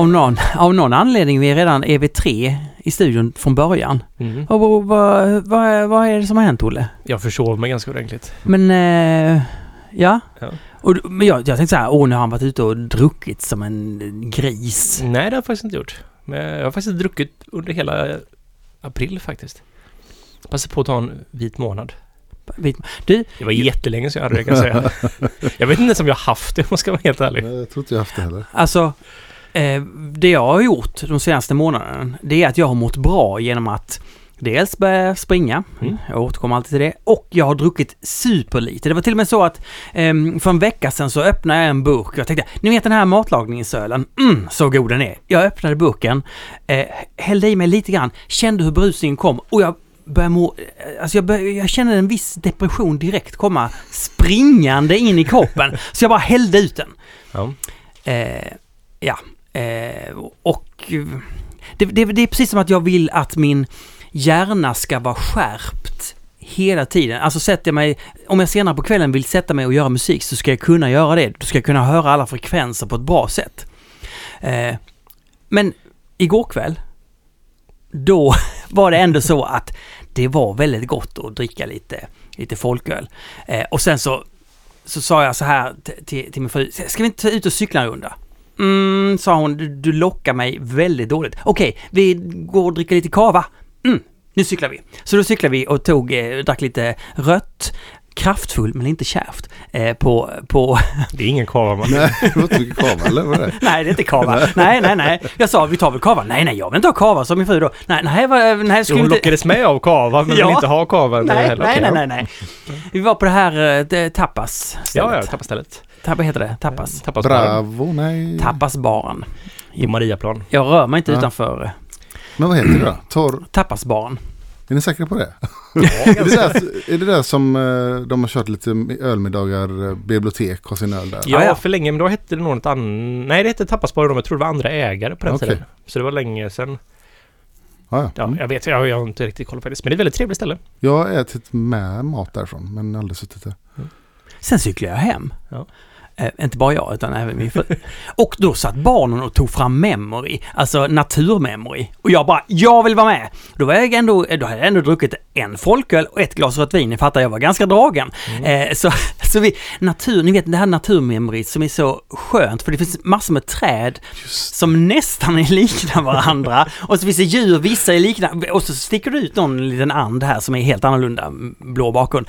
Av någon, av någon anledning vi är redan EV3 i studion från början. Mm. Och vad, vad, vad, vad är det som har hänt, Olle? Jag försov mig ganska ordentligt. Men, eh, ja. Ja. Och, men jag, jag tänkte så här, åh nu har han varit ute och druckit som en gris. Nej, det har jag faktiskt inte gjort. Men jag har faktiskt druckit under hela april faktiskt. Passade på att ta en vit månad. Du, Det var jättelänge sedan jag hade det kan jag säga. Jag vet inte ens om jag har haft det om jag ska vara helt ärlig. Nej, Jag tror inte jag haft det heller. alltså, eh, det jag har gjort de senaste månaderna, det är att jag har mått bra genom att dels börja springa, Mm. jag återkommer alltid till det, och jag har druckit superlite. Det var till och med så att ehm, för en vecka sedan så öppnade jag en burk och jag tänkte, ni vet den här matlagningsölen, mm, så god den är. Jag öppnade burken, eh, hällde i mig lite grann, kände hur brusningen kom och jag började må, eh, alltså jag, började, jag kände en viss depression direkt komma springande in i kroppen. så jag bara hällde ut den. Ja. Eh, ja, eh, och det, det, det är precis som att jag vill att min hjärna ska vara skärpt hela tiden. Alltså sätter jag mig, om jag senare på kvällen vill sätta mig och göra musik så ska jag kunna göra det. Då ska jag kunna höra alla frekvenser på ett bra sätt. Eh, men igår kväll, då var det ändå så att det var väldigt gott att dricka lite, lite folköl. Eh, och sen så, så sa jag så här till, till min fru, ska vi inte ta ut och cykla en runda? Mm, sa hon, du, du lockar mig väldigt dåligt. Okej, vi går och dricker lite kava. Mm, nu cyklar vi. Så då cyklade vi och tog, eh, drack lite rött, kraftfull men inte kärvt, eh, på, på Det är ingen kava man. Nej, det var inte kava eller? Vad är det? Nej, det är inte kava. Nej, nej, nej. Jag sa, vi tar väl kava? Nej, nej, jag vill inte ha kava, sa min fru då. Nej, nej, vad- nej, skulle hon inte... lockades med av kava men Ja. vill inte ha kava. Nej, nej, nej, nej, nej. Vi var på det här eh, tapas Ja, ja, tappastället. Tappa heter det? Tapas. Tapas Bravo, nej. Tapasbaren. I Mariaplan. Jag rör mig inte Ja. utanför eh, Men vad heter det då? Torr... tapasbaren. Är ni säkra på det? är, det där, är det där som eh, de har kört lite ölmiddagar, eh, bibliotek och sin öl där? Ja, Ja, ja. för länge, men då hette det något annat. Nej, det hette Tapasbar då, men jag tror det var andra ägare på den Okej. tiden. Så det var länge sedan. Ja, ja. Ja, Mm. jag vet, jag, jag har inte riktigt koll på det. Men det är ett väldigt trevligt ställe. Jag har ätit med mat därifrån men aldrig suttit där. Sen cyklade jag hem. Ja. Eh, inte bara jag, utan även min fru. Och då satt barnen och tog fram memory, alltså naturmemory. Och jag bara, jag vill vara med! Då, var jag ändå, då hade jag ändå druckit en folköl och ett glas rött vin. Ni fattar, jag var ganska dragen. Eh, så, så vi, natur, ni vet det här naturmemory som är så skönt, för det finns massor med träd som nästan är likna varandra. och så finns det djur, vissa är likna, och så sticker det ut någon liten and här som är helt annorlunda, blå bakgrund.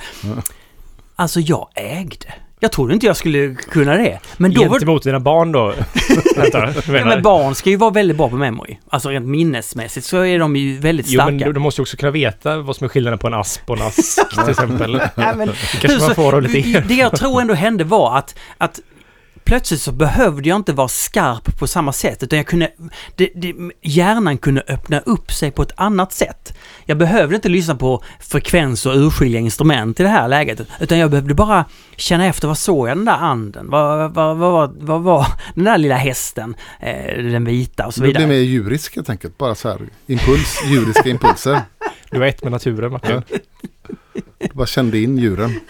Alltså jag ägde. Jag trodde inte jag skulle kunna det. Men då var Gentemot dina barn då? Vänta, Ja, men barn ska ju vara väldigt bra på memory. Alltså rent minnesmässigt så är de ju väldigt Jo, starka. men du, du måste ju också kunna veta vad som är skillnaden på en asp och en ask till exempel. Det Nej, men, kanske man får av lite det, det jag tror ändå hände var att, att plötsligt så behövde jag inte vara skarp på samma sätt utan jag kunde, det, det, hjärnan kunde öppna upp sig på ett annat sätt. Jag behövde inte lyssna på frekvens och urskilja instrument i det här läget utan jag behövde bara känna efter, vad såg jag den där anden? Vad, vad, vad, vad, var den där lilla hästen? Eh, den vita och så Det blir vidare. mer djurisk helt enkelt. Bara så här impuls, djuriska impulser. Du var ett med naturen Martin. Du bara kände in djuren.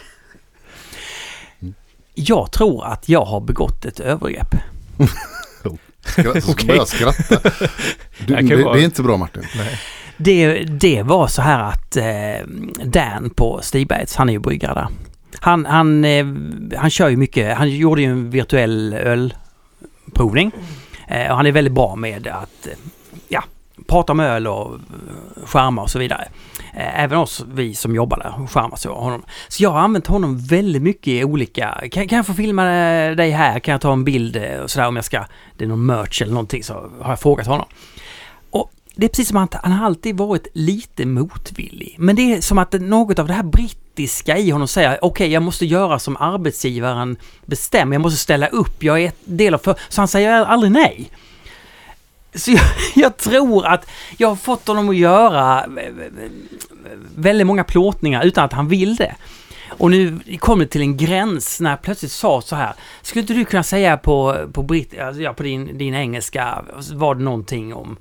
Jag tror att jag har begått ett övergrepp. Skra- så Okej. börjar jag skratta. Du, Det det, är inte bra Martin. Det, det var så här att eh, Dan på Stigbergs, han är ju bryggare där. Han, han, eh, han kör ju mycket, han gjorde ju en virtuell ölprovning. Eh, och han är väldigt bra med att eh, prata om öl och eh, skärmar och så vidare. Eh, även oss, vi som jobbar där, skärmar så honom. Så jag har använt honom väldigt mycket i olika, kan, kan jag få filma eh, dig här? Kan jag ta en bild och sådär om jag ska, det är någon merch eller någonting så har jag frågat honom. Och det är precis som att han har alltid varit lite motvillig. Men det är som att något av det här brittiska i honom säger okej, jag måste göra som arbetsgivaren bestämmer, jag måste ställa upp, jag är del av för... Så han säger aldrig nej. Så jag, jag tror att jag har fått honom att göra eh, eh, eh, väldigt många plåtningar utan att han vill det. Och nu kom det till en gräns när jag plötsligt sa så här. Skulle inte du kunna säga på, på, britt, alltså, ja, på din, din engelska, var det någonting om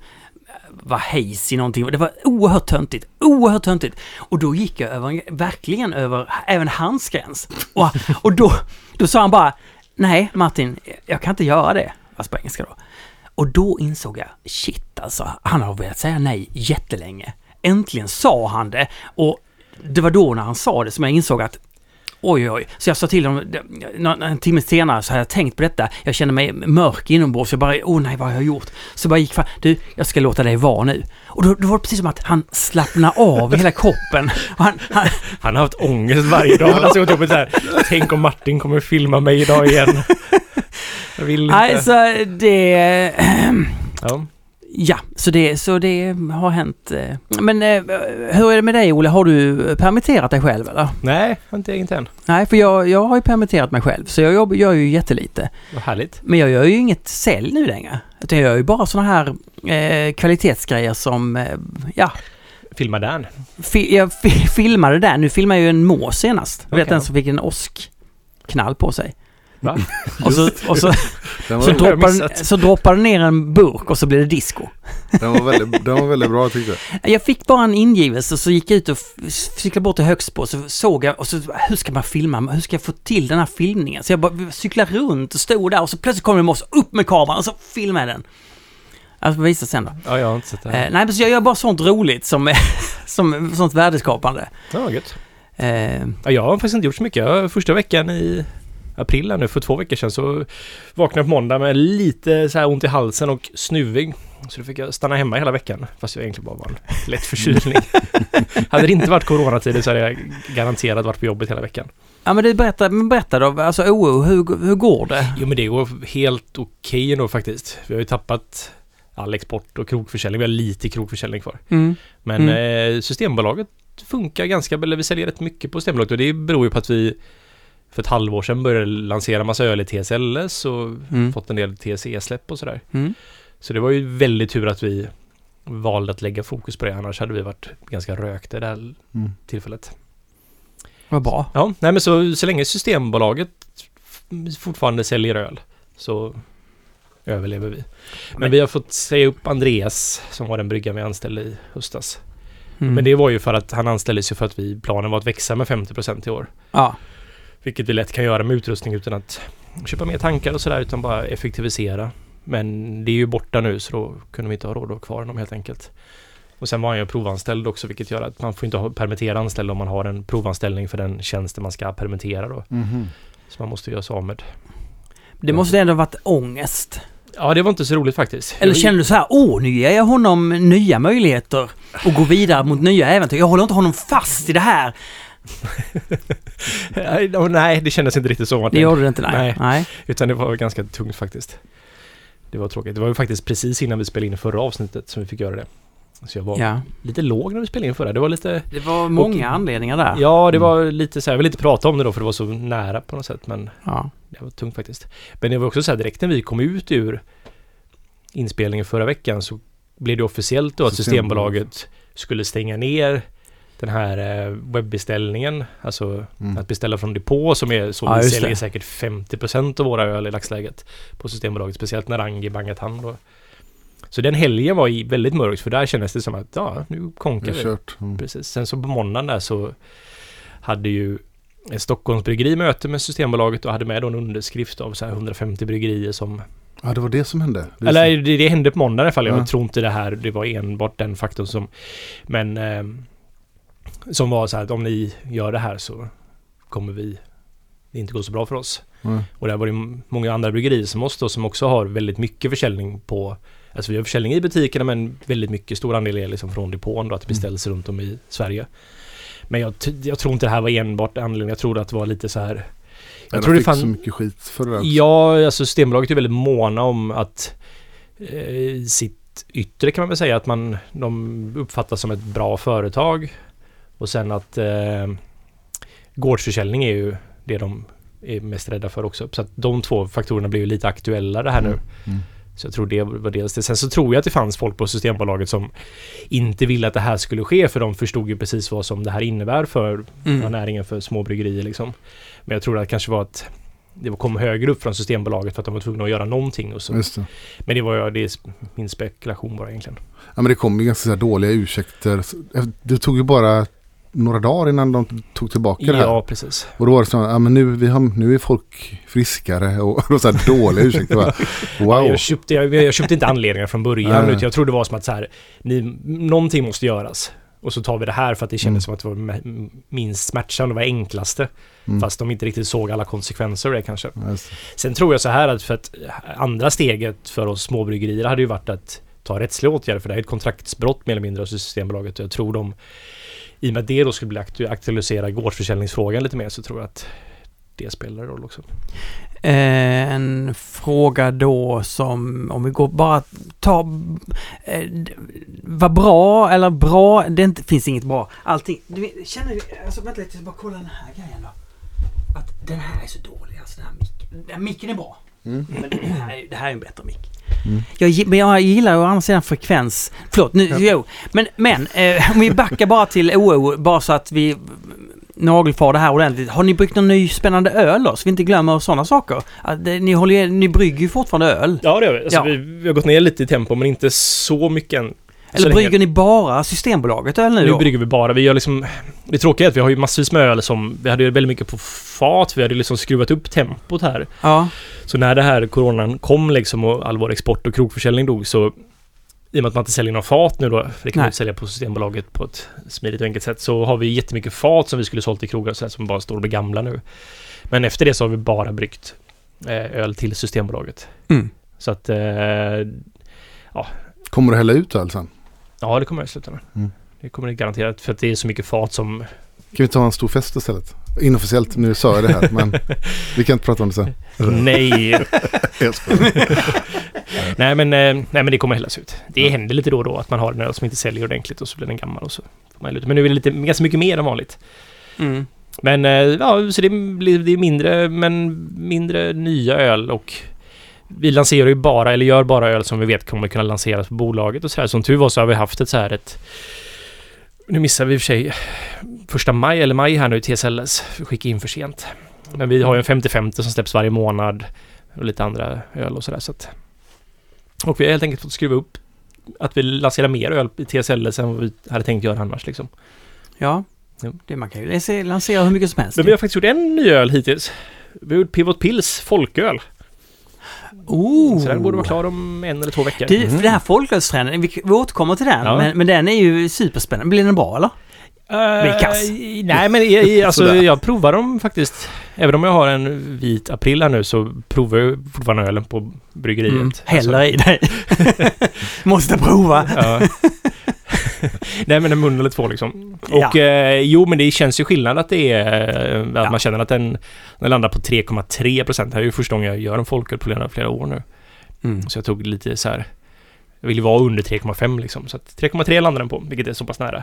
var hazy någonting. Det var oerhört töntigt. Oerhört töntigt. Och då gick jag över, verkligen över även hans gräns. Och, och då, då sa han bara Nej Martin, jag kan inte göra det. Fast på engelska då. Och då insåg jag, shit alltså, han har velat säga nej jättelänge. Äntligen sa han det och det var då när han sa det som jag insåg att Oj, oj. Så jag sa till honom, en, timme senare så hade jag tänkt på detta. Jag kände mig mörk inombords. Jag bara, åh nej, vad har jag gjort? Så jag bara gick fram, du, jag ska låta dig vara nu. Och då, då var det precis som att han slappnade av i hela kroppen. Han, han, Han har haft ångest varje dag. Han har suttit uppe så här. Tänk om Martin kommer filma mig idag igen. Jag vill inte. nej, så det... Ja. Ja, så det, så det har hänt. eh. Men eh, hur är det med dig Olle? Har du permitterat dig själv eller? Nej, inte inte än. Nej, för jag, jag har ju permitterat mig själv. Så jag jobb, gör ju jättelite. Vad härligt. Men jag gör ju inget sälj nu längre. Utan jag gör ju bara sådana här eh, kvalitetsgrejer som, eh, ja, Filma Dan. fi, jag fi, filmade där. Nu filmade jag ju en mås senast. Du vet den som fick en åskknall på sig. Va? Och så, och så, så, droppar, så droppar den ner en burk och så blir det disco. den, var väldigt, den var väldigt bra tyckte jag. Jag fick bara en ingivelse så gick jag ut och cyklade bort till Högsbo så såg jag och så hur ska man filma? Hur ska jag få till den här filmningen? Så jag bara cyklade runt och stod där och så plötsligt kom det en mås upp med kameran och så filmade jag den. Alltså visa sen då. Ja, jag har inte sett det. Eh, nej men så jag gör bara sånt roligt som, som sånt värdeskapande. Ja, gött. Eh, Ja, jag har faktiskt inte gjort så mycket. Första veckan i april här nu, för två veckor sedan, så vaknade jag på måndag med lite så här ont i halsen och snuvig. Så då fick jag stanna hemma hela veckan, fast jag egentligen bara var en lätt förkylning. hade det inte varit coronatider så hade jag garanterat varit på jobbet hela veckan. ja men du berätta, men berätta då, alltså OO, hur, hur går det? Jo men det går helt okej ändå faktiskt. Vi har ju tappat all export och krogförsäljning. Vi har lite krogförsäljning kvar. Mm. Men Mm. eh, Systembolaget funkar ganska, eller vi säljer rätt mycket på Systembolaget och det beror ju på att vi för ett halvår sedan började lansera massa öl i TSLS och Mm. fått en del TSE-släpp och sådär. Mm. Så det var ju väldigt tur att vi valde att lägga fokus på det, annars hade vi varit ganska rökta det här Mm. tillfället. Vad bra. Ja, nej men så, så länge Systembolaget fortfarande säljer öl så överlever vi. Men, Men- vi har fått säga upp Andreas som var den bryggan vi anställde i höstas. Mm. Men det var ju för att han anställdes ju för att vi, planen var att växa med 50% i år. Ja. Vilket vi lätt kan göra med utrustning utan att köpa mer tankar och sådär utan bara effektivisera. Men det är ju borta nu så då kunde vi inte ha råd att ha kvar honom helt enkelt. Och sen var han ju provanställd också vilket gör att man får inte ha, permittera anställda om man har en provanställning för den tjänsten man ska permittera då. Mhm. Så man måste göra sig av med. Det måste ändå ha varit ångest. Ja det var inte så roligt faktiskt. Eller känner du så här, åh, nu ger jag honom nya möjligheter och gå vidare mot nya äventyr. Jag håller inte honom fast i det här. Nej, det kändes inte riktigt så Det Martin. gjorde det inte, nej. Nej. nej. Utan det var ganska tungt faktiskt. Det var tråkigt. Det var ju faktiskt precis innan vi spelade in förra avsnittet som vi fick göra det. Så jag var Ja. lite låg när vi spelade in förra. Det var lite... Det var många anledningar där. Ja, det Mm. var lite så här. Jag vill inte prata om det då för det var så nära på något sätt. Men Ja. det var tungt faktiskt. Men det var också så här direkt när vi kom ut ur inspelningen förra veckan så blev det officiellt då att. Systembolaget skulle stänga ner den här eh, webbeställningen. Alltså Mm. att beställa från depå som är så Ja, vi säljer det. säkert 50% av våra öl i dagsläget på Systembolaget. Speciellt när Rangi bangat hand då. Så den helgen var väldigt mörkt för där kändes det som att ja, nu konkar vi. Mm. Precis. Sen så på måndagen där så hade ju Stockholms bryggeri möte med Systembolaget och hade med då en underskrift av så här 150 bryggerier som... Ja, det var det som hände. Det Eller så- det, det hände på måndagen i alla fall. Jag Ja. tror inte det här, det var enbart den faktorn som... Men... ehm, som var så här att om ni gör det här så kommer vi... Det inte gå så bra för oss. Ja. Och där var det många andra bryggerier som oss då som också har väldigt mycket försäljning på Alltså vi har försäljning i butikerna men väldigt mycket stor andel är liksom från depån då att det beställs runt om i Sverige. Men jag, jag tror inte det här var enbart anledningen. Jag tror att det var lite så här Ja, Jag tror det fick fann... så mycket skit för det. Ja, alltså Systembolaget är väldigt måna om att eh, sitt yttre kan man väl säga att man de uppfattas som ett bra företag. Och sen att eh, gårdsförsäljning är ju det de är mest rädda för också. Så att de två faktorerna blir ju lite aktuella det här nu. Mm. Så jag tror det var dels det. Sen så tror jag att det fanns folk på Systembolaget som inte ville att det här skulle ske för de förstod ju precis vad som det här innebär för Mm. ja, näringen för små bryggerier liksom. Men jag tror att det kanske var att det kom högre upp från Systembolaget för att de var tvungna att göra någonting och så. Just det. Men det var ju det är min spekulation bara egentligen. Ja, men det kom ju ganska dåliga ursäkter. Det tog ju bara några dagar innan de tog tillbaka det här. Ja, precis. Och då var det så ja men nu, vi har, nu är folk friskare och, och så här dåliga ursäkter. Wow. Jag, köpte, jag, jag köpte inte anledningar från början. Utan jag trodde det var som att så här, ni, någonting måste göras. Och så tar vi det här för att det kändes som att det var minst smärtsamt och var enklaste. Mm. Fast de inte riktigt såg alla konsekvenser av det kanske. Ja, det. Sen tror jag så här att för att andra steget för oss småbryggerier hade ju varit att ta rättsliga åtgärder för det här är ett kontraktsbrott mer eller mindre av Systembolaget och jag tror de i och med att det då skulle bli aktu- aktualisera gårdsförsäljningsfrågan lite mer så tror jag att det spelar roll också. Eh, en fråga då som, om vi går bara ta... Eh, vad bra eller bra, det inte, finns inget bra. Allting, du känner du, alltså vänta lite, jag ska bara kolla den här grejen då. Att den här är så dålig, alltså den här micken. Den här micken är bra. Mm. Men det här, är- det här är en bättre mick. Mm. Jag, men jag gillar å andra sidan frekvens. Förlåt, nu, jo. Men, men eh, om vi backar bara till OO, bara så att vi nagelfar det här ordentligt. Har ni bryggt någon ny spännande öl då? Så vi inte glömmer sådana saker. Att, eh, ni, håller, ju- ni brygger ju fortfarande öl. Ja det gör vi. Alltså, Ja. vi. Vi har gått ner lite i tempo men inte så mycket än. Så Eller länge- brygger ni bara Systembolaget öl nu Nu då? brygger vi bara. Vi gör liksom... Det tråkiga är att vi har ju massvis med öl som... Vi hade ju väldigt mycket på fat. Vi hade liksom skruvat upp tempot här. Ja. Så när det här coronan kom liksom och all vår export och krogförsäljning dog så i och med att man inte säljer några fat nu då, för det kan man Nej. inte sälja på Systembolaget på ett smidigt och enkelt sätt, så har vi jättemycket fat som vi skulle sålt i krogar och så här, som bara står och blir gamla nu. Men efter det så har vi bara bryggt eh, öl till Systembolaget. Mm. Så att, eh, Kommer du hälla ut öl sen? Ja det kommer jag i slutändan. Mm. Det kommer det garanterat, för att det är så mycket fat som... Kan vi ta en stor fest istället? Inofficiellt, nu sa jag det här men vi kan inte prata om det sen. Nej! Nej, men, eh, nej men det kommer hällas ut. Det händer lite då och då att man har en öl som inte säljer ordentligt och så blir den gammal och så får man ut. Men nu är det lite, ganska mycket mer än vanligt. Mm. Men eh, ja, så det blir det är mindre, men mindre nya öl och vi lanserar ju bara, eller gör bara öl som vi vet kommer kunna lanseras på bolaget och så här. Som tur var så har vi haft ett så här ett... Nu missar vi i och för sig första maj eller maj här nu TSLS. Vi skickade in för sent. Men vi har ju en 50-50 som släpps varje månad och lite andra öl och sådär så att... Och vi har helt enkelt fått skruva upp att vi lanserar mer öl i TSLS än vad vi hade tänkt göra annars liksom. Ja. Jo. Det man kan ju lansera- lansera hur mycket som helst. Men vi har faktiskt gjort en ny öl hittills. Vi har gjort Pivot Pills folköl. Oh! Så den borde vara klar om en eller två veckor. Du, för den här folkölstrenden, vi, vi återkommer till den, Ja. men, men den är ju superspännande. Blir den bra eller? Uh. Nej men i- alltså, jag provar dem faktiskt. Även om jag har en vit april här nu så provar jag fortfarande ölen på bryggeriet. Mm. Alltså, Häller i dig. Måste prova. ja. Nej men en mun eller två liksom. Ja. Och eh, jo men det känns ju skillnad att det är... eh, Att Ja. man känner att den, den landar på 3,3 procent. Det här är ju första gången jag gör en folköl på flera, flera år nu. Mm. Så jag tog lite så här... Jag ville vara under 3,5 liksom. Så att 3,3 landar den på, vilket är så pass nära.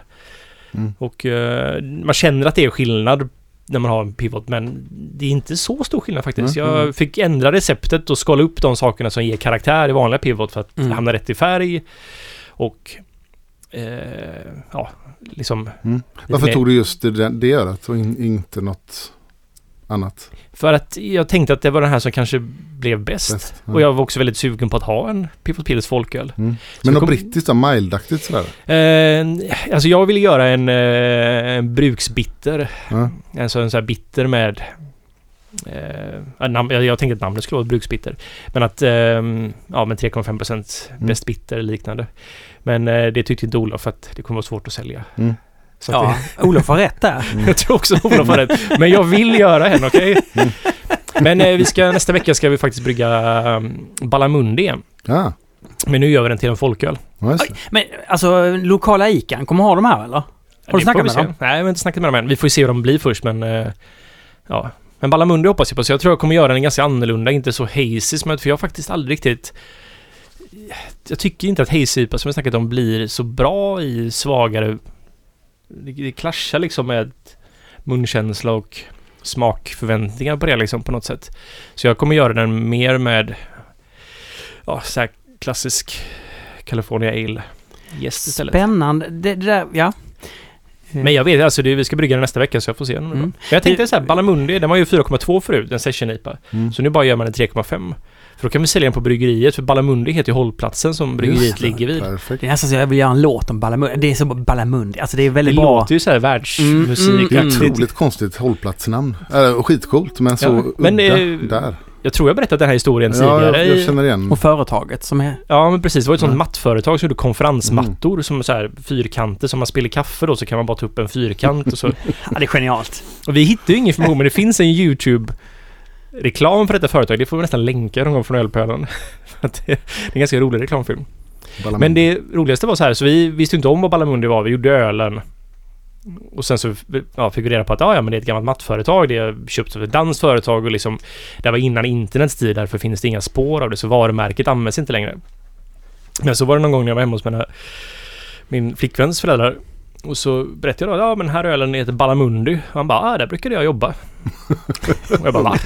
Mm. Och eh, man känner att det är skillnad när man har en pivot, men det är inte så stor skillnad faktiskt. Mm, Jag mm. fick ändra receptet och skala upp de sakerna som ger karaktär i vanliga pivot för att Mm. hamna rätt i färg. Och... Eh, ja, liksom... Mm. Varför tog du just det, det ölet och in, inte något annat? För att jag tänkte att det var den här som kanske blev bäst. Bäst? Ja. Och jag var också väldigt sugen på att ha en Pivot Pills folköl. Mm. Men något kom- brittiskt, då, mildaktigt sådär? Eh, alltså jag ville göra en, eh, en bruksbitter. Ja. Alltså en sån här bitter med... Eh, namn, jag, jag tänkte att namnet skulle vara bruksbitter. Men att... Eh, ja, men 3,5% Mm. bäst bitter eller liknande. Men eh, det tyckte inte Olof för att det kommer vara svårt att sälja. Mm. Så att Ja, Olof har rätt där. Mm. jag tror också Olof har rätt. Men jag vill göra en, okej? Mm. Men eh, vi ska, nästa vecka ska vi faktiskt brygga um, Balamundi igen. Ja, Men nu gör vi den till en folköl. det. men alltså lokala ICAn, kommer ha de här eller? Du det snackat får vi med dem? Nej, vi har inte snackat med dem än. Vi får se hur de blir först, men... eh, ja. Men Balamundi hoppas jag på, så jag tror jag kommer göra den ganska annorlunda, inte så hazy som jag... För jag har faktiskt aldrig riktigt... Jag tycker inte att hazy IPA som vi snackat om blir så bra i svagare... Det, det clashar liksom med munkänsla och smakförväntningar på det liksom på något sätt. Så jag kommer göra den mer med... Ja, så här klassisk California Ale. Yes istället. Spännande. Det, det där, ja. Men jag vet, alltså det, vi ska brygga den nästa vecka så jag får se. Mm. Men jag tänkte så här, Ballamundi, den var ju 4,2 förut, en session-IPA. Mm. Så nu bara gör man en 3,5. För då kan vi sälja den på bryggeriet, för Ballamundi heter ju hållplatsen som bryggeriet Just det, ligger vid. Perfekt. Det är nästan så jag vill göra en låt om Ballamundi. Det är så Ballamundi. Alltså det är Det väldigt bra. låter ju så här världsmusik. Mm, Det är mm, ett mm. otroligt konstigt hållplatsnamn. Äh, och skitcoolt men så Ja, men, udda eh, där. Jag tror jag berättat den här historien Ja, tidigare. jag, jag känner igen. Och företaget som är... Ja men precis, det var ett sånt Ja. mattföretag som gjorde konferensmattor Mm. som så här fyrkanter. Som man spiller kaffe då så kan man bara ta upp en fyrkant och så. Ja, det är genialt. Och vi hittar ju ingen information men det finns en YouTube reklam för detta företag. Det får vi nästan länka någon gång från Ölpölen. Det, det är en ganska rolig reklamfilm. Ballamundi. Men det roligaste var så här, så vi visste inte om vad Ballamundi var. Vi gjorde ölen. Och sen så ja, fick vi reda på att ah, ja, men det är ett gammalt mattföretag. Det är köpt av ett danskt företag och liksom Det var innan internets tid. Därför finns det inga spår av det. Så varumärket används inte längre. Men så var det någon gång när jag var hemma hos mina, min flickväns föräldrar. Och så berättade jag då, ja men här ölen heter Ballamundi. Och han bara, ah, där brukade jag jobba. och jag bara, va?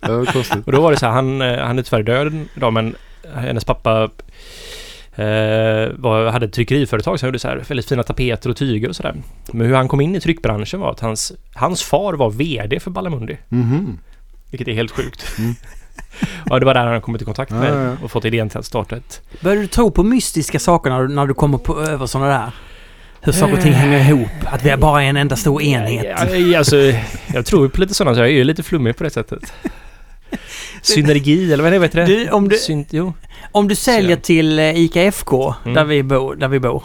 Ja. Och då var det så här, han, eh, han är tyvärr död idag men hennes pappa eh, var, hade ett tryckeriföretag som gjorde så här väldigt fina tapeter och tyger och sådär. Men hur han kom in i tryckbranschen var att hans, hans far var VD för Ballamundi. Mhm. Vilket är helt sjukt. Mm. ja, det var där han kommit i kontakt med Ja, ja, ja. och fått idén till att starta ett... Börjar du tro på mystiska saker när du, när du kommer på, över sådana där? Hur saker och ting hänger ihop? Att vi är bara en enda stor enhet? Ja, ja, alltså, jag tror på lite sådana, så jag är ju lite flummig på det sättet. Synergi, eller vad är det det? Du, om du, Syn, jo. om du säljer till eh, ICA FK, Mm. där, vi bor, där vi bor.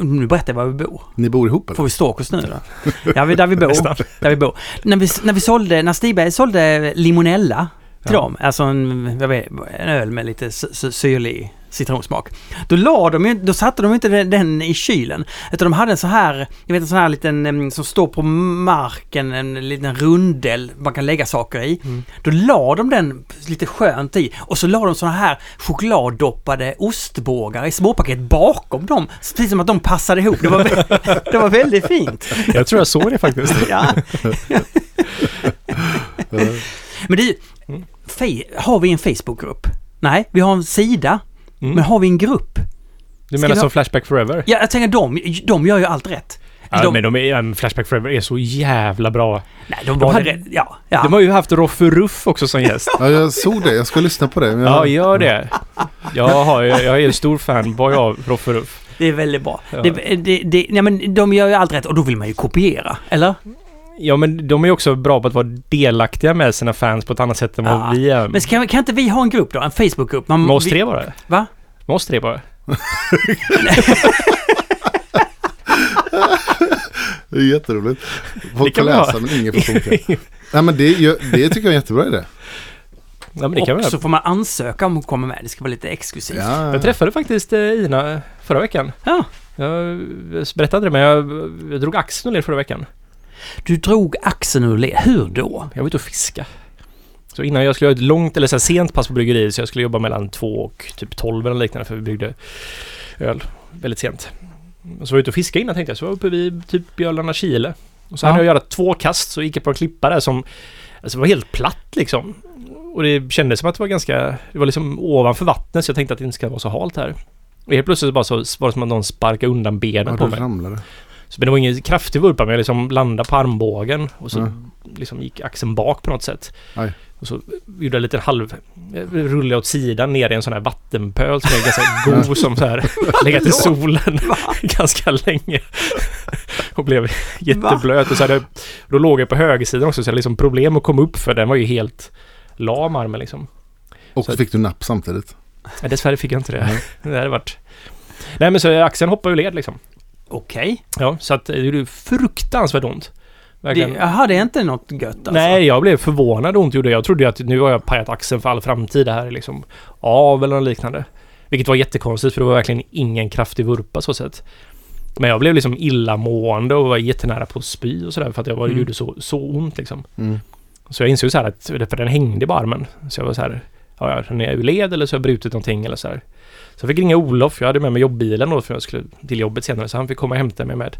Nu berättar jag var vi bor. Ni bor ihop Får eller? vi stalkers nu då? Ja, vi, där vi bor. Där vi bor. När vi, när vi sålde, när Stigberg sålde limonella till Ja. dem, alltså en, jag vet, en öl med lite sy- sy- syrlig citronsmak. Då la de ju, då satte de inte den, i kylen. Utan de hade en så här, jag vet en sån här liten, som står på marken, en liten rundel man kan lägga saker i. Mm. Då la de den lite skönt i och så la de såna här chokladdoppade ostbågar i småpaket bakom dem. Precis som att de passade ihop. Det var, det var väldigt fint. Jag tror jag såg det faktiskt. Ja. Men du, Mm. har vi en Facebookgrupp? Nej, vi har en sida. Mm. Men har vi en grupp? Du menar vi som ha- Flashback Forever? Ja, jag tänker de, de gör ju allt rätt. Ja, de, men de är, ja, men Flashback Forever är så jävla bra. nej, de de var hade- rätt. Ja, ja. De har ju haft Roffe Ruff också som gäst. ja, jag såg det. Jag ska lyssna på det. Men Ja, jag, gör det. Jag, har, jag är en stor fanboy av Roffe Ruff. Det är väldigt bra. Ja. Det, det, det, nej, men de gör ju allt rätt och då vill man ju kopiera, eller? Ja, men de är också bra på att vara delaktiga med sina fans på ett annat sätt än vad Ja. vi är. Men kan, kan inte vi ha en grupp då? En Facebookgrupp? Man, Med oss tre bara. Va? Med oss tre bara. Det är jätteroligt. Folk kan får vi ha. läsa men ingen får funka. Nej men det, det tycker jag är en jättebra idé. Ja, men det kan vi och så får man ansöka om att komma med. Det ska vara lite exklusivt. Ja. Jag träffade faktiskt eh, Ina förra veckan. Ja. Jag berättade det, men jag, jag drog axeln led förra veckan. Du drog axeln ur led. Hur då? Jag var ute och fiska. Så innan jag skulle göra ett långt, eller så här sent pass på bryggeriet, så jag skulle jobba mellan två och typ 12 eller liknande, för vi byggde öl väldigt sent. Så var jag ute och fiska innan tänkte jag, så var jag uppe vid typ Björlarna Chile. Och så Ja. hade jag göra två kast, så gick jag på en klippa där som alltså, var helt platt liksom. Och det kändes som att det var ganska, det var liksom ovanför vattnet, så jag tänkte att det inte ska vara så halt här. Och helt plötsligt bara så var det som att någon sparkade undan benen Ja, på mig. ramlade. Så men det var ingen kraftig vurpa men jag liksom landade på armbågen och så Ja. liksom gick axeln bak på något sätt. Aj. Och så gjorde jag en liten halv... Rullade åt sidan ner i en sån här vattenpöl som är ganska god som så här legat i solen ganska länge. Och blev jätteblöt. Och så hade, då låg jag på högersidan också så jag hade liksom problem att komma upp för den var ju helt lam armen liksom. Och Så- så fick du napp samtidigt. Men dessvärre fick jag inte det. Nej. Det hade varit... Nej men så axeln hoppade ur led liksom. Okej. Ja, så att det gjorde fruktansvärt ont. Det, Verkligen. jaha, det är inte något gött alltså? Nej, jag blev förvånad ont det gjorde. Jag trodde ju att nu har jag pajat axeln för all framtid. Det här är liksom av eller något liknande. Vilket var jättekonstigt för det var verkligen ingen kraftig vurpa så sett. Men jag blev liksom illamående och var jättenära på att spy och sådär för att jag var, Mm. gjorde så, så ont liksom. Mm. Så jag insåg så här att, för den hängde på armen. Så jag var så här, ja, ja, den är ur led eller så har jag brutit någonting eller så här. Så jag fick ringa Olof, jag hade med mig jobbbilen då för jag skulle till jobbet senare. Så han fick komma och hämta mig med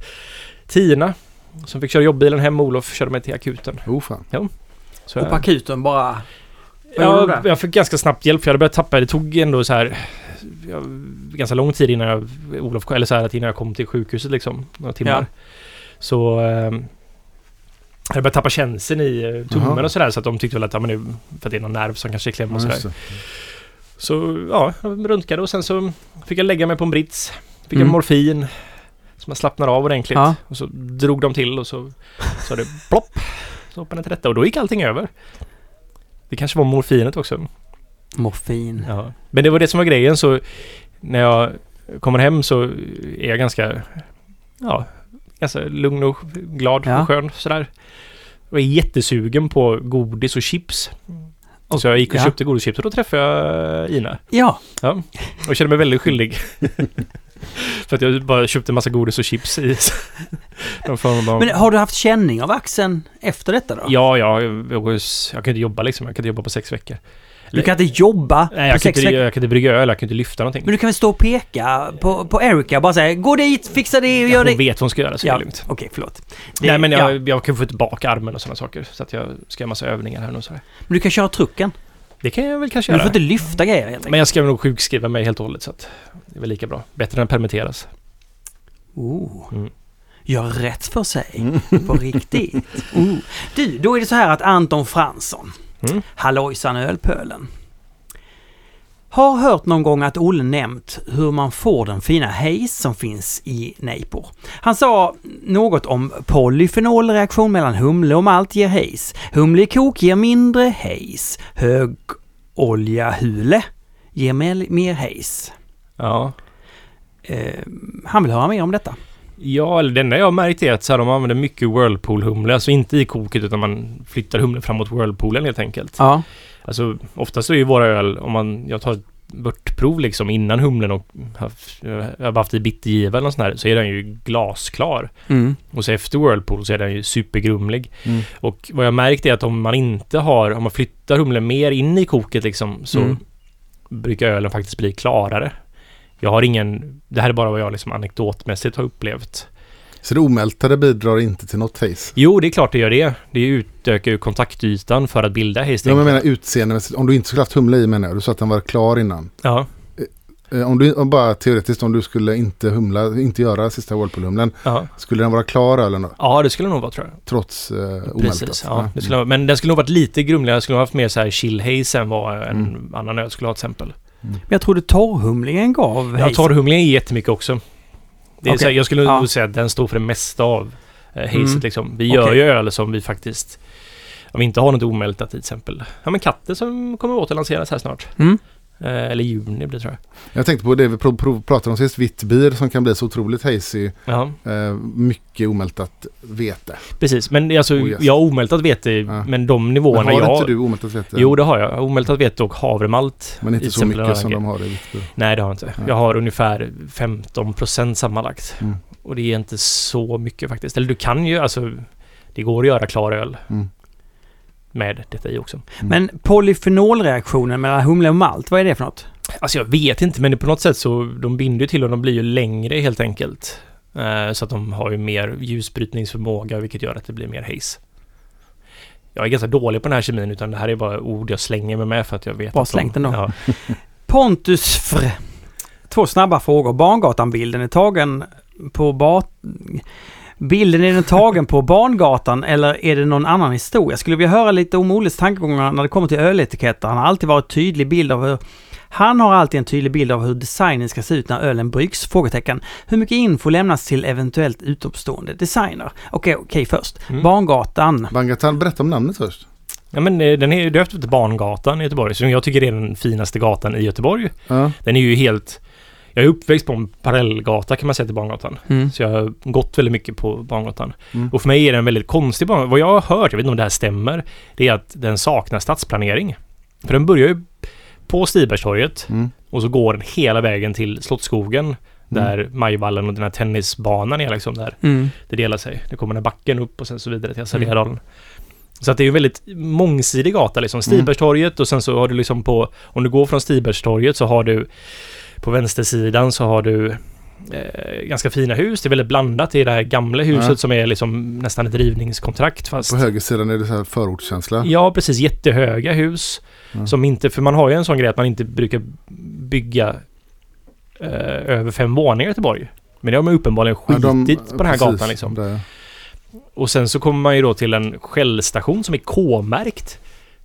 Tina. Som fick köra jobbbilen hem och Olof körde mig till akuten. Oh fan. Så Och jag- på akuten bara... Ja, jag fick ganska snabbt hjälp för jag hade börjat tappa. Det tog ändå så här ja, ganska lång tid innan jag, Olof, eller så här att innan jag kom till sjukhuset liksom. Några timmar. Ja. Så jag började tappa känseln i eh, tummen Jaha. och sådär så att de tyckte väl att ja, men det, för att det är någon nerv som kanske är klämd och sådär. Så ja, jag röntgade och sen så fick jag lägga mig på en brits. Fick Mm. en morfin. Så man slappnar av ordentligt. Ja. Och så drog de till och så sa det plopp. Så hoppade jag till rätta och då gick allting över. Det kanske var morfinet också. Morfin. Ja. Men det var det som var grejen så när jag kommer hem så är jag ganska, ja, ganska lugn och glad Ja. och skön sådär. Och är jättesugen på godis och chips. Så jag gick och Ja. köpte godis och chips och då träffade jag Ina. Ja, Ja, och kände mig väldigt skyldig. För att jag bara köpte en massa godis och chips i av... men har du haft känning av axeln efter detta då? Ja, ja, jag, jag, jag kan inte jobba liksom. Jag kan inte jobba på sex veckor. Du kan inte jobba Nej, på jag kan, inte, jag kan inte brygga öl, jag kan inte lyfta någonting. Men du kan väl stå och peka på, på Erica och bara säga gå dit, fixa det och gör Hon det. vet vad hon ska göra så det Ja, är lugnt. okej förlåt. Det- Nej men ja. jag, jag kan få tillbaka armen och sådana saker. Så att jag ska göra massa övningar här nu så här. Men du kan köra trucken. Det kan jag väl kanske Men du göra. får inte lyfta grejer helt Men enkelt. jag ska nog sjukskriva mig helt och hållet så att det är väl lika bra. Bättre än att permitteras. Oh. Mm. Gör rätt för sig. Mm. På riktigt. Oh. Du, då är det så här att Anton Fransson, Mm. hallojsan Ölpölen, har hört någon gång att Olle nämnt hur man får den fina haze som finns i nejpor. Han sa något om polyfenolreaktion mellan humle och malt ger haze. Humle i kok ger mindre haze. Högoljahule ger mer, haze. Ja. Eh, han vill höra mer om detta. Ja, eller det enda jag har märkt är att så här, de använder mycket Whirlpool-humle. Alltså inte i koket utan man flyttar humlen framåt Whirlpoolen helt enkelt. Ja. Alltså oftast så är ju våra öl, om man, jag tar ett vörtprov liksom innan humlen och haft, jag har haft i bittergiva eller sånt här, så är den ju glasklar. Mm. Och så efter Whirlpool så är den ju supergrumlig. Mm. Och vad jag märkt är att om man inte har, om man flyttar humlen mer in i koket liksom, så Mm. brukar ölen faktiskt bli klarare. Jag har ingen, det här är bara vad jag liksom anekdotmässigt har upplevt. Så det omältade bidrar inte till något haze? Jo, det är klart det gör det. Det utökar ju kontaktytan för att bilda haze. Ja, men jag menar utseendemässigt. Om du inte skulle haft humle i menar jag. Du sa att den var klar innan. Ja, Eh, Om du, om bara teoretiskt, om du skulle inte humla, inte göra sista Whirlpool-humlen. ja. Skulle den vara klar ölen då? ja, det skulle nog vara tror jag. Trots eh, omältat? Precis, ja. Det skulle, ha- men den skulle nog varit lite grumligare. Den skulle nog haft mer så här chill haze än vad en Mm. annan öl skulle ha till exempel. Men jag trodde torrhumlingen gav Jag haze. tar humlingen i jättemycket också. Det är Okej. så här, jag skulle Ja. nog säga att den står för det mesta av eh, hazet Mm. liksom. Vi gör Okej. ju öl som vi faktiskt... Om vi inte har något omältat till exempel. Ja men katter som kommer åt att lanseras här snart. Mm. Eh, eller juni blir det tror jag. Jag tänkte på det vi pratade om sist, vitt bir som kan bli så otroligt hazy. Ja, Eh, mycket omältat vete. precis. Men alltså, Oh, yes. jag har omältat vete, Ja. men de Men nivåerna har jag... inte du omältat vete? Jo, det har jag. Omältat vete och havremalt. Men inte så mycket som de har i vitt bir. Nej, det har jag inte. Nej. Jag har ungefär 15% sammanlagt. Mm. Och det är inte så mycket faktiskt. Eller du kan ju, alltså... Det går att göra klar öl Mm. Med detta i också. Men polyfenolreaktionen mellan humle och malt, vad är det för något? Alltså jag vet inte, men det på något sätt så de binder ju till och de blir ju längre helt enkelt. Eh, så att de har ju mer ljusbrytningsförmåga, vilket gör att det blir mer haze. Jag är ganska dålig på den här kemin, utan det här är bara ord jag slänger mig med för att jag vet de- slängt ändå. Ja. Pontus Fr. Två snabba frågor. Barngatan-bilden är tagen på bar... Bilden är den tagen på Barngatan eller är det någon annan historia? Skulle vilja höra lite om Olles tankegångar när det kommer till öletiketter. Han har alltid varit tydlig bild av hur... Han har alltid en tydlig bild av hur designen ska se ut när ölen bryggs? Frågetecken. Hur mycket info lämnas till eventuellt utomstående designer? Okej, okej först. Mm. Barngatan. Bangatan, berätta om namnet först. ja men eh, den är ju döpt efter Barngatan i Göteborg, som jag tycker är den finaste gatan i Göteborg. Ja. Den är ju helt... Jag är uppväxt på en parallellgata kan man säga till Barngatan. Mm. Så jag har gått väldigt mycket på Barngatan. Mm. Och för mig är det en väldigt konstig bana. Vad jag har hört, jag vet inte om det här stämmer, det är att den saknar stadsplanering. För den börjar ju på Stibergstorget Mm. och så går den hela vägen till Slottsskogen. Där Majvallen och den här tennisbanan är liksom där Mm. det delar sig. Det kommer den här backen upp och sen så vidare till Mm. Assadédalen. Så att det är ju en väldigt mångsidig gata liksom. Stibergstorget och sen så har du liksom på... Om du går från Stibergstorget så har du... På vänstersidan så har du eh, ganska fina hus. Det är väldigt blandat. Det är det här gamla huset Ja. som är liksom nästan ett rivningskontrakt fast... På högersidan är det så här förortskänsla. Ja, precis. Jättehöga hus. Ja. Som inte... För man har ju en sån grej att man inte brukar bygga eh, över fem våningar i Göteborg. Men det har man uppenbarligen Ja, skitit de- på den här precis, gatan liksom. Och sen så kommer man ju då till en skällstation som är K-märkt.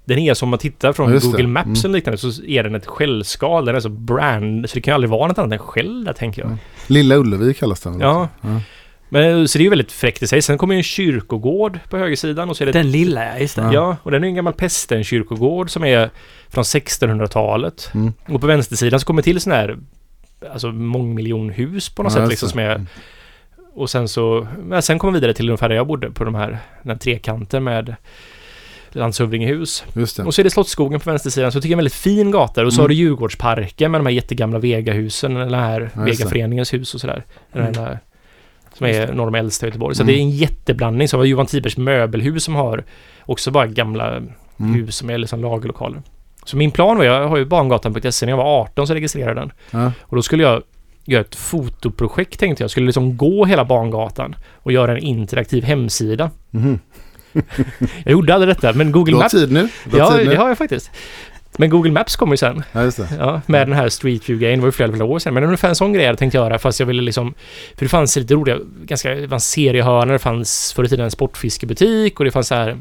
Den är som om man tittar från just det. Google Maps Mm. eller liknande så är den ett skällskal. Den är så brand. Så det kan ju aldrig vara något annat än skäll där tänker jag. Mm. Lilla Ullevi kallas den. Ja. ja. Men, så det är ju väldigt fräckt i sig. Sen kommer ju en kyrkogård på högersidan och så är det Den lilla, ja, just det. Ja. Och den är en gammal pesten-kyrkogård som är från 1600-talet. Mm. Och på vänstersidan så kommer till sådana här alltså mångmiljonhus på något Ja, sätt liksom som är Mm. och sen så, men sen kommer vi vidare till ungefär där jag bodde på de här, den här trekanten med landshövdingehus. Och så är det Slottsskogen på vänstersidan, så jag tycker jag är en väldigt fin gata. Och så Mm. har du Djurgårdsparken med de här jättegamla Vegahusen, den här Ja. Vegaföreningens hus och sådär. Mm. Här, som är de äldsta i Göteborg. Så Mm. det är en jätteblandning. Så har Johan Tibers möbelhus som har också bara gamla Mm. hus som är liksom lagerlokaler. Så min plan var, jag har ju barngatan.se, när jag var 18 så registrerade den. Ja. Och då skulle jag göra ett fotoprojekt tänkte jag. Skulle liksom gå hela Bangatan och göra en interaktiv hemsida. Mhm. Jag gjorde aldrig detta, men Google Du har Maps... tid nu. Du har Ja, tid nu. det har jag faktiskt. Men Google Maps kommer ju sen. Ja, just det. Ja, med den här Street View-grejen. Det var ju flera, flera år sedan. Men ungefär en sån grej jag tänkte göra. Fast jag ville liksom... För det fanns lite roliga... Ganska... Det fanns seriehörnor. Det fanns förr i tiden en sportfiskebutik. Och det fanns så här...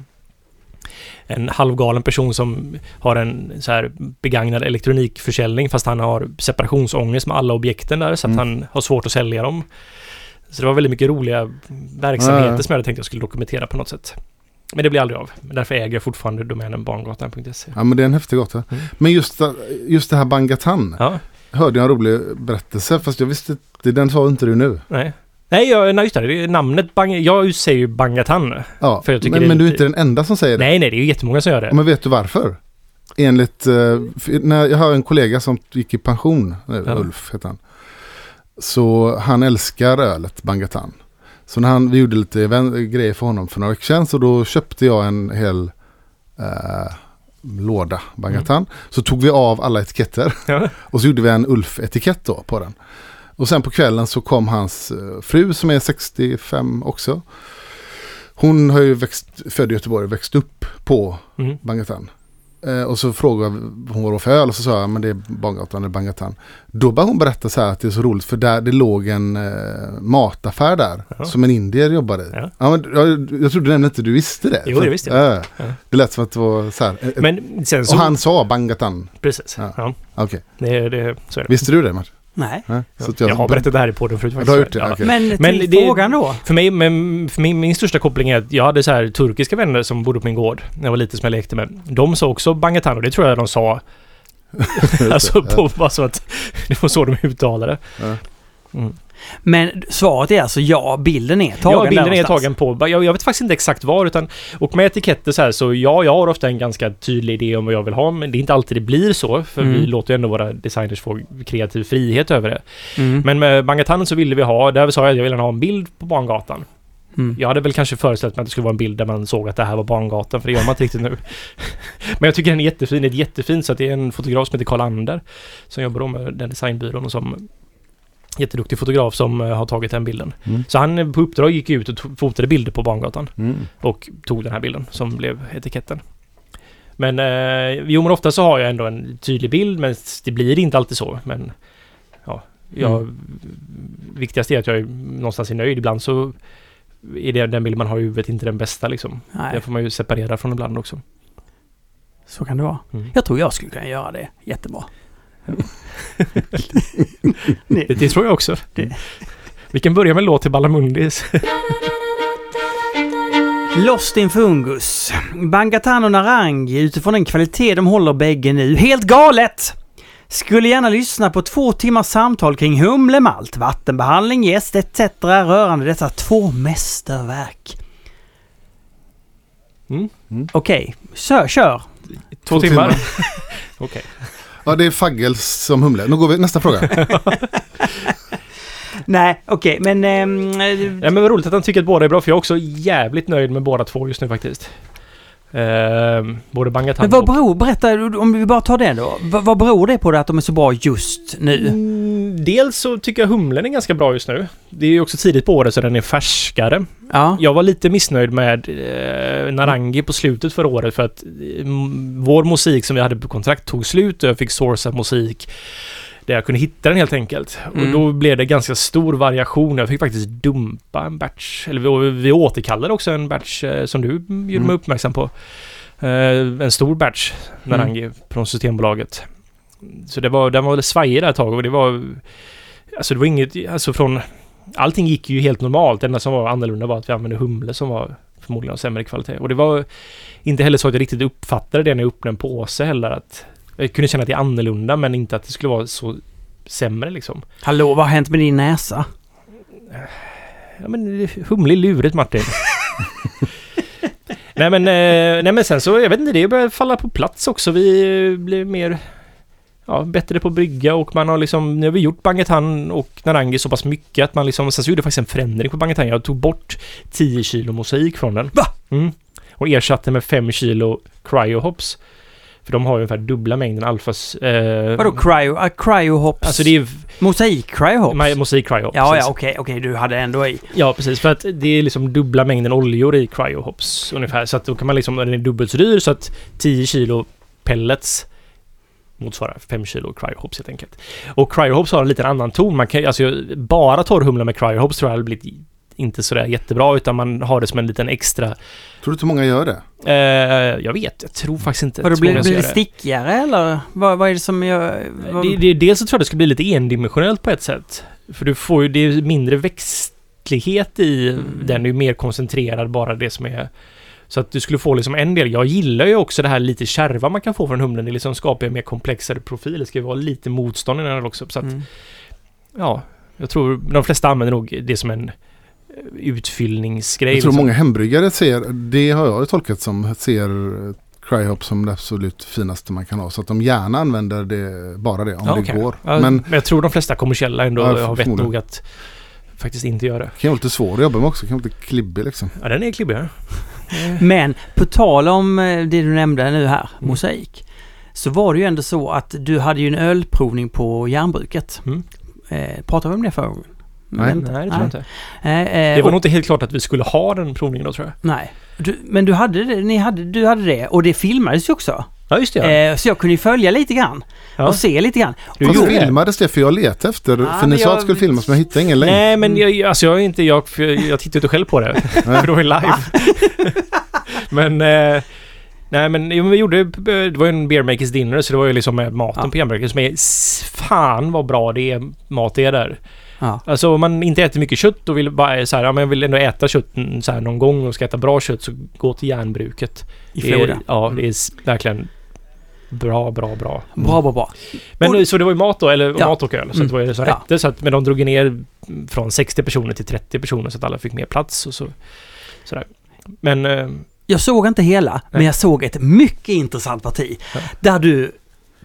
En halvgalen person som har en så här begagnad elektronikförsäljning fast han har separationsångest med alla objekten där så att Mm. han har svårt att sälja dem. Så det var väldigt mycket roliga verksamheter Ja, ja. som jag hade tänkt jag skulle dokumentera på något sätt. Men det blir aldrig av. Därför äger jag fortfarande domänen barngatan.se. Ja, men det är en häftig gata. Mm. Men just, det- just det här Bangatan. Ja, Hörde jag en rolig berättelse. Fast jag visste inte, den sa inte du nu. nej. Nej, jag, nej just det. det namnet Bang... Jag säger ju Bangatan. Ja, För jag tycker men, men du är inte den enda som säger det. Nej, nej, det är ju jättemånga som gör det. Men vet du varför? Enligt, eh, när jag har en kollega som gick i pension, nu, Ja. Ulf heter han. Så han älskar ölet Bangatan. Så när han, vi gjorde lite grejer för honom för några veckor sedan så då köpte jag en hel eh, låda Bangatan. Så tog vi av alla etiketter Ja. och så gjorde vi en Ulf-etikett då på den. Och sen på kvällen så kom hans eh, fru som är 65 också. Hon har ju växt, född i Göteborg och växt upp på Mm. Bangatan. Eh, och så frågade hon vad det för öl och så sa jag men det är Bangatan eller Bangatan. Då började hon berätta så här att det är så roligt för där det låg en eh, mataffär där Ja. som en indier jobbade i. Ja. Ja. men, jag, jag trodde nämligen inte du visste det. Jo, det visste jag. Ja. Ja. Det lät som att det var så här. ett- Men sen så... och han sa Bangatan. Precis. Ja. Ja. Okej, det, det, så är det. visste du det Martin? Nej. Ja. Så att Jag har berättat det här i podden förut Du har gjort det? Ja. Okej. Men till Men det- frågan då. För mig, men för mig, min största koppling är att jag hade så här turkiska vänner som bodde på min gård när jag var liten som jag lekte med. De sa också Bangatan och det tror jag de sa. alltså på, bara så att det var så de uttalade. Ja. Mm. Men svaret är alltså ja, bilden är tagen Ja, bilden är tagen på. Jag, jag vet faktiskt inte exakt var utan... Och med etiketter så här så ja, jag har ofta en ganska tydlig idé om vad jag vill ha men det är inte alltid det blir så. För Mm. vi låter ju ändå våra designers få kreativ frihet över det. Mm. Men med Bangatan så ville vi ha, där sa jag att jag ville ha en bild på Barngatan. Mm. Jag hade väl kanske föreställt mig att det skulle vara en bild där man såg att det här var Barngatan, för det gör man inte riktigt nu. Men jag tycker den är jättefin, det är jättefint så att det är en fotograf som heter Karl Ander som jobbar då med den designbyrån och som jätteduktig fotograf som eh, har tagit den bilden. Mm. Så han eh, på uppdrag gick ut och fotade bilder på Barngatan Mm. och tog den här bilden som blev etiketten. Men eh, jo, men ofta så har jag ändå en tydlig bild, men det blir inte alltid så. Men ja, jag, Mm. viktigast är att jag är någonstans är nöjd. Ibland så är det den bild man har i huvudet inte den bästa liksom. Nej, Det får man ju separera från ibland också. så kan det vara. Mm. Jag tror jag skulle kunna göra det jättebra. Det, det tror jag också. Det- Vi kan börja med låt till Balamundis. Lost in Fungus. Bangatan och Narangi utifrån den kvalitet de håller bägge nu. Helt galet! Skulle gärna lyssna på två timmars samtal kring humle, malt, vattenbehandling, gäst etc. rörande dessa två mästerverk. Mm. Okej, kör, kör. Två, Två timmar. timmar. Okej. Ja, det är Faggels som humle. Nu går vi nästa fråga. Nej, okej, men... ehm, Ja, men vad roligt att han tycker att båda är bra, för jag är också jävligt nöjd med båda två just nu faktiskt. Ehm, både Bangatan men vad beror, berätta, om vi bara tar det då. Vad, vad beror det på det att de är så bra just nu? Mm, dels så tycker jag humlen är ganska bra just nu. Det är ju också tidigt på året så den är färskare. Ja. Jag var lite missnöjd med eh, Narangi på slutet förra året för att eh, vår musik som vi hade på kontrakt tog slut och jag fick sourca musik Där jag kunde hitta den helt enkelt. Mm. Och då blev det ganska stor variation. Jag fick faktiskt dumpa en batch. Eller vi, vi återkallade också en batch eh, som du gjorde mig Mm. uppmärksam på. Eh, en stor batch Narangi från Systembolaget. Så det var, den var väl svajig där ett tag och det var... Alltså det var inget... Alltså från... Allting gick ju helt normalt. Det enda som var annorlunda var att vi använde humle som var förmodligen av sämre kvalitet. Och det var inte heller så att jag riktigt uppfattade det när jag öppnade en påse heller. Att jag kunde känna att det är annorlunda men inte att det skulle vara så sämre liksom. Hallå, vad har hänt med din näsa? Ja men humle är lurigt Martin. nej men, eh, nej men sen så, jag vet inte, det börjar falla på plats också. Vi eh, blir mer... Ja, bättre på att brygga och man har liksom... Nu har vi gjort Bangetan och Narangi så pass mycket att man liksom... Sen så gjorde jag faktiskt en förändring på Bangetan. Jag tog bort 10 kilo mosaik från den. Va? Mm. Och ersatte med 5 kilo cryohops. För de har ju ungefär dubbla mängden alfas... Eh, Vadå cryo, uh, cryohops? Alltså det är... Mosaik cryohops? Ma- Mosaik cryohops. ja, precis. ja, okej, okej, du hade ändå i. Ja, precis. För att det är liksom dubbla mängden oljor i cryohops ungefär. Så att då kan man liksom, den är dubbelt så dyr så att 10 kilo pellets motsvarar 5 kilo cryohops helt enkelt. Och cryohops har en liten annan ton. Man kan alltså bara torrhumla med cryohops tror jag hade blivit inte sådär jättebra utan man har det som en liten extra... Tror du inte många gör det? Eh, jag vet, jag tror faktiskt inte... Vadå, att blir, blir det stickigare eller? Vad, vad är det som gör... Vad, Det, det, dels så tror jag det ska bli lite endimensionellt på ett sätt. För du får ju, det är mindre växtlighet i Mm. den, är ju mer koncentrerad bara det som är... Så att du skulle få liksom en del. Jag gillar ju också det här lite kärva man kan få från humlen. Det liksom skapar en mer komplexare profil. Det ska ju vara lite motstånd i den också. Så att, mm. ja, jag tror de flesta använder nog det som en eh, utfyllningsgrej. Jag tror liksom. många hembryggare ser, det har jag ju tolkat som, ser eh, Cryhop som det absolut finaste man kan ha. Så att de gärna använder det, bara det om Ja, det okej. går. Ja, Men men jag tror de flesta kommersiella ändå Ja, har vett nog att faktiskt inte göra det. kan vara lite svår att jobba med också. Kan vara lite klibbig liksom. Ja, den är klibbig. ja. Men på tal om eh, det du nämnde nu här, Mm. mosaik. Så var det ju ändå så att du hade ju en ölprovning på järnbruket. Mm. Eh, pratade vi om det förra gången? Nej. Men- Nej, det tror jag inte. Eh, eh, Det var och- nog inte helt klart att vi skulle ha den provningen då tror jag. Nej. Du, men du hade det, ni hade, du hade det och det filmades ju också. Ja, just det. Eh, så jag kunde ju följa lite grann Ja. och se lite grann. Du Fast det? filmades det? För jag letade efter. Ja, för ni sa att det skulle filmas men jag hittade ingen länk. Nej, men jag, alltså jag är inte... Jag, jag tittar inte själv på det. för då är det live. men... Eh, nej, men vi gjorde... Det var ju en beer makers dinner, så det var ju liksom med maten Ja. på järnbruket som är... Fan vad bra det är, mat det är där. Ja. Alltså om man inte äter mycket kött och vill bara så här, ja men jag vill ändå äta kött mm, så här någon gång och ska äta bra kött så gå till järnbruket. I Floda. ja, det är s- verkligen bra, bra, bra. Bra, bra, bra. Men Och- så det var ju mat då, eller Ja. mat och öl. Så Mm. det var ju så Ja. rätter. Så att, men de drog ner från 60 personer till 30 personer så att alla fick mer plats och så. Sådär. Men... Eh, Jag såg inte hela, men Nej. jag såg ett mycket intressant parti. Ja. Där du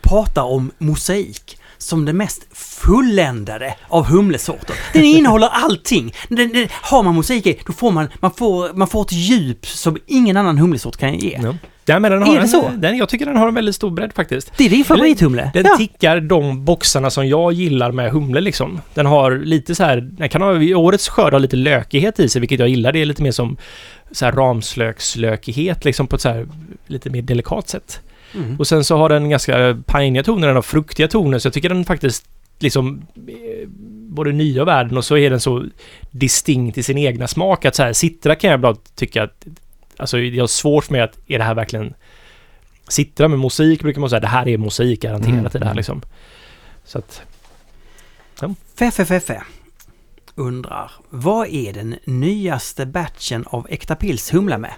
pratar om mosaik som det mest fulländade av humlesorter. Den innehåller allting. Den, den, har man mosaik i, då får man, man, får, man får ett djup som ingen annan humlesort kan ge. ja. ja, men den har Är det en, så? Den, jag tycker den har en väldigt stor bredd faktiskt. Det är din favorithumle. Den Ja. tickar de boxarna som jag gillar med humle liksom. Den har lite så här, den kan ha, årets skörd har lite lökighet i sig, vilket jag gillar. Det är lite mer som så här ramslökslökighet liksom på ett så här lite mer delikat sätt. Mm. Och sen så har den ganska piniga toner, den har fruktiga toner, så jag tycker den faktiskt liksom eh, både nya världen och så är den så distinkt i sin egna smak att så här, Citra kan jag ibland tycka att alltså jag har svårt med att är det här verkligen Citra med mosaik brukar man säga det här är mosaik garanterat Mm. i det här liksom. Så att Feffe Feffe undrar, vad är den nyaste batchen av Äkta Pils humla med?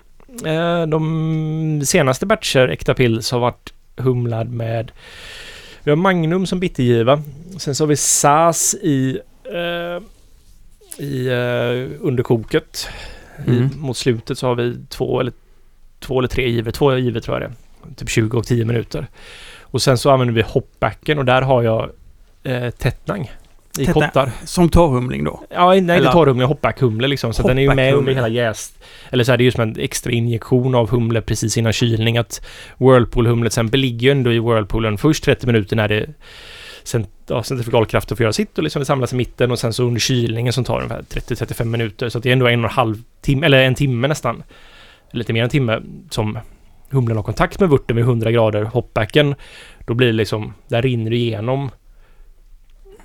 Eh, de senaste batcher Äkta Pils har varit humlad med vi har Magnum som bittergiva. Sen så har vi SAS i eh, i eh, underkoket. Mm. I, mot slutet så har vi två eller två eller tre givor. Två givor tror jag det. Typ 20 och 10 minuter. Och sen så använder vi hopbacken och där har jag eh, tättnang i Tättnang. kottar. Som torrhumling då? Ja, nej Eller- inte torrhumle, hopbackhumle liksom. Så att den är ju med under hela jäst. Eller så är det ju som en extra injektion av humle precis innan kylning. Att Whirlpool-humlet exempel ligger ju ändå i Whirlpoolen först 30 minuter när det cent ja, centrifugalkraften får göra sitt och liksom det samlas i mitten och sen så under kylningen som tar ungefär 30-35 minuter. Så det är ändå en och en halv timme, eller en timme nästan. Lite mer än en timme som humlen har kontakt med vörten vid 100 grader. Hopbacken, då blir det liksom, där rinner det igenom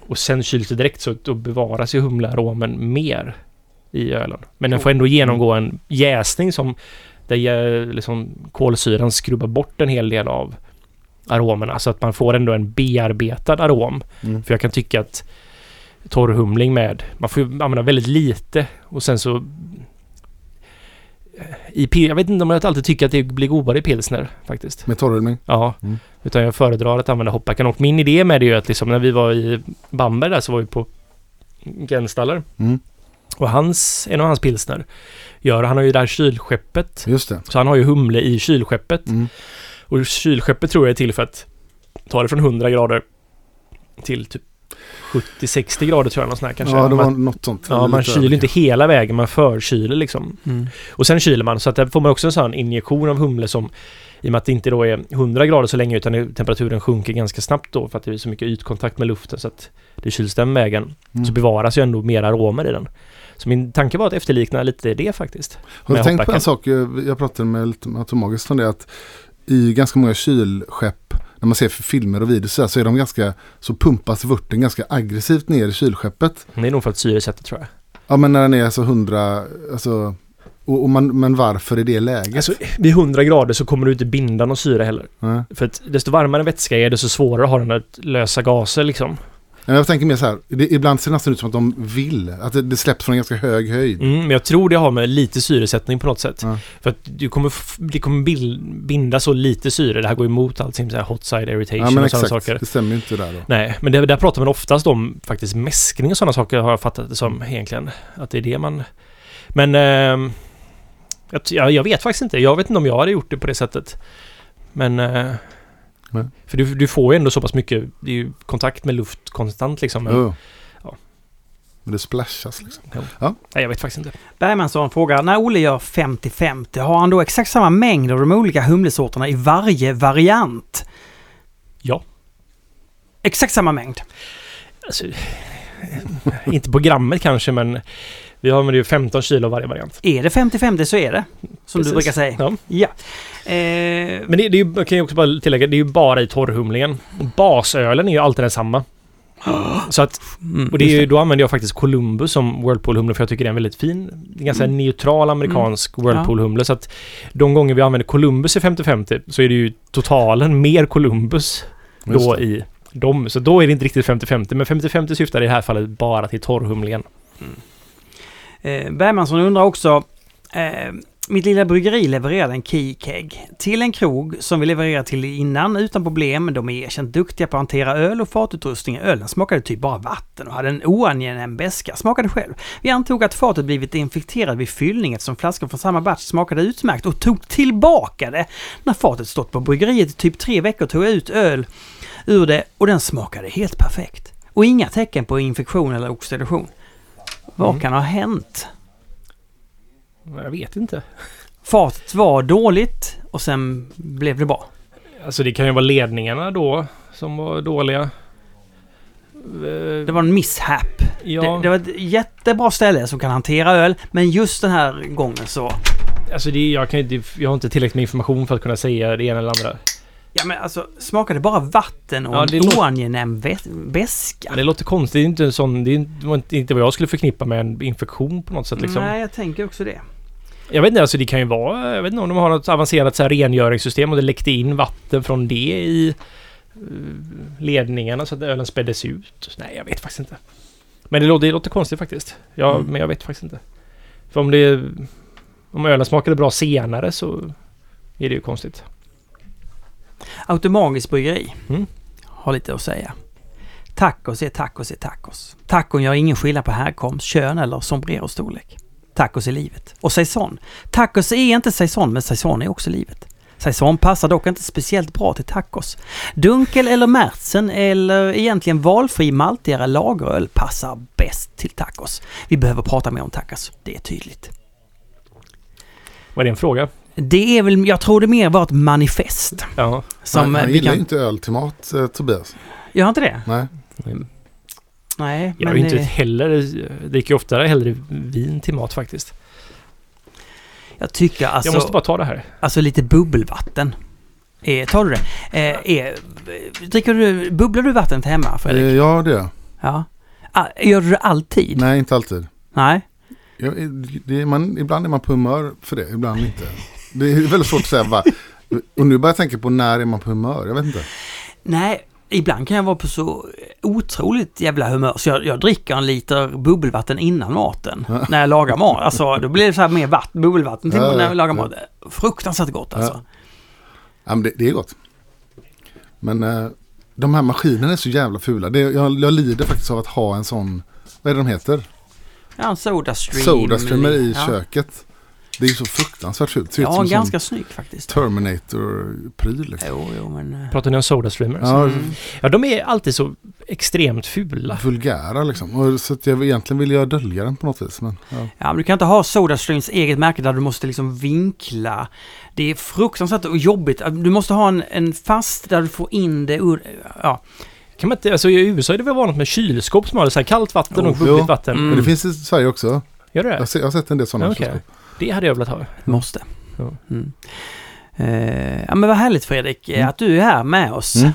Och sen kyls det direkt så att då bevaras ju humlearomen mer i ölen. Men den får ändå genomgå en jäsning som där liksom kolsyran skrubbar bort en hel del av aromerna så att man får ändå en bearbetad arom. Mm. För jag kan tycka att torrhumling med, man får ju använda väldigt lite och sen så i, jag vet inte om jag alltid tycker att det blir godare i pilsner faktiskt. Med torrhumling. Ja, Mm. utan jag föredrar att använda hoppbackan. Och min idé med det är ju att liksom när vi var i Bamberg där så var vi på Genstaller. Mm. Och hans, en av hans pilsner gör, han har ju det här kylskeppet. Just det. Så han har ju humle i kylskeppet. Mm. Och kylskeppet tror jag är till för att ta det från 100 grader till typ 70-60 grader tror jag någon sån här kanske. Ja, det var man, något sånt. ja, man kyler över. inte hela vägen, man förkyler liksom. Mm. Och sen kyler man så att där får man också en sån injektion av humle som i och med att det inte då är 100 grader så länge utan temperaturen sjunker ganska snabbt då för att det är så mycket ytkontakt med luften så att det kyls den vägen. Mm. Så bevaras ju ändå mer aromer i den. Så min tanke var att efterlikna lite det faktiskt. Har du tänkt på en sak? Jag pratade med lite med automagiskt om det. Att i ganska många kylskepp, när man ser för filmer och videos så, är de ganska, så pumpas vörten ganska aggressivt ner i kylskeppet. Det är nog för att syresättet tror jag. Ja men när den är så 100, alltså, och, och man, men varför i det läget? Alltså vid 100 grader så kommer du inte binda någon syre heller. Nej. För att desto varmare vätska är desto svårare har den att lösa gaser liksom. Men jag tänker mer så här, det, ibland ser det nästan ut som att de vill, att det, det släpps från en ganska hög höjd. Mm, men jag tror det har med lite syresättning på något sätt. Ja. För att du kommer, det kommer bil, binda så lite syre. Det här går emot allting så här hot side irritation Ja men och sådana exakt, saker. det stämmer ju inte där då. Nej, men det, där pratar man oftast om faktiskt mäskning och sådana saker har jag fattat det som egentligen. Att det är det man... Men... jag, jag, jag vet faktiskt inte. Jag vet inte om jag hade gjort det på det sättet. Men... eh, Nej. för du, du får ju ändå så pass mycket... Det är ju kontakt med luft konstant liksom. Men, Jo. ja. Men det splashas liksom. Nej, jag vet faktiskt inte. Bergmansson frågar, när Olle gör 50-50, har han då exakt samma mängd av de olika humlesorterna i varje variant? Ja. Exakt samma mängd? Alltså, inte på grammet kanske, men... Vi har med det 15 kilo varje variant. Är det 50-50 så är det. Som Precis. du brukar säga. Ja. Ja. Eh, Men det, det är ju, jag kan ju också bara tillägga, det är ju bara i torrhumlingen. Basölen är ju alltid densamma. Så att, mm, och det är ju, då använder jag faktiskt Columbus som Whirlpool-humle för jag tycker det är en väldigt fin, det är en ganska Mm. neutral amerikansk Whirlpool-humle. Så att de gånger vi använder Columbus i 50-50 så är det ju totalen mer Columbus då i dem. Så då är det inte riktigt 50-50. Men 50-50 syftar i det här fallet bara till torrhumlingen. Eh, Bergmansson undrar också, eh, mitt lilla bryggeri levererade en keykeg till en krog som vi levererade till innan utan problem. De är erkänt duktiga på att hantera öl och fatutrustning. Ölen smakade typ bara vatten och hade en oangenäm beska. Smakade själv. Vi antog att fatet blivit infekterat vid fyllning eftersom flaskan från samma batch smakade utmärkt och tog tillbaka det. När fatet stått på bryggeriet i typ tre veckor tog jag ut öl ur det och den smakade helt perfekt. Och inga tecken på infektion eller oxidation. Vad Mm. kan ha hänt? Jag vet inte. Fatet var dåligt och sen blev det bra. Alltså det kan ju vara ledningarna då som var dåliga. Det var en misshap. Ja, Det, det var ett jättebra ställe som kan hantera öl, men just den här gången så... alltså det, jag, kan, jag har inte tillräckligt med information för att kunna säga det ena eller andra. Ja men alltså, smakade bara vatten och Ja, en det låter- oangenäm vä- beska. Ja, det låter konstigt. Det är inte en sån... Det det var inte- inte vad jag skulle förknippa med en infektion på något sätt liksom. Nej, jag tänker också det. Jag vet inte, alltså det kan ju vara... Jag vet inte om de har något avancerat så här rengöringssystem och det läckte in vatten från det i eh, ledningarna så att ölen späddes ut. Nej, jag vet faktiskt inte. Men det låter, det låter konstigt faktiskt. Ja, Mm. men jag vet faktiskt inte. För om det... Om ölen smakade bra senare så är det ju konstigt. Automagiskt bryggeri. Mm. Har lite att säga. Tacos är tacos är tacos. Tacon gör ingen skillnad på härkomst, kön eller sombrero-storlek. Tacos är livet. Och saison. Tacos är inte saison, men saison är också livet. Saison passar dock inte speciellt bra till tacos. Dunkel eller märtsen eller egentligen valfri maltigare lageröl passar bäst till tacos. Vi behöver prata mer om tacos, det är tydligt. Var det en fråga? Det är väl, jag tror det mer var ett manifest. Ja. Som han eh, han vi gillar kan... ju inte öl till mat, eh, Tobias. Gör han inte det? Nej. Nej, Jag är men... ju inte eh, heller... Jag dricker ju oftare hellre vin till mat faktiskt. Jag tycker alltså... jag måste bara ta det här. Alltså lite bubbelvatten. Eh, tar du det? Eh, är, dricker du, bubblar du vattnet hemma Fredrik? Eh, ja, det jag. Ja. Ah, gör du det alltid? Nej, inte alltid. Nej. Jag, det är man, ibland är man på humör för det, ibland inte. Det är väldigt svårt att säga bara. Och nu börjar jag tänka på när är man på humör? Jag vet inte. Nej, ibland kan jag vara på så otroligt jävla humör så jag, jag dricker en liter bubbelvatten innan maten. Ja. När jag lagar mat. Alltså då blir det så här mer vatten, bubbelvatten till Ja, när ja, jag lagar mat. Fruktansvärt gott alltså. Ja, men det, det är gott. Men eh, de här maskinerna är så jävla fula. Det, jag, jag lider faktiskt av att ha en sån, vad är det de heter? Ja, en Sodastream. Sodastreamer i köket. Det är så fruktansvärt fult. Ser Ja, ganska snygg faktiskt. Terminator-pryl. Liksom. Jo, jo, men... eh, Pratar ni om Sodastreamers? Ja. Ja, Mm. de är alltid så extremt fula. vulgära liksom. Och, så att jag egentligen vill jag dölja den på något vis. Men, ja. Ja, men du kan inte ha Sodastreams eget märke där du måste liksom vinkla. Det är fruktansvärt och jobbigt. Du måste ha en, en fast där du får in det ur... Ja. Kan man inte, alltså I USA är det väl vanligt med kylskåp som har så här kallt vatten och Oh, bubbligt jo. vatten. Mm. Men det finns i Sverige också. Gör det? Jag jag har sett en del sådana. Okej. kylskåp. Det hade jag velat ha. Måste. Ja. Mm. Eh, ja men vad härligt Fredrik eh, Mm. att du är här med oss. Mm.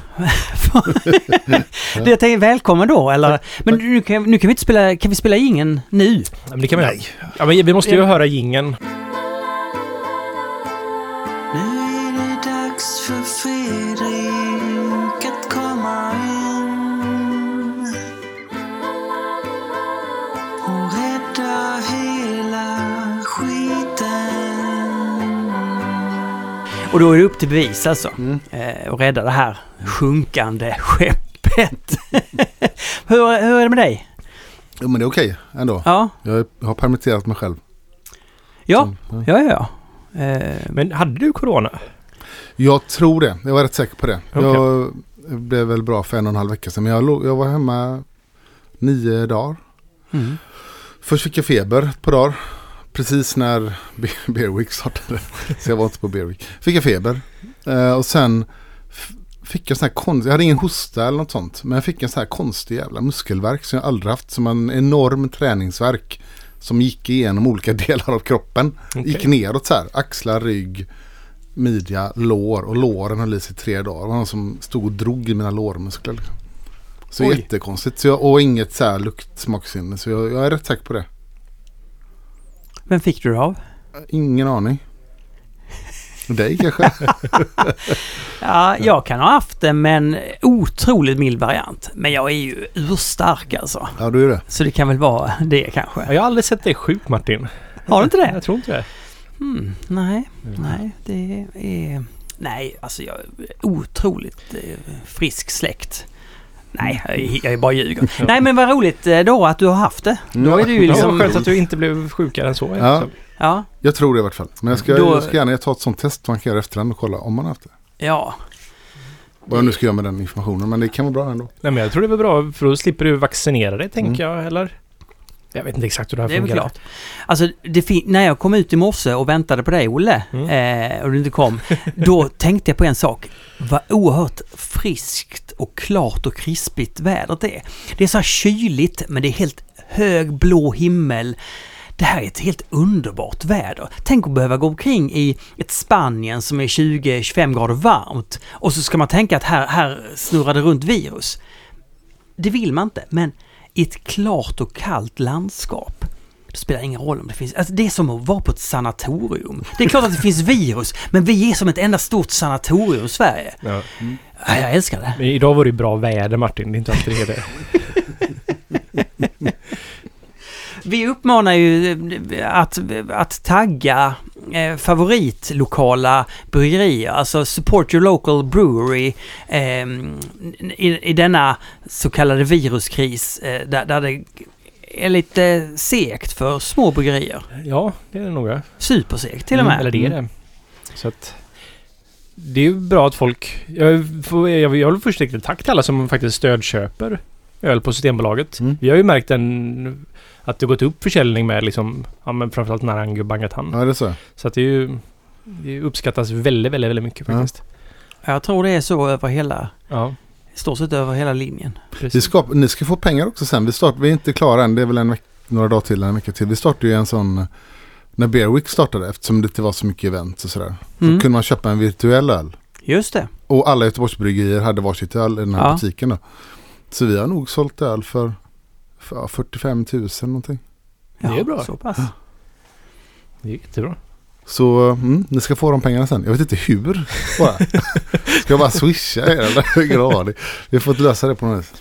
det jag tänkte, välkommen då eller? Men nu kan, nu kan vi inte spela, kan vi spela ingen nu? Ja, men det kan vi göra. Ja, men vi måste ju höra gingen. Och då är det upp till bevis alltså. Mm. Eh, och rädda det här sjunkande skeppet. hur, hur är det med dig? Jo, men det är okej ändå. Ja, Jag, har permitterat mig själv. ja, Så, ja, ja. ja. Eh, Men hade du corona? Jag tror det. Jag var rätt säker på det. Okej. Jag blev väl bra för en och en halv vecka sedan. Men jag, låg, jag var hemma nio dagar. mm. Först fick jag feber ett par dagar. Precis när Be- Bear Week startade. Så jag var inte på Bear Week. Fick jag feber. Eh, och sen fick jag sån här konst... Jag hade ingen hosta eller något sånt. Men jag fick en sån här konstig jävla muskelvärk som jag aldrig haft. Som en enorm träningsverk. Som gick igenom olika delar av kroppen. Okej. Gick neråt så här. Axlar, rygg, midja, lår. Och låren höll i sig tre dagar. Det var någon som stod och drog i mina lårmuskler. Liksom. Så Oj. jättekonstigt. Så jag, och inget så här luktsmaksinne. Så jag, jag är rätt säker på det. Vem fick du det av? Ingen aning. Dig kanske? Ja, jag kan ha haft det men otroligt mild variant. Men jag är ju urstark alltså. Ja, du är det. Så det kan väl vara det kanske. Ja, Jag har aldrig sett dig sjuk Martin. Har du inte det? Jag tror inte det. Hmm, nej, nej, det är... Nej, alltså jag är otroligt eh, frisk släkt. Nej, jag, är- jag är bara ljuger. Nej, men vad roligt eh, då att du har haft det. Då är det ju liksom... skönt att du inte blev sjukare än så. Ja. Ja, Jag tror det i vart fall. Men jag ska, Då- jag ska gärna ta ett sånt test man kan göra efterhand och kolla om man har haft det. ja. Vad jag nu ska göra med den informationen. Men det kan vara bra ändå. Nej, men jag tror det är bra för då slipper du vaccinera dig tänker Mm. jag, eller? Jag vet inte exakt hur det här Det är fungerar. klart. Alltså, det när jag kom ut i morse och väntade på dig, Olle, Mm. eh, och du inte kom, då tänkte jag på en sak. Vad oerhört friskt och klart och krispigt vädret är. Det är så här kyligt, men det är helt hög blå himmel. Det här är ett helt underbart väder. Tänk att behöva gå omkring i ett Spanien som är 20-25 grader varmt och så ska man tänka att här, här snurrar det runt virus. Det vill man inte, men i ett klart och kallt landskap det spelar ingen roll om det finns... Alltså det är som att vara på ett sanatorium. Det är klart att det finns virus, men vi är som ett enda stort sanatorium i Sverige. Ja. Ja, jag älskar det. Men idag var det ju bra väder Martin, det är inte alltid det är det. Vi uppmanar ju eh, att, att tagga eh, favoritlokala bryggerier, alltså support your local brewery eh, i, i denna så kallade viruskris eh, där, där det är lite segt för små bryggerier. Ja, det är det nog. Supersegt till och med. Eller det är det. Så att... Det är ju bra att folk... Jag, jag, jag vill först rikta ett tack till alla som faktiskt stödköper öl på Systembolaget. Mm. Vi har ju märkt en, att det gått upp försäljning med liksom, ja men framförallt Narangi och Bangatan. Ja, det är så. Så att det är ju... Det uppskattas väldigt, väldigt, väldigt mycket Ja. faktiskt. Jag tror det är så över hela, Ja, i stort sett över hela linjen. skap, ni ska få pengar också sen. Vi, start, vi är inte klara än. Det är väl en veck, några dagar till, en vecka till. Vi startade ju en sån... När Bear Week startade, eftersom det inte var så mycket event och sådär. Så Mm. kunde man köpa en virtuell öl. Just det. Och alla Göteborgsbryggerier hade varsitt öl i den här Ja. butiken då. Så vi har nog sålt öl för, för ja, 45 000 någonting. Det är bra. Så pass. Det är jättebra. Så mm, ni ska få de pengarna sen. Jag vet inte hur. Bara. Ska jag bara swisha er eller? Ingen aning. Vi får lösa det på något vis.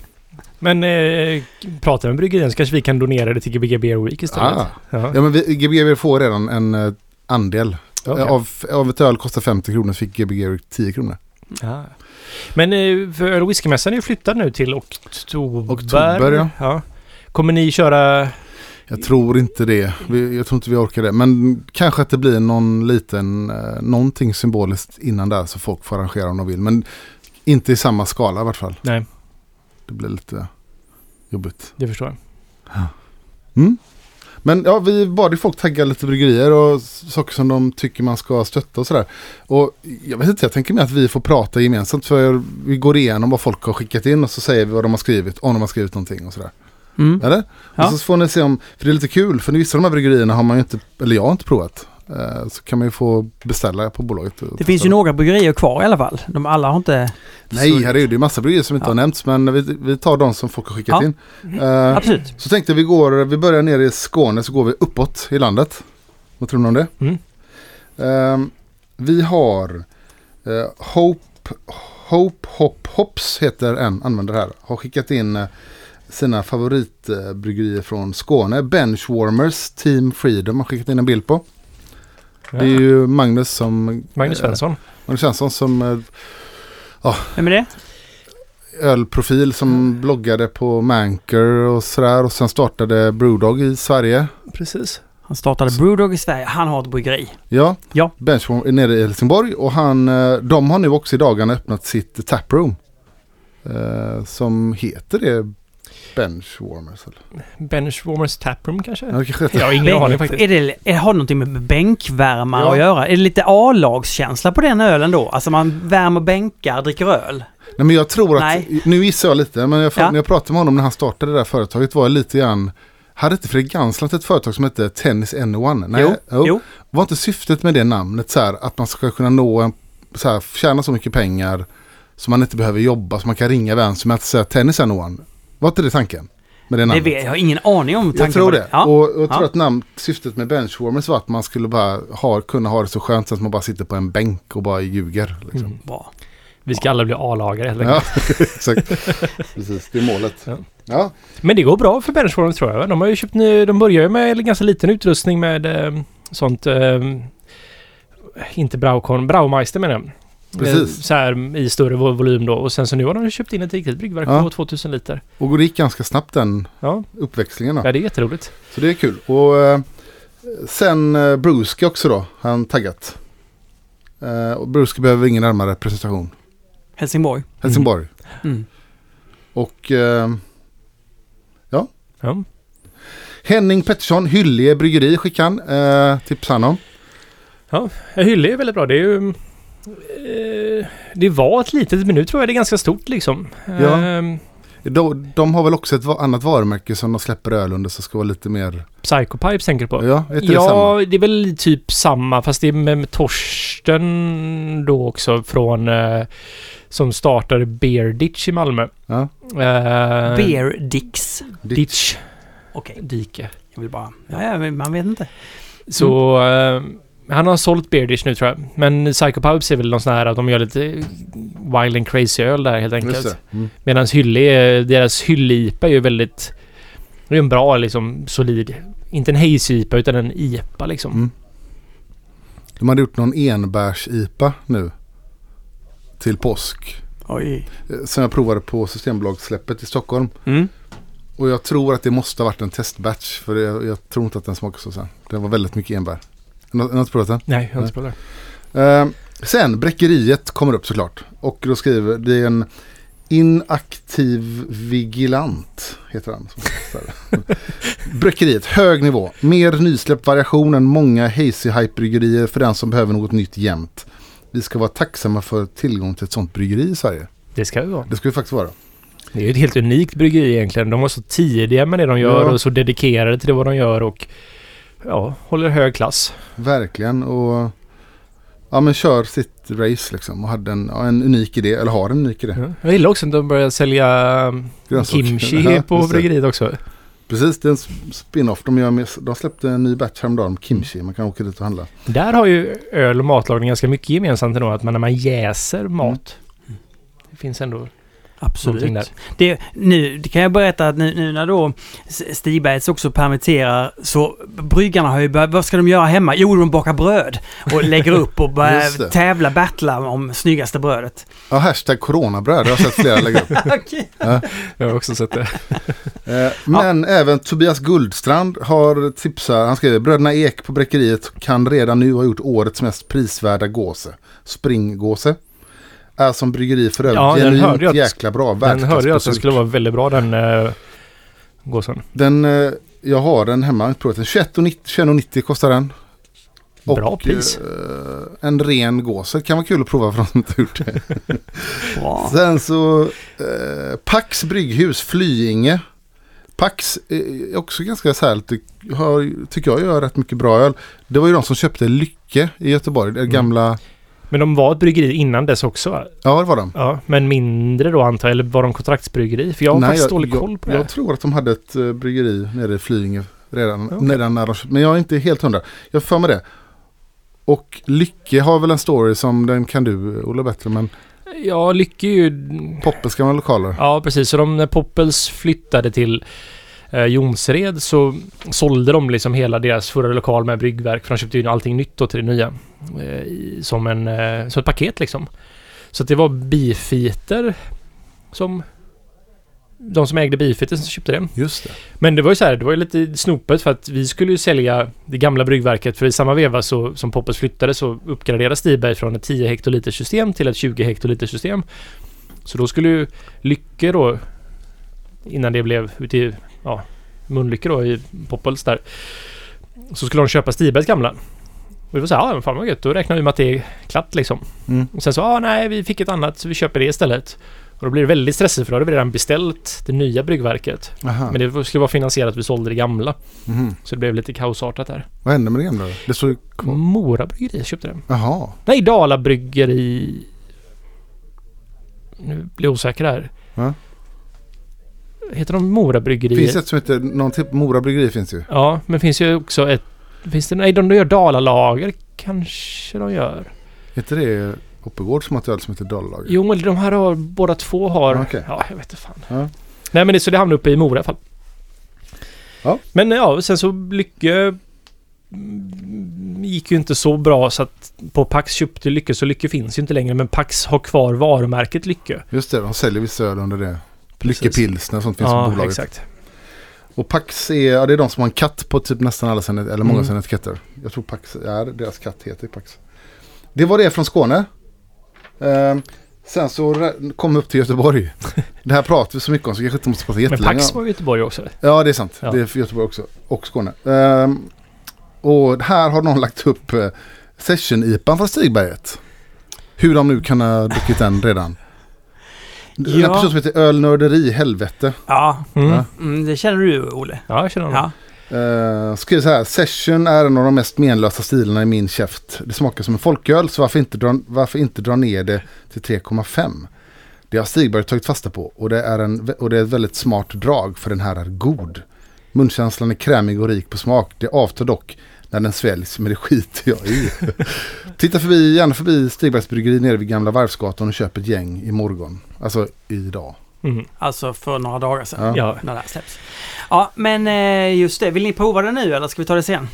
Men eh, pratar vi med bryggeriet så kanske vi kan donera det till Gbg Beer Week istället. Ah. Ja. Ja men vi, Gbg får redan en eh, andel. Okej. Av, av ett öl kostar 50 kronor så fick Gbg 10 kronor. Ah. Men eh, för öl och whiskymässan är ju flyttad nu till oktober. Oktober, ja. Kommer ni köra... Jag tror inte det. Vi, jag tror inte vi orkar det. Men kanske att det blir någon liten, eh, någonting symboliskt innan där så folk får arrangera om de vill. Men inte i samma skala i vart fall. Nej, Det blir lite jobbigt. det förstår jag. Mm. Men ja, vi bad ju folk tagga lite bryggerier och saker som de tycker man ska stötta och sådär. Och jag vet inte, jag tänker mig att vi får prata gemensamt för vi går igenom vad folk har skickat in och så säger vi vad de har skrivit, om de har skrivit någonting och sådär. Mm. Eller? Ja. Och så får ni se om, för det är lite kul, för vissa av de här bryggerierna har man ju inte, eller jag har inte provat. Eh, Så kan man ju få beställa på bolaget. Det finns ju några bryggerier kvar i alla fall. De alla har inte... Nej, här är ju det är massa bryggerier som inte Ja. har nämnts, men vi, vi tar de som folk har skickat Ja. in. Eh, Absolut. Så tänkte vi går, vi börjar ner i Skåne så går vi uppåt i landet. Vad tror ni om det? Mm. Ehm, vi har eh, Hope, Hope Hop Hops heter en användare här. Har skickat in sina favoritbryggerier från Skåne. Benchwarmers Team Freedom har skickat in en bild på. Det är ju Magnus som... Magnus eh, Svensson. Magnus Svensson som eh, Vem är det? ölprofil som bloggade på Manker och sådär. Och sen startade Brewdog i Sverige. Precis. Han startade Brewdog i Sverige. Han har ett bryggeri. Ja, Ja. Benchwarm är nere i Helsingborg och han, eh, de har nu också i dagarna öppnat sitt taproom. Eh, som heter det Benchwarmers eller? Benchwarmers Taproom kanske? Ja. Jag har ingen aning faktiskt. Är det, är, har det någonting med bänkvärmare Ja. att göra? Är det lite A-lagskänsla på den ölen då? Alltså man värmer bänkar, dricker öl? Nej men jag tror att, Nej. nu gissar jag lite, men jag, Ja. när jag pratade med honom när han startade det där företaget var jag lite grann hade inte Fredrik Ganslant ett företag som hette Tennis N1? Nej, Jo, jo. Var inte syftet med det namnet så här att man ska kunna nå en, så här, tjäna så mycket pengar så man inte behöver jobba så man kan ringa vem som helst och säga Tennis N1? Var inte det tanken? Med det Det namnet? vet, jag har ingen aning om tanken Jag tror det. Ja. Och, och jag tror Ja. att namn, syftet med Benchwarmers var att man skulle bara ha, kunna ha det så skönt så att man bara sitter på en bänk och bara ljuger. Liksom. Mm. Bra. Vi ska alla bli A-lagare helt Ja, enkelt. exakt. Precis, det är målet. Ja. Ja. Men det går bra för Benchwarmers tror jag. De har ju köpt ny, De börjar ju med en ganska liten utrustning med eh, sånt... Eh, inte Braukorn, Braumeister menar jag. Precis. Eh, Så här i större vo- volym då. Och sen så nu har de köpt in ett riktigt bryggverk Ja. på 2000 liter. Och det gick ganska snabbt den Ja, uppväxlingen. Då. ja det är jätteroligt. Så det är kul. Och eh, sen eh, Bruski också då, han taggat. Eh, och Bruski behöver ingen närmare presentation. Helsingborg. Helsingborg. Mm. Och eh, Ja. Henning Pettersson, Hyllie Bryggeri skickade han. Eh, tipsade han om. Ja, Hylle är väldigt bra. Det är ju... Eh, det var ett litet, men nu tror jag det är ganska stort liksom. Ja. Eh, De, de har väl också ett annat varumärke som de släpper öl under som ska vara lite mer... Psychopipes tänker du på? Ja, det samma? Ja, det är väl typ samma fast det är med, med Torsten då också från eh, som startade Beer Ditch i Malmö. Ja. Eh, Beer Dicks. Ditch. Okej, Dike. jag vill bara... Ja, ja, men man vet inte. Så Mm. eh, han har sålt Beer Ditch nu tror jag. Men Psychopipes är väl någon sån här att de gör lite wild and crazy öl där helt enkelt. Mm. Medan Hylle, deras Hylle-IPA är ju väldigt... Det är en bra liksom solid... Inte en haze-IPA utan en IPA liksom. Mm. De hade gjort någon enbärs-IPA nu. Till påsk. Oj. Eh, Som jag provade på Systembolagssläppet i Stockholm. Mm. Och jag tror att det måste ha varit en testbatch. För jag, jag tror inte att den smakar så sen. Det var väldigt mycket enbär. Har du inte provat den? Nej, jag har inte provat det. Eh, sen, Bräckeriet kommer upp såklart. Och då skriver, det är en inaktiv vigilant, heter han. Bräckeriet, hög nivå. Mer nysläppt variation än många hazy hype bryggerier för den som behöver något nytt jämt. Vi ska vara tacksamma för tillgång till ett sånt bryggeri i Sverige. Det ska det vara. Det ska vi faktiskt vara. Det är ju ett helt unikt bryggeri egentligen. De var så tidiga med det de gör Ja. och så dedikerade till det vad de gör och ja, håller hög klass. Verkligen. Och ja, men kör sitt race liksom. Och hade en, en unik idé, eller har en unik idé. Ja. Jag gillar också att de börjar sälja um, Grönsaker. kimchi Ja, på bryggeriet också. Precis, det är en spin-off. De, gör med, de släppte en ny batch häromdagen, kimchi. Man kan åka dit och handla. Där har ju öl och matlagning ganska mycket gemensamt ändå. Att man, när man jäser mat. Det finns ändå. Absolut. Det, nu det kan jag berätta att nu, nu när då Stigbergs också permitterar så bryggarna har ju börjat, vad ska de göra hemma? Jo, de bakar bröd och lägger upp och börjar tävla, battla om snyggaste brödet. Ja, hashtag coronabröd. Jag har sett flera lägga upp. Okej. Jag har också sett det. Eh, men även Tobias Guldstrand har tipsat. Han skriver Bröderna Ek på Bräckeriet kan redan nu ha gjort årets mest prisvärda gåse. Springgåse. Är som bryggeri för övrigt Ja, den hörde genuint jag att- jäkla bra. Den hörde jag att den skulle vara väldigt bra den uh, gåsen. Den, eh, jag har den hemma, provat den. 21,90 21,90 kostar den. Bra pris. eh, en ren gåse kan vara kul att prova för de som inte gjort det. Sen så eh, Pax brygghus, Flyinge. Pax är också ganska så här lite, har, tycker jag gör rätt mycket bra öl. Det var ju de som köpte Lycke i Göteborg, det Mm. Men de var ett bryggeri innan dess också va? ja det var de. Ja, men mindre då antar jag. Eller var de kontraktsbryggeri? För jag har Nej, faktiskt dålig koll på det. Jag tror att de hade ett uh, bryggeri nere i Flyinge redan, Okej. redan när de men jag är inte helt hundra. Jag för mig det. Och Lycke har väl en story som den kan du Olle bättre, men Ja, Lycke är ju... Poppels gamla lokaler. Ja, precis. Så de, när Poppels flyttade till eh, Jonsered så sålde de liksom hela deras förra lokal med bryggverk. För de köpte ju allting nytt då till det nya. Eh, som, en, eh, som ett paket liksom. Så det var bifiter som... De som ägde bifiter som köpte det. Just det. Men det var ju så här, det var ju lite snopet för att vi skulle ju sälja det gamla bryggverket för i samma veva så som Poppels flyttade så uppgraderades Stiberg från ett 10 hektoliters system till ett 20 hektoliters system. Så då skulle ju Lycke då innan det blev ute i ja, Munlycke då i Poppels där så skulle de köpa Stibergs gamla. Och det var så här, ja men fan vad gött, då räknar vi med att det är klart liksom. Mm. Och sen så, ah, nej vi fick ett annat så vi köper det istället. Och då blir det väldigt stressigt för då hade vi redan beställt det nya bryggverket. Aha. Men det skulle vara finansierat vi sålde det gamla. Mhm. Så det blev lite kaosartat där. Vad hände med det gamla? Det kvar. Mora bryggeri köpte det. Jaha. Nej, Dala bryggeri... Nu blir jag osäker här. Ja. Heter de Mora bryggeri? Finns det ett som heter, någon typ, Mora bryggeri finns ju. Ja, men finns ju också ett... Finns det... Nej, de gör Dalalager kanske de gör. Heter det Oppegård som har ett öl som heter Dalalager? Jo, men de här har... Båda två har... Okej. Ja, jag vet inte fan. Ja. Nej, men det, så det hamnade uppe i Mora i alla fall. Ja. Men ja, sen så Lycke mm, gick ju inte så bra så att på Pax köpte Lycke så Lycke finns ju inte längre men Pax har kvar varumärket Lycke. Just det, de säljer vissa öl under det. Precis. Lycke Pilsner och sånt finns på Ja, bolaget. exakt. Och Pax är, ja, det är de som har en katt på typ nästan alla sina, eller många Mm. etiketter. Jag tror Pax är, deras katt heter Pax. Det var det från Skåne. Ehm, sen så kom vi upp till Göteborg. det här pratar vi så mycket om så vi kanske inte måste prata Men jättelänge Pax om. var i Göteborg också. Ja, det är sant. Ja. Det är Göteborg också. Och Skåne. Ehm, och här har någon lagt upp uh, Session-IPan från Stigberget. Hur de nu kan ha druckit den redan. En Ja. person som heter Ölnörderi Helvete. Ja, Mm. Ja. Ja. mm, det känner du Olle. jag känner honom. Ja. Uh, skriver så här. Session är en av de mest menlösa stilarna i min käft. Det smakar som en folköl så varför inte dra, varför inte dra ner det till 3,5? Det har Stigberg tagit fasta på och det, är en, och det är ett väldigt smart drag för den här är god. Munkänslan är krämig och rik på smak. Det avtar dock när den sväljs men det skiter jag i. Titta förbi, gärna förbi Stigbergs bryggeri nere vid Gamla Varvsgatan och köp ett gäng imorgon. Alltså idag. Mm. Alltså för några dagar sedan. Ja. När det här släpps. Ja, men eh, just det. Vill ni prova det nu eller ska vi ta det sen?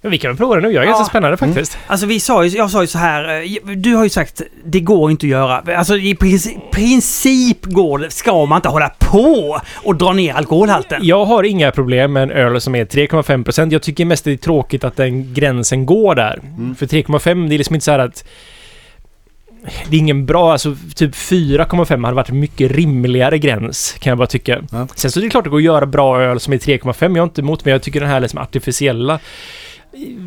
Men vi kan väl prova det nu. Jag är Ja. ganska spännande faktiskt. Alltså vi sa ju, jag sa ju så här, eh, du har ju sagt det går inte att göra. Alltså i princip, princip går det, ska man inte hålla på och dra ner alkoholhalten. Jag har inga problem med en öl som är 3,5%. Jag tycker mest det är tråkigt att den gränsen går där. Mm. För 3,5 det är liksom inte så här att... Det är ingen bra, alltså typ 4,5 hade varit en mycket rimligare gräns kan jag bara tycka. Ja. Sen så är det klart att det går att göra bra öl som är 3,5. Jag är inte emot men jag tycker den här liksom artificiella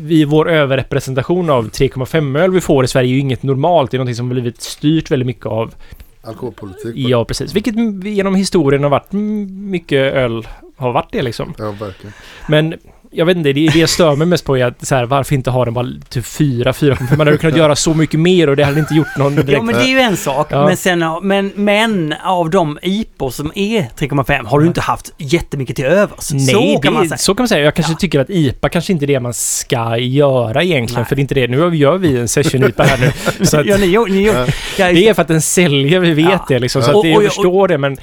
i vår överrepresentation av 3,5 öl vi får i Sverige är ju inget normalt. Det är någonting som har blivit styrt väldigt mycket av Alkoholpolitik. Ja, precis. Vilket genom historien har varit mycket öl har varit det liksom. Ja, verkligen. Men jag vet inte, det, det jag stör mig mest på är att så här, varför inte ha den bara typ 4, 4, för man hade kunnat göra så mycket mer och det hade inte gjort någon direkt... Ja, men det är ju en sak. Ja. Men, sen, men, men av de IPor som är 3,5 har du inte haft jättemycket till övers. Nej, så kan man säga. så kan man säga. Jag kanske Ja. tycker att IPA kanske inte är det man ska göra egentligen, Nej. för det är inte det. Nu gör vi en session-IPA här nu. Så att ja, ni, ni, Ja. det är för att den säljer, vi vet det liksom. Så att det, Och- jag och- och- förstår det, men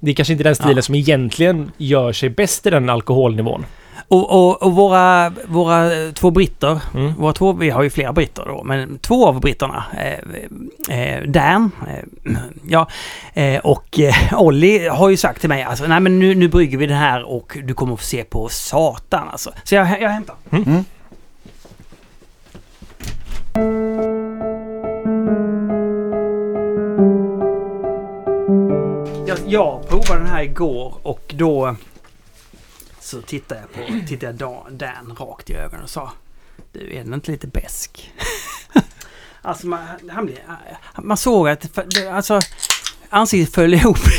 det är kanske inte den stilen som egentligen gör sig bäst i den alkoholnivån. Och, och, och våra, våra två britter, Mm. våra två, vi har ju flera britter då, men två av britterna, eh, eh, Dan eh, ja, eh, och eh, Olli har ju sagt till mig alltså, nej men nu, nu brygger vi det här och du kommer få se på satan alltså. Så jag, jag hämtar. Mm. Jag, jag provade den här igår och då så tittade jag på tittade jag Dan, Dan rakt i ögonen och sa Du, är den inte lite besk? alltså man, han blev, man såg att det- alltså, ansiktet föll ihop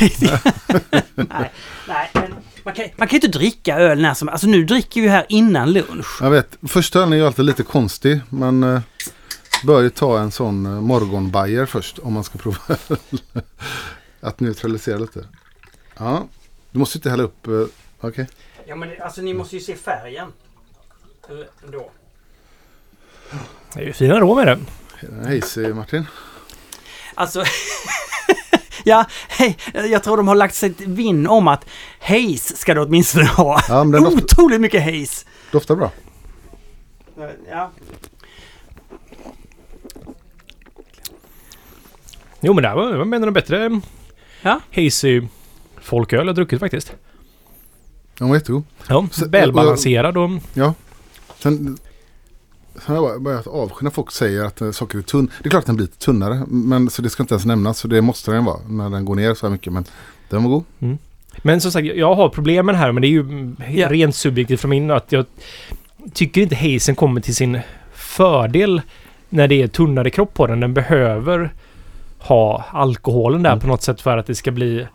nej, nej, men man kan, man kan ju inte dricka öl när som Alltså nu dricker vi här innan lunch. Jag vet, första ölen är ju alltid lite konstig. Man eh, bör ju ta en sån eh, morgonbajer först om man ska prova att neutralisera lite. Ja, du måste inte hälla upp. Eh, Okej. Ja men det, alltså ni måste ju se färgen. Eller då. Det är ju fina rå med det. Hazy Martin. Alltså... ja, hej, jag tror de har lagt sig vinn om att Haze ska du åtminstone ha. Ja, men Otroligt mycket Haze. doftar bra. Ja. Jo men det här var, en av de bättre Ja. hazy folköl jag har druckit faktiskt. Den var jättegod. Ja, Så- välbalanserad och... Sen, sen har jag bara börjat avsky när folk säger att eh, socker är tunn. Det är klart att den blir lite tunnare. Men, så det ska inte ens nämnas. Så det måste den vara när den går ner så här mycket. Men den var god. Men som sagt, jag har problem med det här men det är ju mm, Ja. rent subjektivt från min att jag tycker inte hazen kommer till sin fördel när det är tunnare kropp på den. Den behöver ha alkoholen där Mm. på något sätt för att det ska bli...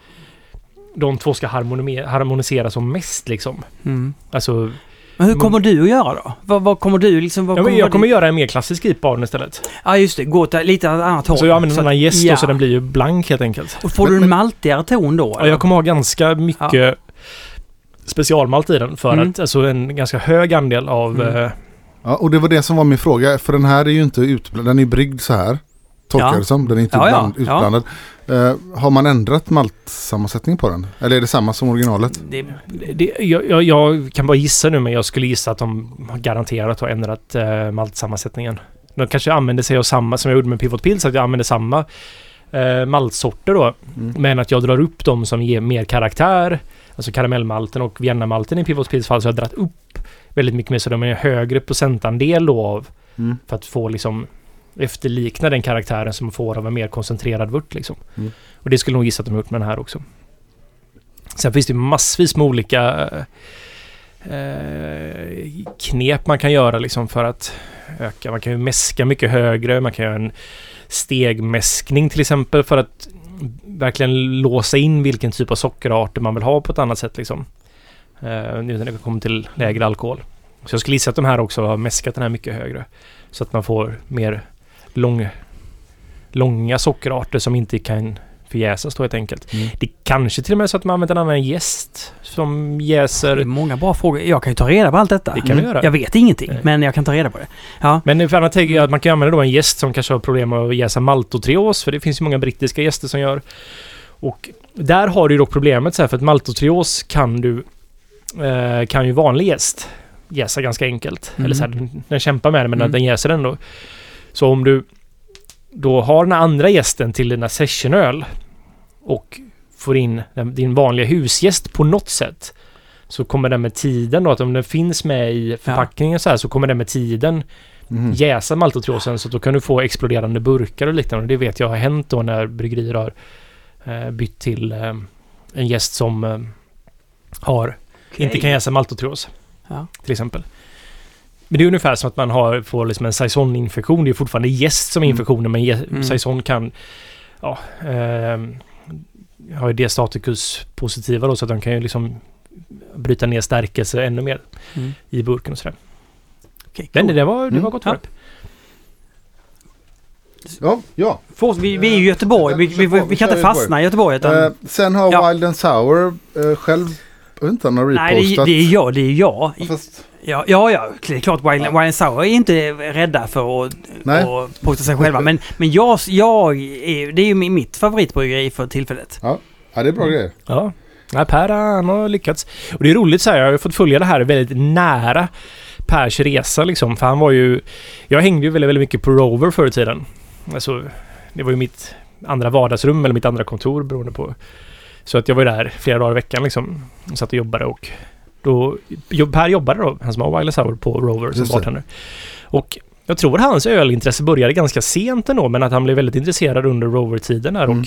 De två ska harmoni- harmonisera som mest liksom. Mm. Alltså, Men hur kommer du att göra då? Vad, vad kommer du liksom... Vad ja, men jag kommer din- göra en mer klassisk IPA av den istället. Ja just det, gå åt lite annat håll. Så jag använder en annan gäst ja. så den blir ju blank helt enkelt. Och får du en maltigare ton då? Ja, jag kommer ha ganska mycket specialmalt i den för Mm. att alltså en ganska hög andel av Mm. eh, Ja, och det var det som var min fråga. För den här är ju inte utblandad. Den är bryggd så här. Tolkar Ja. jag det som. Den är inte Ja, ja, utbland- ja. utblandad. Eh, har man ändrat maltsammansättning på den? Eller är det samma som originalet? Det, Det, jag, jag, kan bara gissa nu, men jag skulle gissa att de har garanterat har ändrat eh, maltsammansättningen. De kanske använder sig av samma, som jag gjorde med Pivot Pills, att jag använder samma eh, maltsorter då. Mm. Men att jag drar upp dem som ger mer karaktär. Alltså karamellmalten och viennamalten i Pivot Pills fall så har jag dragit upp väldigt mycket mer så de är en högre procentandel då av Mm. för att få liksom efterlikna den karaktären som man får av en mer koncentrerad vört liksom. Mm. Och det skulle nog gissa att de gjort med den här också. Sen finns det massvis med olika eh, knep man kan göra liksom för att öka. Man kan ju mäska mycket högre. Man kan göra en stegmäskning till exempel för att verkligen låsa in vilken typ av sockerarter man vill ha på ett annat sätt liksom. Eh, nu när det kommer till lägre alkohol. Så jag skulle gissa att de här också har mäskat den här mycket högre. Så att man får mer lång, långa sockerarter som inte kan förjäsas då helt enkelt. Mm. Det kanske till och med är så att man använder en annan gäst som jäser. många bra frågor. Jag kan ju ta reda på allt detta. Det kan vi göra. Jag vet ingenting, Nej. men jag kan ta reda på det. Ja. Men för annat tänker jag att man kan använda då en gäst som kanske har problem med att jäsa maltotrios, för det finns ju många brittiska gäster som gör. Och där har du ju dock problemet så här, för att maltotrios kan du, eh, kan ju vanlig gäst jäsa ganska enkelt. Mm. Eller så här, den, den kämpar med det, men Mm. den jäser ändå. Så om du då har den andra gästen till dina sessionöl och får in din vanliga husgäst på något sätt så kommer den med tiden då, att om den finns med i förpackningen så här så kommer den med tiden Mhm. jäsa maltotriosen så då kan du få exploderande burkar och liknande. Det vet jag har hänt då när bryggerier har eh, bytt till eh, en gäst som eh, har, inte kan jäsa maltotrios. Ja. Till exempel. Men det är ungefär som att man har, får liksom en saison-infektion. Det är fortfarande gäst som är Mm. infektionen men Mm. saison kan ja, eh, har ju D-staticus positiva då så att de kan ju liksom bryta ner stärkelse ännu mer Mm. i burken och sådär. Men cool. det var, det Mm. var gott Ja. rep. Ja, ja. Fort- vi, vi är i Göteborg. Vi, vi, vi, vi kan inte fastna i Göteborg. Utan, Eh, sen har Ja. Wild and Sour eh, själv, inte han har nej, det, är- repostat. det är jag. Det är jag. Fast, Ja, ja, ja det är klart Wild, Wild and Sour är inte rädda för att, att posta sig själva. Men, men jag, jag är, det är ju mi- mitt favoritbryggeri för tillfället. ja, det är bra grejer. Ja. Nej, Per han har lyckats. Och det är roligt så här, jag har fått följa det här väldigt nära Pers resa liksom. För han var ju... Jag hängde ju väldigt, väldigt mycket på Rover förr i tiden. Alltså, det var ju mitt andra vardagsrum eller mitt andra kontor beroende på. Så att jag var ju där flera dagar i veckan liksom. Och satt och jobbade och då... Per jobbade då, han som har Wild Sour på Rover som bartender. Och jag tror hans ölintresse började ganska sent ändå, men att han blev väldigt intresserad under Rover-tiden där Mm.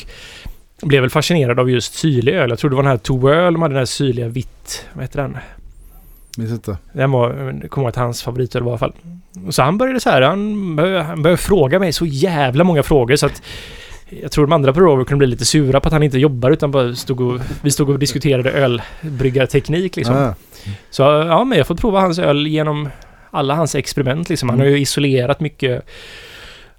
och blev väl fascinerad av just syrlig öl. Jag tror det var den här Toöl, de hade den här syrliga vitt... Vad heter den? Minns inte. Den var, jag kommer ihåg att hans favoritöl var i alla fall. Så han började så här, han började, han började fråga mig så jävla många frågor så att jag tror de andra på Rover kunde bli lite sura på att han inte jobbar utan bara stod och, vi stod och diskuterade ölbryggarteknik liksom. Ah, Så ja, men jag har fått prova hans öl genom alla hans experiment liksom. Han har ju isolerat mycket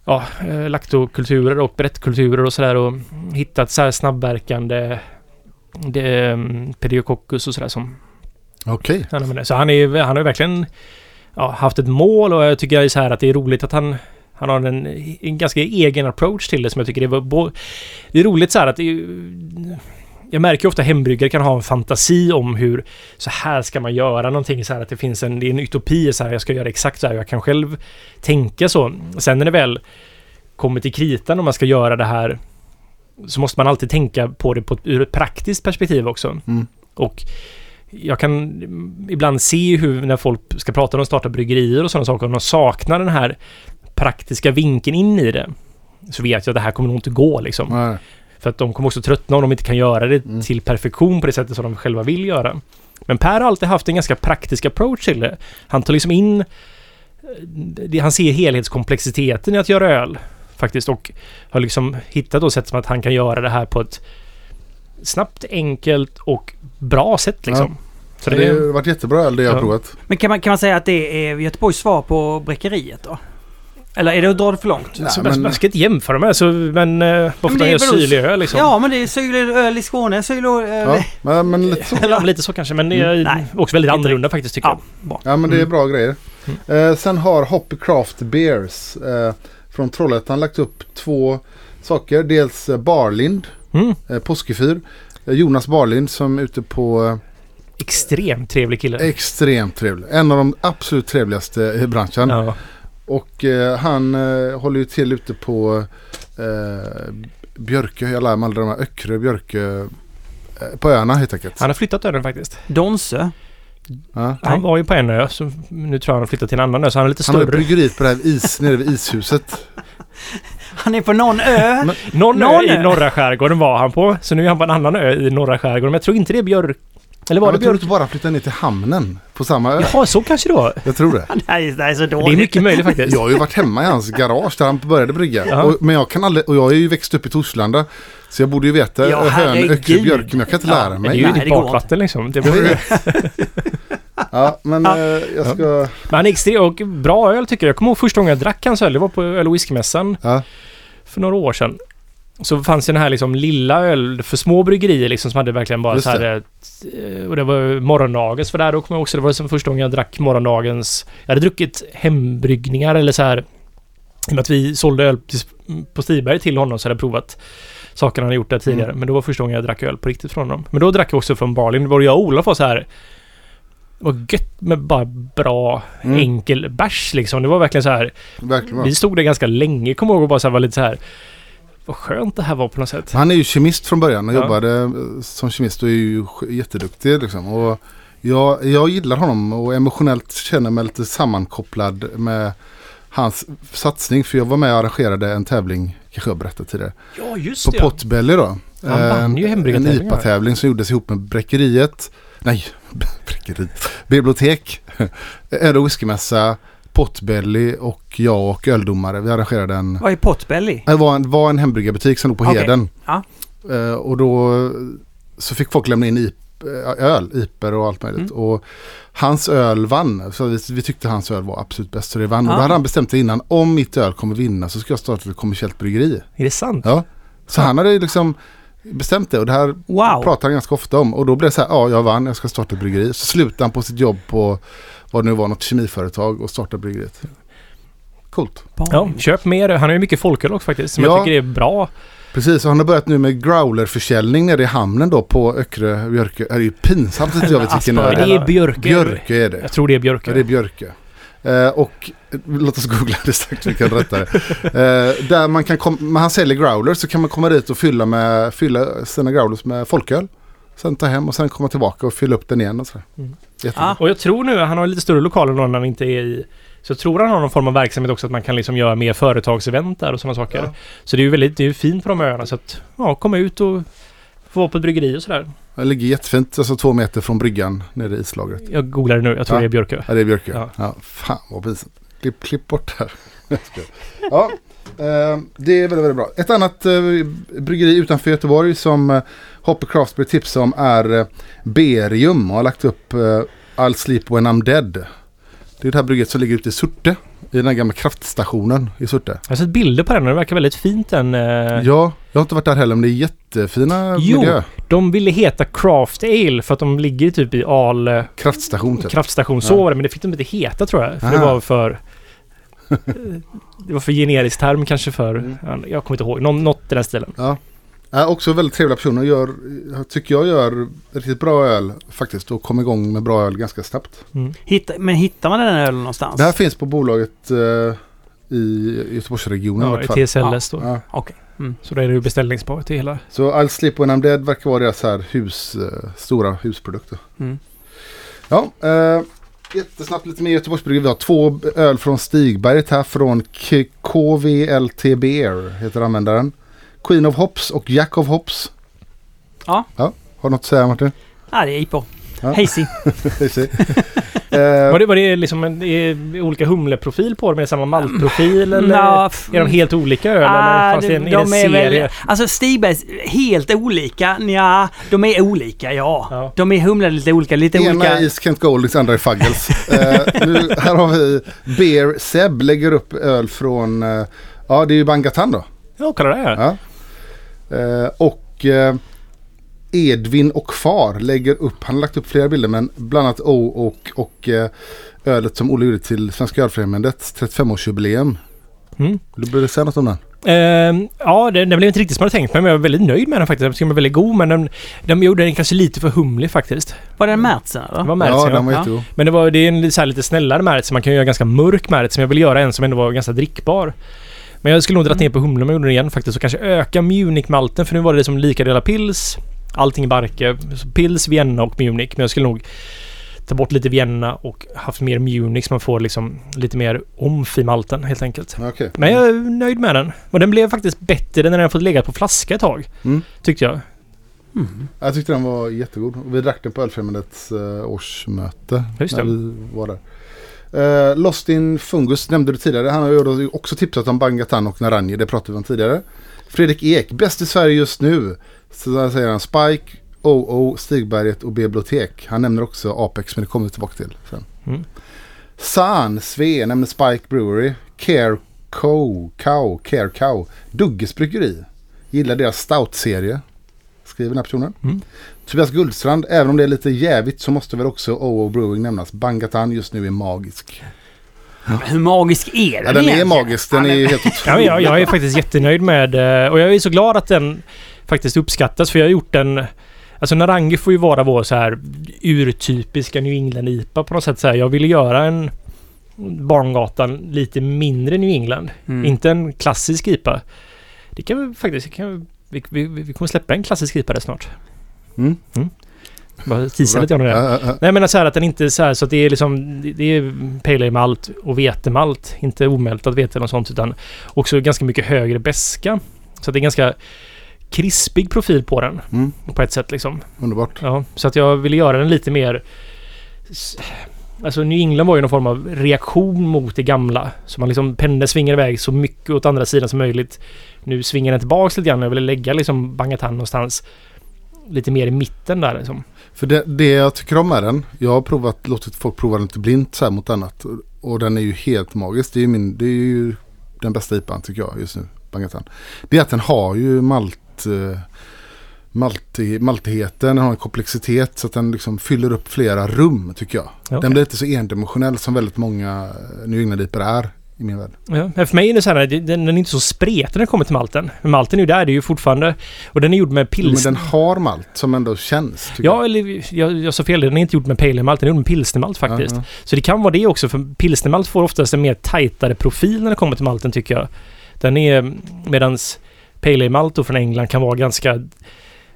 ja, eh, laktokulturer och brettkulturer och sådär och hittat så här snabbverkande det, um, pediococcus och sådär som Okej. använder. Så han, är, han har verkligen ja, haft ett mål och jag tycker så här att det är roligt att han han har en, en ganska egen approach till det som jag tycker det var... Det är roligt så här att det Jag märker ofta hembryggare kan ha en fantasi om hur så här ska man göra någonting så här att det finns en, det är en utopi så här jag ska göra exakt så här. Jag kan själv tänka så. Sen när det väl kommer till kritan om man ska göra det här så måste man alltid tänka på det på ett, ur ett praktiskt perspektiv också. Mm. Och jag kan ibland se hur när folk ska prata om att starta bryggerier och sådana saker, om de saknar den här praktiska vinkeln in i det. Så vet jag att det här kommer nog inte gå liksom. Nej. För att de kommer också tröttna om de inte kan göra det Mm. till perfektion på det sättet som de själva vill göra. Men Per har alltid haft en ganska praktisk approach till det. Han tar liksom in... eh, det- Han ser helhetskomplexiteten i att göra öl. Faktiskt. Och har liksom hittat då sätt som att han kan göra det här på ett snabbt, enkelt och bra sätt liksom. Så det det, har varit jättebra öl det jag Ja. provat. Men kan man, kan man säga att det är Göteborgs svar på Bräckeriet då? Eller är det att dra det för långt? Nej, så men- man ska inte jämföra med så, men varför Men är gör väl- syrlig öl liksom. Ja, men det är syrlig öl i Skåne. Syrlig öl... Ja, men, men lite så. Eller lite så kanske, men det är Mm. Också väldigt annorlunda faktiskt tycker Ja, bra. Ja men det är Mm. bra grejer. Eh, sen har Hoppy Craft Beers eh, från Trollhättan lagt upp två saker. Dels eh, Barlind, jag. Mm. eh, påskefyr. Eh, Jonas Barlind som är ute på eh, Extremt trevlig kille. extremt trevlig. En av de absolut trevligaste i branschen. Ja. Och eh, han eh, håller ju till ute på eh, Björkö, jag lär mig aldrig de här Öckerö, Björkö. Eh, på öarna helt enkelt. Han har flyttat öden faktiskt. Donsö. Ja. Han var ju på en ö, så nu tror jag han har flyttat till en annan ö, så han är lite Han har större. bryggeriet på det här is, nere vid ishuset. Han är på någon ö. Men- Någon, Någon ö i ö. norra skärgården var han på, så nu är han på en annan ö i norra skärgården. Men jag tror inte det är Björk... Eller var Han det Björk? inte bara flyttat ner till hamnen på samma ö. Jaha, så kanske det var. Jag tror det. Det det här är så Det dåligt. är mycket möjligt faktiskt. Jag har ju varit hemma i hans garage där han började brygga. Ja. Och, men jag kan aldrig, och jag är ju växt upp i Torslanda. Så jag borde ju veta Ja, hön, öcke, björk, men jag kan inte Ja, lära Men det är mig. ju Nej, ditt det bakvatten liksom. Det Jag borde... Ja, men Ja. eh, jag ska... Men han är extremt och bra öl tycker jag. Jag kommer ihåg första gången jag drack hans öl. Det var på öl och whiskymässan Ja, för några år sedan. Så fanns det den här liksom lilla öl för små bryggerier liksom som hade verkligen bara Just så här... eh, Och det var morgondagens för där då kommer jag också. Det var som första gången jag drack morgondagens... Jag hade druckit hembryggningar eller så här... I och med att vi sålde öl på Stiberg till honom så hade jag provat saker han hade gjort där tidigare. Mm. Men det var första gången jag drack öl på riktigt från honom. Men då drack jag också från Barlin. Både jag och Olof var så här... Var gött med bara bra, Mm. enkel bärs liksom. Det var verkligen så här... verkligen. Vi stod där ganska länge, kommer ihåg och bara så här, var lite så här... Vad skönt det här var på något sätt. Han är ju kemist från början och Ja. jobbade eh, som kemist och är ju jätteduktig liksom. Och jag, jag gillar honom och emotionellt känner mig lite sammankopplad med hans satsning. För jag var med och arrangerade en tävling, kanske jag berättat tidigare. Ja, just På det. ja. Potbelly då. Han vann En- ju En hembryggartävlingar. IPA-tävling som gjordes ihop med Bräckeriet. Nej, Bräckeriet. Bibliotek. Öl och whiskymässa. Potbelly och jag och öldomare. Vi arrangerade en... Vad är Potbelly? Det var en, var en hembryggarbutik som låg på Okej. Heden. Ja. Eh, och då så fick folk lämna in i eh, öl, IPer och allt möjligt. Mm. Och hans öl vann. Så vi, vi tyckte hans öl var absolut bäst. Så det vann. Och Ah. då hade han bestämt sig innan. Om mitt öl kommer vinna så ska jag starta ett kommersiellt bryggeri. Är det sant? Ja. Så Ja. han hade liksom bestämt det. Och det här Wow! pratar han ganska ofta om. Och då blev det så här, ja jag vann, jag ska starta ett bryggeri. Så slutade han på sitt jobb på vad det nu var, något kemiföretag och startade bryggeriet. Coolt. Ja, köp mer. Han har ju mycket folköl också faktiskt. Som Ja. jag tycker är bra. Precis, och han har börjat nu med growlerförsäljning nere i hamnen då på Öckerö, Björkö. Det är ju pinsamt att jag vet vilken öl Men det är Björke. Björkö är det. Jag tror det är Björke. Ja, det är Björkö. Eh, och eh, låt oss googla det strax, vi kan rätta det. Eh, där man kan kom- när han säljer growlers så kan man komma dit och fylla, med, fylla sina growlers med folköl. Sen ta hem och sen komma tillbaka och fylla upp den igen och sådär. Mm. Ah. Och jag tror nu, han har lite större lokaler än han inte är i. Så jag tror han har någon form av verksamhet också att man kan liksom göra mer företagsevent där och sådana saker. Ja. Så det är ju väldigt det är ju fint på de öarna så att ja, komma ut och få vara på ett bryggeri och sådär. Det ligger jättefint, alltså två meter från bryggan nere i islagret. Jag googlar det nu, jag tror Ja. det är Björkö. Ja, det är Björkö. Ja. Ja. fan vad pinsamt. Klipp, klipp bort det här. Ja, det är väldigt, väldigt bra. Ett annat eh, bryggeri utanför Göteborg som eh, Hopper Craftsberry tipsade om är eh, Berium och har lagt upp eh, I'll sleep when I'm dead. Det är det här bryggeriet som ligger ute i Surte. I den här gamla kraftstationen i Surte. Jag har sett bilder på den och det verkar väldigt fint den. eh, Ja, jag har inte varit där heller men det är jättefina Jo. miljö. De ville heta Craft Ale för att de ligger typ i Al eh, Kraftstation typ. kraftstation. Så Ja. var det, men det fick de inte heta tror jag. För det Aha. var för... det var för generisk term kanske för... Mm. ja, Jag kommer inte ihåg. Nå, något i den stilen. Ja. Är också väldigt trevliga personer. Gör, tycker jag gör riktigt bra öl faktiskt. Och kom igång med bra öl ganska snabbt. Mm. Hitta, men hittar man den ölen någonstans? Det här finns på bolaget eh, i Göteborgsregionen i Ja, fall. i TSLS då. Ja. Okej. Mm. Så då är det ju beställningsbart till hela. Så I'll Sleep When I'm Dead verkar vara deras här hus, eh, stora husprodukter. Mm. Ja, eh, jättesnabbt lite mer Göteborgsbryggeri. Vi har två öl från Stigberget här från KVLT Beer heter användaren. Queen of Hops och Jack of Hops. Ja. ja. Har du något att säga Martin? Ja, det är IPA. Ja. Hazy. Precis. Var eh, det, var det liksom en, olika humleprofil på dem? Är det samma maltprofil eller? F- Är de helt olika öl Ah, eller fanns det en, de, de är serie? väl... Alltså Stigbergs, helt olika? Ja, de är olika ja. Ja. De är humlade lite olika, lite ena olika... är i Kent Goldings, andra är Fuggles. eh, nu, här har vi Beer Seb lägger upp öl från, eh, ja det är ju Bangatan då. Ja, kolla det här. Ja. Eh, och eh, Edvin och Far lägger upp, han har lagt upp flera bilder men bland annat O och, och eh, ölet som Olle gjorde till Svenska Ölfrämjandets 35-årsjubileum. Mm. Vill du säga något om den? Ehm, ja, det, det blev inte riktigt som jag hade tänkt mig, men jag var väldigt nöjd med den faktiskt. Den var väldigt god, men den, de gjorde den kanske lite för humlig faktiskt. Var det Märtsen var märkt, ja, ja. den var Ja. jättegod. Men det, var, det är en så här lite snällare märkt, så man kan göra ganska mörk märkt, som jag vill göra en som ändå var ganska drickbar. Men jag skulle nog dragit ner på humlen om jag gjorde den igen faktiskt, och kanske öka Munich-malten, för nu var det som lika delar pils, allting i barke, pils, Vienna och Munich. Men jag skulle nog ta bort lite Vienna och haft mer Munich så man får liksom lite mer omf i malten helt enkelt. Okej. Men jag är nöjd med den. Och den blev faktiskt bättre när den fått ligga på flaska ett tag. Mm. Tyckte jag. Mm. Jag tyckte den var jättegod. Vi drack den på Ölfrämjandets uh, årsmöte. Just det. När vi var där. Eh, Lost in Fungus nämnde du tidigare. Han har ju också tipsat om Bangatan och Naranje. Det pratade vi om tidigare. Fredrik Ek, bäst i Sverige just nu. Så där säger han Spike, OO, Stigberget och Bibliotek. Han nämner också Apex men det kommer vi tillbaka till sen. Mm. San, Sve, nämner Spike Brewery. Care Co, Cow, Care Cow. Dugges Bryggeri. Gillar deras stout-serie. Skriver den här personen. Mm. Tobias Guldstrand, även om det är lite jävigt så måste väl också OO Brewing nämnas. Bangatan just nu är magisk. Men Hur magisk är den Ja, den är magisk. Den Ja, är helt Ja, otrolig. jag, jag är faktiskt jättenöjd med eh, och jag är så glad att den faktiskt uppskattas för jag har gjort en Alltså Narangi får ju vara vår så här urtypiska New England-IPA på något sätt. Så här, jag ville göra en Barngatan lite mindre New England. Mm. Inte en klassisk IPA. Det kan vi faktiskt... Kan vi, vi, vi, vi kommer släppa en klassisk IPA där snart. Mm. Bara tisa lite om det. Ja, ja, ja. Nej men så här att den inte är så här så att det är liksom det- är pale ale malt och vetemalt. Inte omältat vete eller något sånt utan också ganska mycket högre beska. Så att det är ganska krispig profil på den Mm, på ett sätt liksom. underbart. Ja, så att jag ville göra den lite mer... Alltså New England var ju någon form av reaktion mot det gamla. Så man liksom pendeln svingar iväg så mycket åt andra sidan som möjligt. Nu svingar den tillbaks lite grann. Jag ville lägga liksom Bangatan någonstans lite mer i mitten där liksom. För det, det jag tycker om med den, jag har provat, låtit folk prova den lite blint så här mot annat. Och, och den är ju helt magisk. Det är ju, min, det är ju den bästa IPan tycker jag just nu, Bangatan. Det är att den har ju malt, eh, malti, maltigheten, har en komplexitet så att den liksom fyller upp flera rum tycker jag. Okej. Den blir inte så endimensionell som väldigt många eh, New England-IPor är i min värld. Ja, för mig är det så här, den, den är inte så spretig när det kommer till malten. Men malten är ju där, det är ju fortfarande... Och den är gjord med Jo, pils... Men den har malt som ändå känns. Ja, eller jag, jag sa fel. Den är inte gjord med pale ale malt, den är gjord med pilsnermalt jag. faktiskt. Ja, Så det kan vara det också, för pilsnermalt får oftast en mer tajtare profil när det kommer till malten tycker jag. Den är... Medans pale ale malt då från England kan vara ganska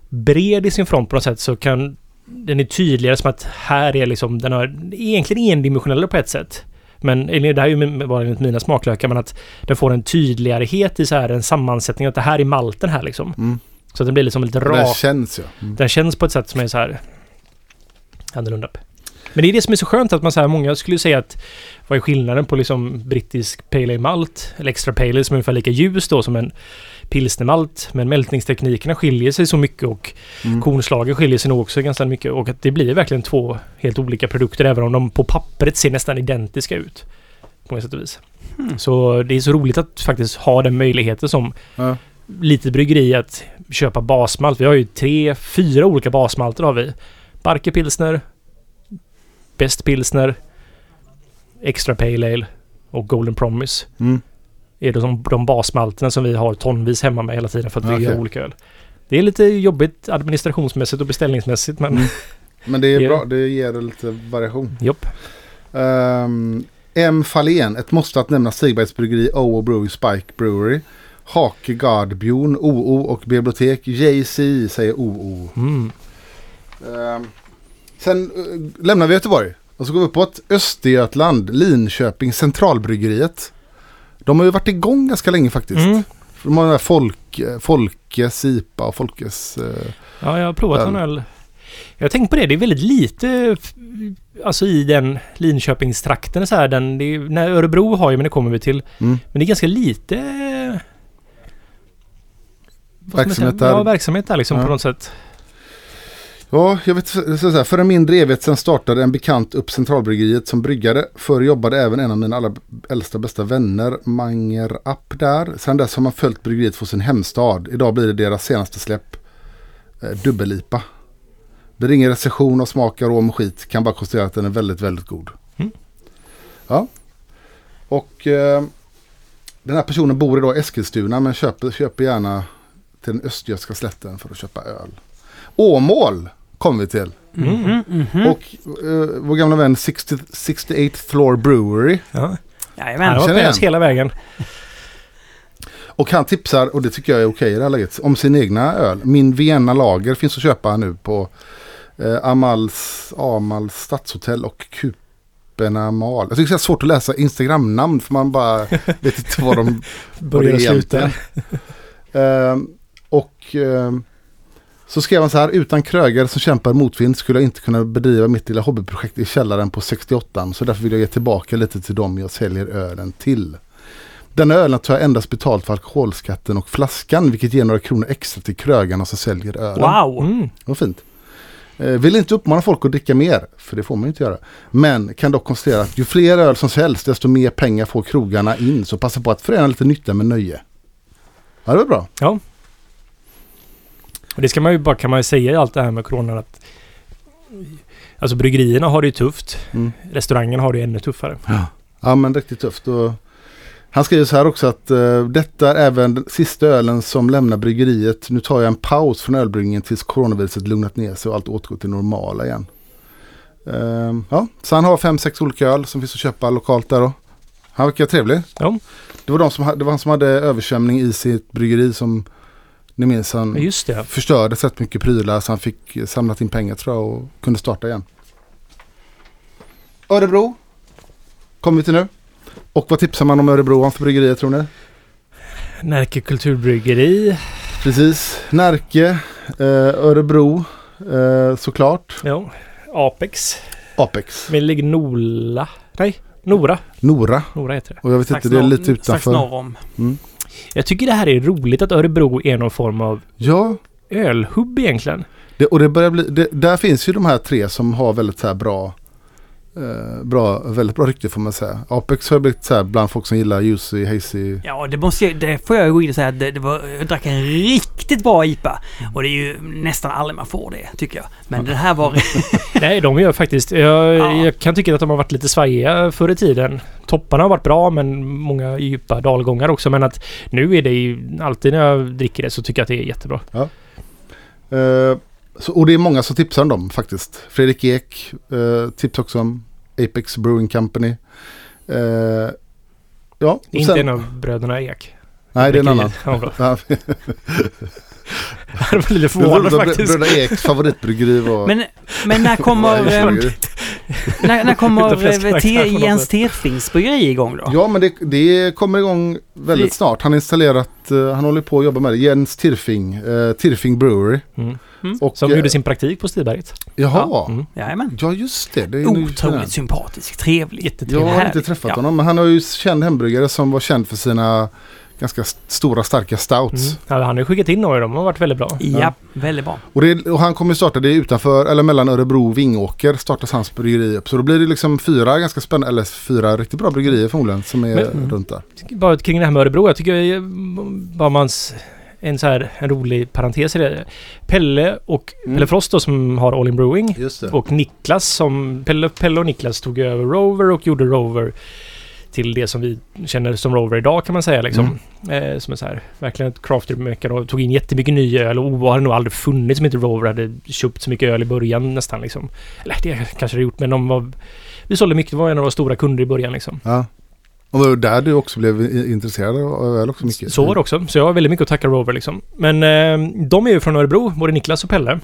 bred i sin front på något sätt så kan... Den är tydligare som att här är liksom... Den har egentligen endimensionell på ett sätt. Men det här är ju bara enligt mina smaklökar, men att den får en tydlighet i så här en sammansättning. Att det här är malten här liksom. Mm. Så att den blir liksom lite rak. känns ja. Mm. Den känns på ett sätt som är så här annorlunda. Men det är det som är så skönt att man så här, många skulle säga att vad är skillnaden på liksom brittisk pale ale malt eller extra pale ale som är ungefär lika ljus då som en pilsnermalt. Men mältningsteknikerna skiljer sig så mycket och Mm. kornslagen skiljer sig nog också ganska mycket och att det blir verkligen två helt olika produkter även om de på pappret ser nästan identiska ut. På ett sätt och vis. Hmm. Så det är så roligt att faktiskt ha den möjligheten som Ja. litet bryggeri att köpa basmalt. Vi har ju tre, fyra olika basmalter har vi. Barker pilsner, Best pilsner, Extra Pale Ale och Golden Promise. Mm. Är det som de basmalterna som vi har tonvis hemma med hela tiden för att brygga Okej. olika öl. Det är lite jobbigt administrationsmässigt och beställningsmässigt men Mm. Men det är bra, det ger lite variation. jopp. Um, M. Fahlén, ett måste att nämna Stigbergs bryggeri O.O. Brewery Spike Brewery. Hake Gardbjorn, OO och bibliotek. JC säger OO. Mm. Ehm, sen eh, lämnar vi Göteborg och så går vi uppåt. Östergötland, Linköping, Centralbryggeriet. De har ju varit igång ganska länge faktiskt. Mm. De har den här folk, Folkes IPA och Folkes... eh, Ja, jag har provat en öl. Jag har tänkt på det, det är väldigt lite alltså i den Linköpingstrakten så här. Den, det är, när Örebro har ju, men det kommer vi till. Mm. Men det är ganska lite... Verksamhet där. Ja, verksamhet där liksom Ja. på något sätt. Ja, jag vet så här, För en mindre evighet sedan startade en bekant upp Centralbryggeriet som bryggare. Förr jobbade även en av mina allra äldsta bästa vänner, Manger App där. Sen dess har man följt bryggeriet från sin hemstad. Idag blir det deras senaste släpp, eh, Dubbellipa. Blir ingen recension av smak, arom och skit. Kan bara konstatera att den är väldigt, väldigt god. Mm. Ja. Och eh, den här personen bor idag i Eskilstuna men köper, köper gärna till den östgötska slätten för att köpa öl. Åmål kom vi till. Mm. Mhm, mhm. Och eh, vår gamla vän 60, 68th Floor Brewery. Ja. Han Jajamän. har varit med oss hela vägen. Och han tipsar, och det tycker jag är okej i det här läget, om sin egna öl. Min Vienna Lager finns att köpa nu på eh, Amals, Amals stadshotell och Kuperna Mal. Jag tycker det är svårt att läsa Instagram-namn för man bara vet inte vad de Börjar slutar. Ehm, och ehm, så skrev han så här, utan krögare som kämpar motvind skulle jag inte kunna bedriva mitt lilla hobbyprojekt i källaren på 68 så därför vill jag ge tillbaka lite till dem jag säljer ölen till. Denna ölen tar jag endast betalt för alkoholskatten och flaskan vilket ger några kronor extra till krögarna som säljer ölen. Wow! Mm. Vad fint. Eh, vill inte uppmana folk att dricka mer, för det får man ju inte göra. Men kan dock konstatera att ju fler öl som säljs, desto mer pengar får krogarna in. Så passa på att förena lite nytta med nöje. Ja, det var bra. Och det ska man ju bara kan man ju säga i allt det här med coronan att Alltså bryggerierna har det ju tufft. Mm. Restaurangen har det ju ännu tuffare. Ja, men riktigt tufft. Och han skriver så här också att eh, detta är även den sista ölen som lämnar bryggeriet. Nu tar jag en paus från ölbryggningen tills coronaviruset lugnat ner sig och allt återgår till normala igen. Ehm, ja, så han har fem, sex olika öl som finns att köpa lokalt där då. Han verkar trevlig. Ja. Det var, de som, det var han som hade översvämning i sitt bryggeri som ni minns han Just det. förstörde så mycket prylar så han fick samlat in pengar tror jag och kunde starta igen. Örebro kommer vi till nu. Och vad tipsar man om Örebro om för bryggerier tror ni? Närke kulturbryggeri. Precis, Närke, eh, Örebro eh, såklart, Ja. Apex. Apex, Men ligger Nola. Nej, Nora. Nora. Nora heter det. Och jag vet Strax inte, det är lite Strax utanför. norr om. Jag tycker det här är roligt att Örebro är någon form av Ja, ölhubb egentligen. Det, och det börjar bli, det, där finns ju de här tre som har väldigt så här bra, bra, väldigt bra rykte får man säga. Apex har blivit så här bland folk som gillar juicy, hazy. Ja, det, måste jag, det får jag gå in och säga att det, det var, jag drack en riktigt bra IPA. Och det är ju nästan aldrig man får det, tycker jag. Men den här var... Nej, de gör faktiskt... Jag, Ja. jag kan tycka att de har varit lite svajiga förr i tiden. Topparna har varit bra, men många djupa dalgångar också. Men att nu är det ju... Alltid när jag dricker det så tycker jag att det är jättebra. Eh, så, och det är många som tipsar om dem faktiskt. Fredrik Ek eh, tipsar också om Apex Brewing Company. Eh, ja, Det är och inte sen- en av bröderna Ek. Nej, det är en annan. Jag var lite förvånad faktiskt. Bröderna Eks favoritbryggeri var... Men, men när kommer... Eh, när, när kommer eh, te, Jens sätt. Terfings bryggeri igång då? Ja, men det, det kommer igång väldigt Det- snart. Han har installerat, eh, han håller på att jobba med det. Jens Tirfing, uh, Tirfing Brewery. Mm. Och, Som eh, gjorde sin praktik på Stiberget. Jaha, Mm. Jajamän. ja just det. det är Otroligt sympatisk, trevlig. Jättetrevlig. Jag har inte träffat Ja. honom, men han har ju känd hembryggare som var känd för sina ganska st- stora starka stouts. Mm. Ja, han har ju skickat in några. De har varit väldigt bra. Ja, väldigt bra. Och, det, och han kommer ju starta det utanför, eller mellan Örebro och Vingåker startas hans bryggeri upp. Så då blir det liksom fyra ganska spännande, eller fyra riktigt bra bryggerier förmodligen som är Men- runt där. Bara kring det här med Örebro. Jag tycker eh, bara man... En så här en rolig parentes i det. Pelle och Mm. Pelle Frost då, som har All In Brewing. Just det. Och Niklas som... Pelle, Pelle och Niklas tog över Rover och gjorde Rover till det som vi känner som Rover idag kan man säga liksom. Mm. Eh, som är så här, verkligen ett crafter och tog in jättemycket ny öl och OA hade nog aldrig funnits som inte Rover hade köpt så mycket öl i början nästan liksom. Eller det kanske det gjort men de var... Vi sålde mycket, det var en av våra stora kunder i början liksom. Ja. Och det var där du också blev intresserad av öl också mycket. Så var det också. Så jag har väldigt mycket att tacka Rover liksom. Men eh, de är ju från Örebro, både Niklas och Pelle.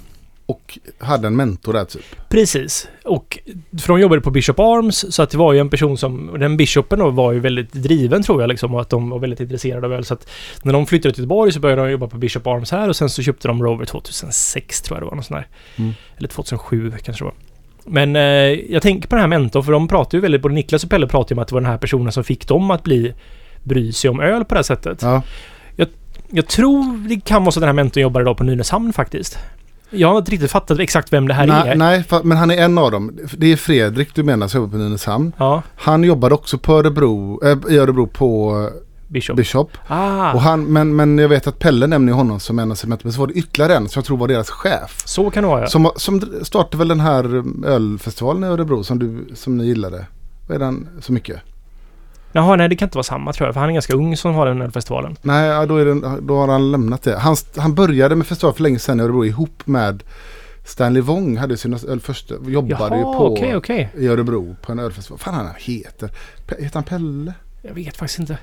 Och hade en mentor där typ. Precis. Och för de jobbade på Bishop Arms, så att det var ju en person som... Den bishopen då var ju väldigt driven tror jag liksom och att de var väldigt intresserade av öl. Så att när de flyttade till Göteborg så började de jobba på Bishop Arms här och sen så köpte de Rover 2006 tror jag det var. Något sånt där. Mm. Eller 2007 kanske det var. Men eh, jag tänker på den här mentorn för de pratar ju väldigt... Både Niklas och Pelle pratar ju om att det var den här personen som fick dem att bli... Bry sig om öl på det här sättet. Ja. Jag tror det kan vara så att den här mentorn jobbar idag på Nynäshamn faktiskt. Jag har inte riktigt fattat exakt vem det här nej, är. nej, men han är en av dem. Det är Fredrik du menar som jobbar på Nynäshamn. Ja, Han jobbade också på Örebro, äh, i Örebro på Bishop. Bishop. Ah, Och han, men, men jag vet att Pelle nämner ju honom som en av sina mentorer. Men så var det ytterligare en som jag tror var deras chef. så kan det vara ja. Som, som startade väl den här eh, ölfestivalen i Örebro som, du, som ni gillade. Vad är den så mycket? Jaha, nej det kan inte vara samma tror jag. För han är ganska ung som har den här festivalen. Nej, då, är det, då har han lämnat det. Han, han började med festival för länge sedan i Örebro ihop med Stanley Wong. Hade sina första, jobbade ju Jaha, på okej, okej. i Örebro på en ölfestival. Vad fan han heter? Pe- Heter han Pelle? Jag vet faktiskt inte.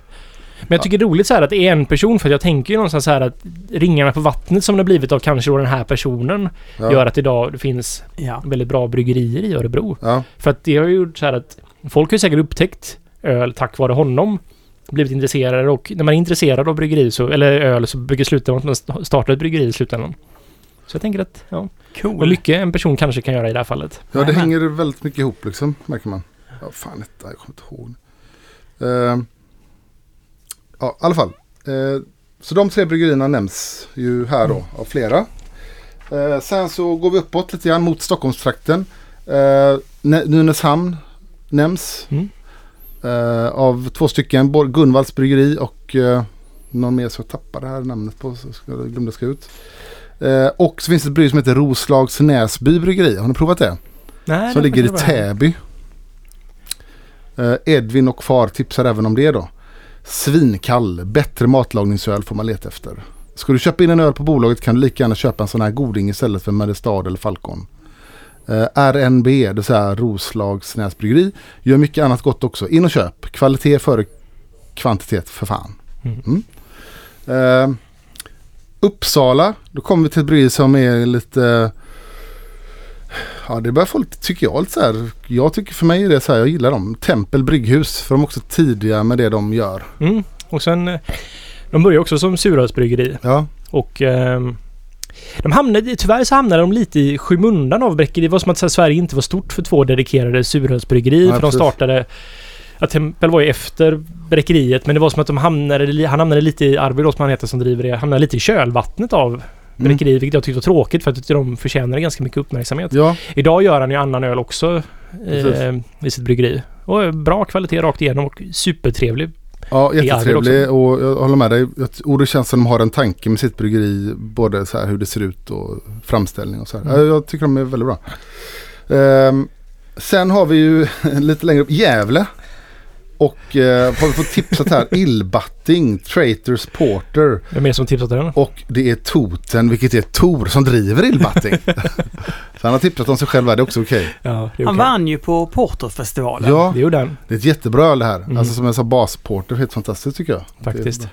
Men jag tycker det är roligt så här att det är en person för jag tänker ju någonstans så här att ringarna på vattnet som det har blivit av kanske då den här personen Ja. gör att idag det finns Ja. väldigt bra bryggerier i Örebro. Ja, För att det har ju gjort så här att folk har ju säkert upptäckt öl tack vare honom. Blivit intresserade och när man är intresserad av bryggeri så, eller öl så brukar det sluta med att man startar ett bryggeri i slutändan. Så jag tänker att, ja, vad Cool. mycket en person kanske kan göra i det här fallet. ja det Jajamän. hänger väldigt mycket ihop liksom, märker man. Ja, fan detta, jag kommer inte ihåg. Uh, ja, i alla fall. Eh, så de tre bryggerierna nämns ju här då av flera. Eh, sen så går vi uppåt lite grann mot Stockholmstrakten. Uh, Nynäshamn nämns. Mm. Eh, av två stycken, Gunvalls bryggeri och uh, någon mer som jag tappade här namnet på, så jag glömde skriva ut. Eh, och så finns det ett bryggeri som heter Roslags Näsby bryggeri. Har ni provat det? Nej, som det ligger i. Täby. Eh, Edvin och far tipsar även om det då. Svinkall, bättre matlagningsöl får man leta efter. Ska du köpa in en öl på bolaget kan du lika gärna köpa en sån här goding istället för Mariestad eller Falcon. Eh, RNB, det vill säga Roslags Näsbryggeri, gör mycket annat gott också. In och köp. Kvalitet före kvantitet för fan. Mm. Eh, Uppsala, då kommer vi till ett bryggeri som är lite... Ja, det börjar lite, tycker jag, lite så här. Jag tycker för mig är det så här, jag gillar dem. Tempel Brygghus, för de är också tidiga med det de gör. Mm. Och sen... eh, De börjar också som surölsbryggeri. Ja, Och... ehm, de hamnade, tyvärr så hamnade de lite i skymundan av bräckeri. Det var som att här, Sverige inte var stort för två dedikerade surölsbryggerier. Ja, för precis. de startade... Att Tempel var ju efter bräckeriet men det var som att de hamnade, han hamnade lite i Arvid då, som han heter som driver det, hamnade lite i kölvattnet av bräckeri, vilket jag tyckte var tråkigt för att de förtjänade ganska mycket uppmärksamhet. Ja, Idag gör han ju annan öl också eh, i sitt bryggeri. Och eh, bra kvalitet rakt igenom och supertrevlig. ja jättetrevlig och jag håller med dig. Och det känns som de har en tanke med sitt bryggeri. Både så här hur det ser ut och framställning och så här. Mm. Ja, Jag tycker de är väldigt bra. Ehm, sen har vi ju lite längre upp Gävle. Och eh, har vi fått tipsat här. Illbatting, Traitors Porter. Vem är det som tipsat den? Och det är Toten, vilket är Tor som driver Illbatting. så han har tipsat om sig själv här, det är också okej. Ja, det är Han vann ju på Porterfestivalen. Ja, Det gjorde han det är ett jättebra öl det här. Mm. Alltså som en sån basporter, helt fantastiskt tycker jag. faktiskt.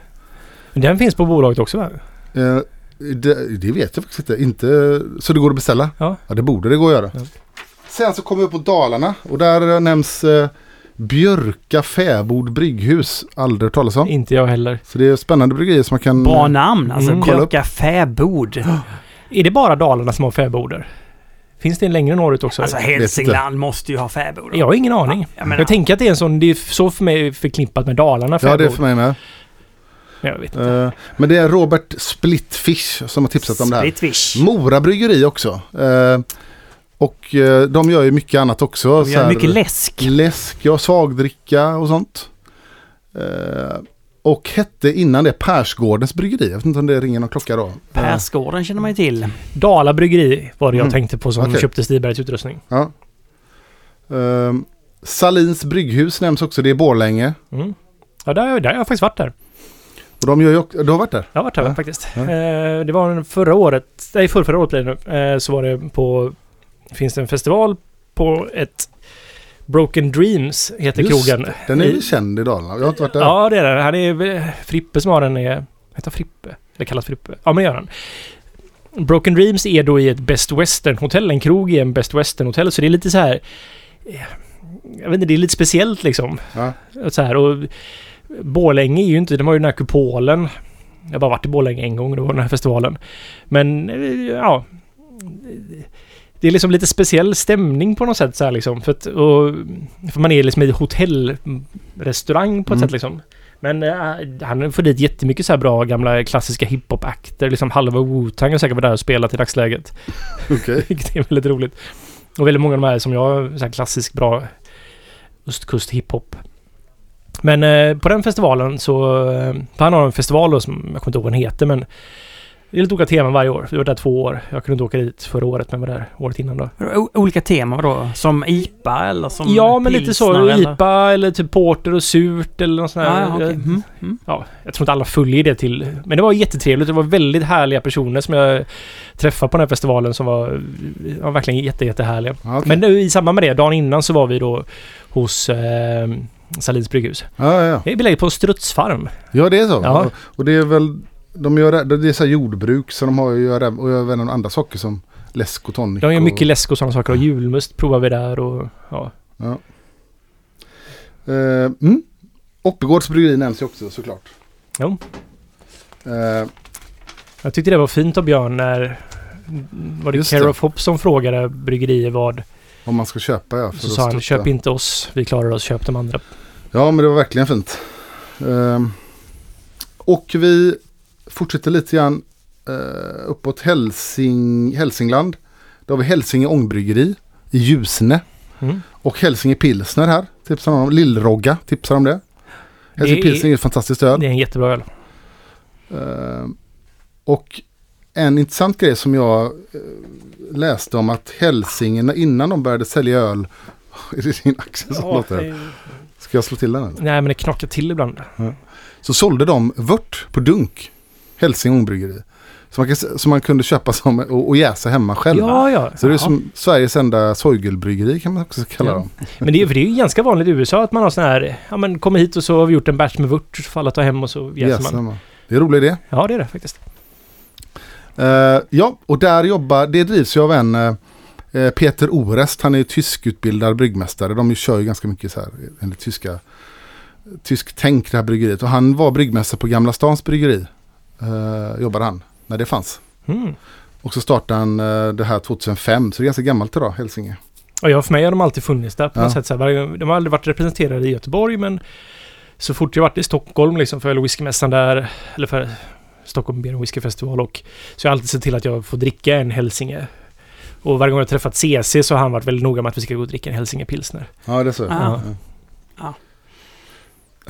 Men Den finns på bolaget också va? Det, eh, det, det vet jag faktiskt inte. inte. Så det går att beställa? Ja. Ja, det borde det gå att göra. Ja. Sen så kommer vi upp på Dalarna och där eh, nämns eh, Björka Fäbod Brygghus. Aldrig hört talas om. Inte jag heller. Så det är spännande bryggerier som man kan... Bra namn alltså. Mm. Kolla upp. Björka fäbod. Är det bara Dalarna som har fäbodar? Finns det en längre norrut också? Alltså Hälsingland måste ju ha fäbod. jag har ingen aning. Jag menar- jag tänker att det är en sån, det är så för mig förknippat med Dalarna Ja, det är fäbod. för mig med. Men jag vet inte. Eh, men det är Robert Splitfish som har tipsat om det här. Splitfish. Mora bryggeri också. Eh, och eh, de gör ju mycket annat också. De så gör här- mycket läsk. Läsk, ja, svagdricka och sånt. Eh, och hette innan det Persgårdens bryggeri. Jag vet inte om det ringer någon klocka då. Persgården känner man ju till. Dala bryggeri var det jag Mm. tänkte på som Okej. köpte Stibergs utrustning. Ja. Eh, Salins brygghus nämns också. Det är Borlänge. Mm. Ja, där, där har jag faktiskt varit där. Och de gör ju också, du har varit där? Jag har varit där Ja. faktiskt. Ja. Eh, det var förra året, nej förra, förra året blir det nu, så var det på, finns det en festival på ett Broken Dreams heter Just krogen. Den är väl känd i Dalarna? Jag har inte varit där. Ja, det är det. Han är Frippe som har den är... Heter han Frippe? Det kallas Frippe. Ja, men det gör han. Broken Dreams är då i ett Best Western-hotell. En krog i en Best Western-hotell. Så det är lite så här... eh, Jag vet inte, det är lite speciellt liksom. Ja. Så här, och Borlänge är ju inte... De har ju den här kupolen. Jag har bara varit i Borlänge en gång, det var den här festivalen. Men, eh, ja... Det är liksom lite speciell stämning på något sätt så här liksom. För, att, och, för man är liksom i hotellrestaurang på ett Mm. sätt liksom. Men eh, han får dit jättemycket så här bra gamla klassiska hiphop-akter. Liksom halva Wu-Tang har säkert varit där och spelat i dagsläget. Okej. Vilket är väldigt roligt. Och väldigt många av de här som jag, så här klassisk bra östkust hiphop. Men eh, på den festivalen så... Eh, han har en festival då som, jag kommer inte ihåg vad den heter men... Det är lite olika teman varje år. Vi har varit där två år. Jag kunde inte åka dit förra året men var där året innan då. O- olika teman då? Som IPA eller som ja men lite så. eller? IPA eller typ porter och surt eller något sånt Ja, här. ja, okej. Jag- Mm, mm. ja, jag tror inte alla följer det till. Men det var jättetrevligt. Det var väldigt härliga personer som jag träffade på den här festivalen som var, var verkligen jätte, jättehärliga. Ja, okej. Men nu i samband med det, dagen innan så var vi då hos eh, Salins brygghus. ja, ja. Det är beläget på Strutsfarm. ja, det är så. Ja. Och det är väl... De gör, det är så jordbruk så de har ju göra, och gör även andra saker som läsk och tonic. De gör och, mycket läsk och sådana saker och julmust provar vi där och ja. Ja. Eh, mm. Oppegårds bryggeri nämns ju också såklart. Jo. Eh, Jag tyckte det var fint av Björn när var det Care det. of Hop som frågade bryggerier vad. om man ska köpa ja. För Så sa han köp inte oss, vi klarar oss, köp de andra. Ja, men det var verkligen fint. Ehm, och vi fortsätter lite grann uh, uppåt Hälsing, Hälsingland. Då har vi Hälsinge Ångbryggeri i Ljusne. Mm. Och Hälsinge Pilsner här. Tipsar om Lillrogga tipsar om det. Hälsinge Pilsner är ett fantastiskt öl. Det är en jättebra öl. Ehm, och en intressant grej som jag eh, läste om att Hälsinge när- innan de började sälja öl. Är det din axel som låter? Ska jag slå till den? Eller? Nej men det knakar till ibland. så sålde de vört på dunk. Hälsinge Ångbryggeri. Som man, som man kunde köpa som, och, och jäsa hemma själv. Ja, ja. Så det är Ja. som Sveriges enda sorgelbryggeri kan man också kalla dem. Men det är, för det är ju ganska vanligt i USA att man har sån här, ja men kommer hit och så har vi gjort en batch med vört, så får alla ta hem och så jäser Jäsa man. hemma. Det är en rolig idé. Ja det är det faktiskt. Eh, ja, och där jobbar, det drivs ju av en eh, Peter Orest. Han är tyskutbildad bryggmästare. De kör ju ganska mycket så här enligt tyska, tysk tänk det här bryggeriet. Och han var bryggmästare på Gamla Stans bryggeri. Eh, jobbade han när det fanns. Mm. Och så startade han eh, det här 2005, så det är ganska gammalt idag, Hälsinge. Och ja, för mig har de alltid funnits där på Ja. något sätt. Så här, de har aldrig varit representerade i Göteborg men så fort jag varit i Stockholm liksom för whiskymässan där, eller för Stockholm Beer and Whisky Festival och så jag har alltid sett till att jag får dricka en Hälsinge. Och varje gång jag träffat CC så har han varit väldigt noga med att vi ska gå och dricka en Hälsinge pilsner. Ja, det är så. Ja. Ja.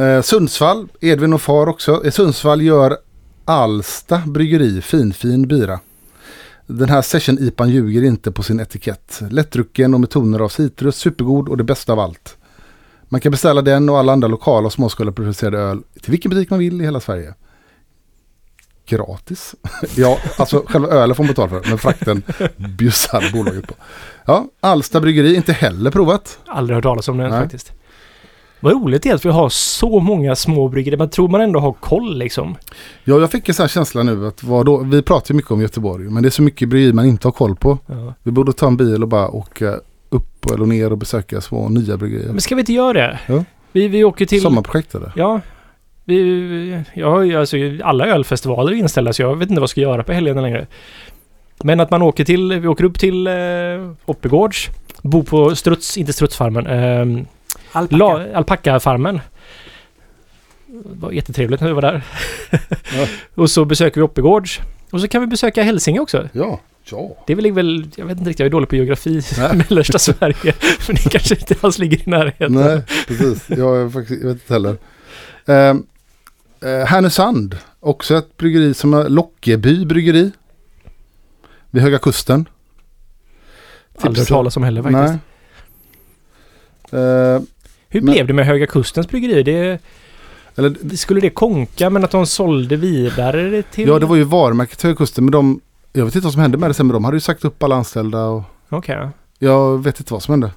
Eh, Sundsvall, Edvin och far också. I Sundsvall gör Alsta bryggeri finfin bira. Den här session IPAn ljuger inte på sin etikett. Lättdrucken och med toner av citrus, supergod och det bästa av allt. Man kan beställa den och alla andra lokala och småskaliga producerade öl till vilken butik man vill i hela Sverige. Gratis. ja, alltså själva ölen får man betala för, men frakten bjussar bolaget på. Ja, Alsta bryggeri, inte heller provat. Aldrig hört talas om den Nej. faktiskt. Vad roligt det är att vi har så många små bryggerier. Man tror man ändå har koll liksom. Ja, jag fick en sån här känsla nu att vad då, vi pratar ju mycket om Göteborg, men det är så mycket bryggerier man inte har koll på. Ja. Vi borde ta en bil och bara åka upp eller ner och besöka små nya bryggerier. Men ska vi inte göra det? Ja. Vi, vi åker till... Sommarprojekt eller? Ja. Vi, ju alltså alla ölfestivaler så jag vet inte vad jag ska göra på helgerna längre. Men att man åker till, vi åker upp till eh, Oppegårds. Bor på Struts, inte Strutsfarmen. Eh, Alpacka. La- Alpackafarmen. Det var jättetrevligt när vi var där. Ja. och så besöker vi Oppegårds. Och så kan vi besöka Hälsinge också. Ja, ja. Det ligger väl, jag vet inte riktigt, jag är dålig på geografi i mellersta Sverige. För det kanske inte alls ligger i närheten. Nej, precis. Jag, faktiskt, jag vet inte heller. Eh, eh, Härnösand, också ett bryggeri som är Lockeby bryggeri. Vid Höga Kusten. Aldrig hört talas om heller faktiskt. Nej. Eh, Hur Men- blev det med Höga Kustens bryggeri? Det, eller, skulle det konka men att de sålde vidare till... ja, det var ju varumärket Höga Kusten, men de, jag vet inte vad som hände med det sen, men de hade ju sagt upp alla anställda och Okej. Jag vet inte vad som hände.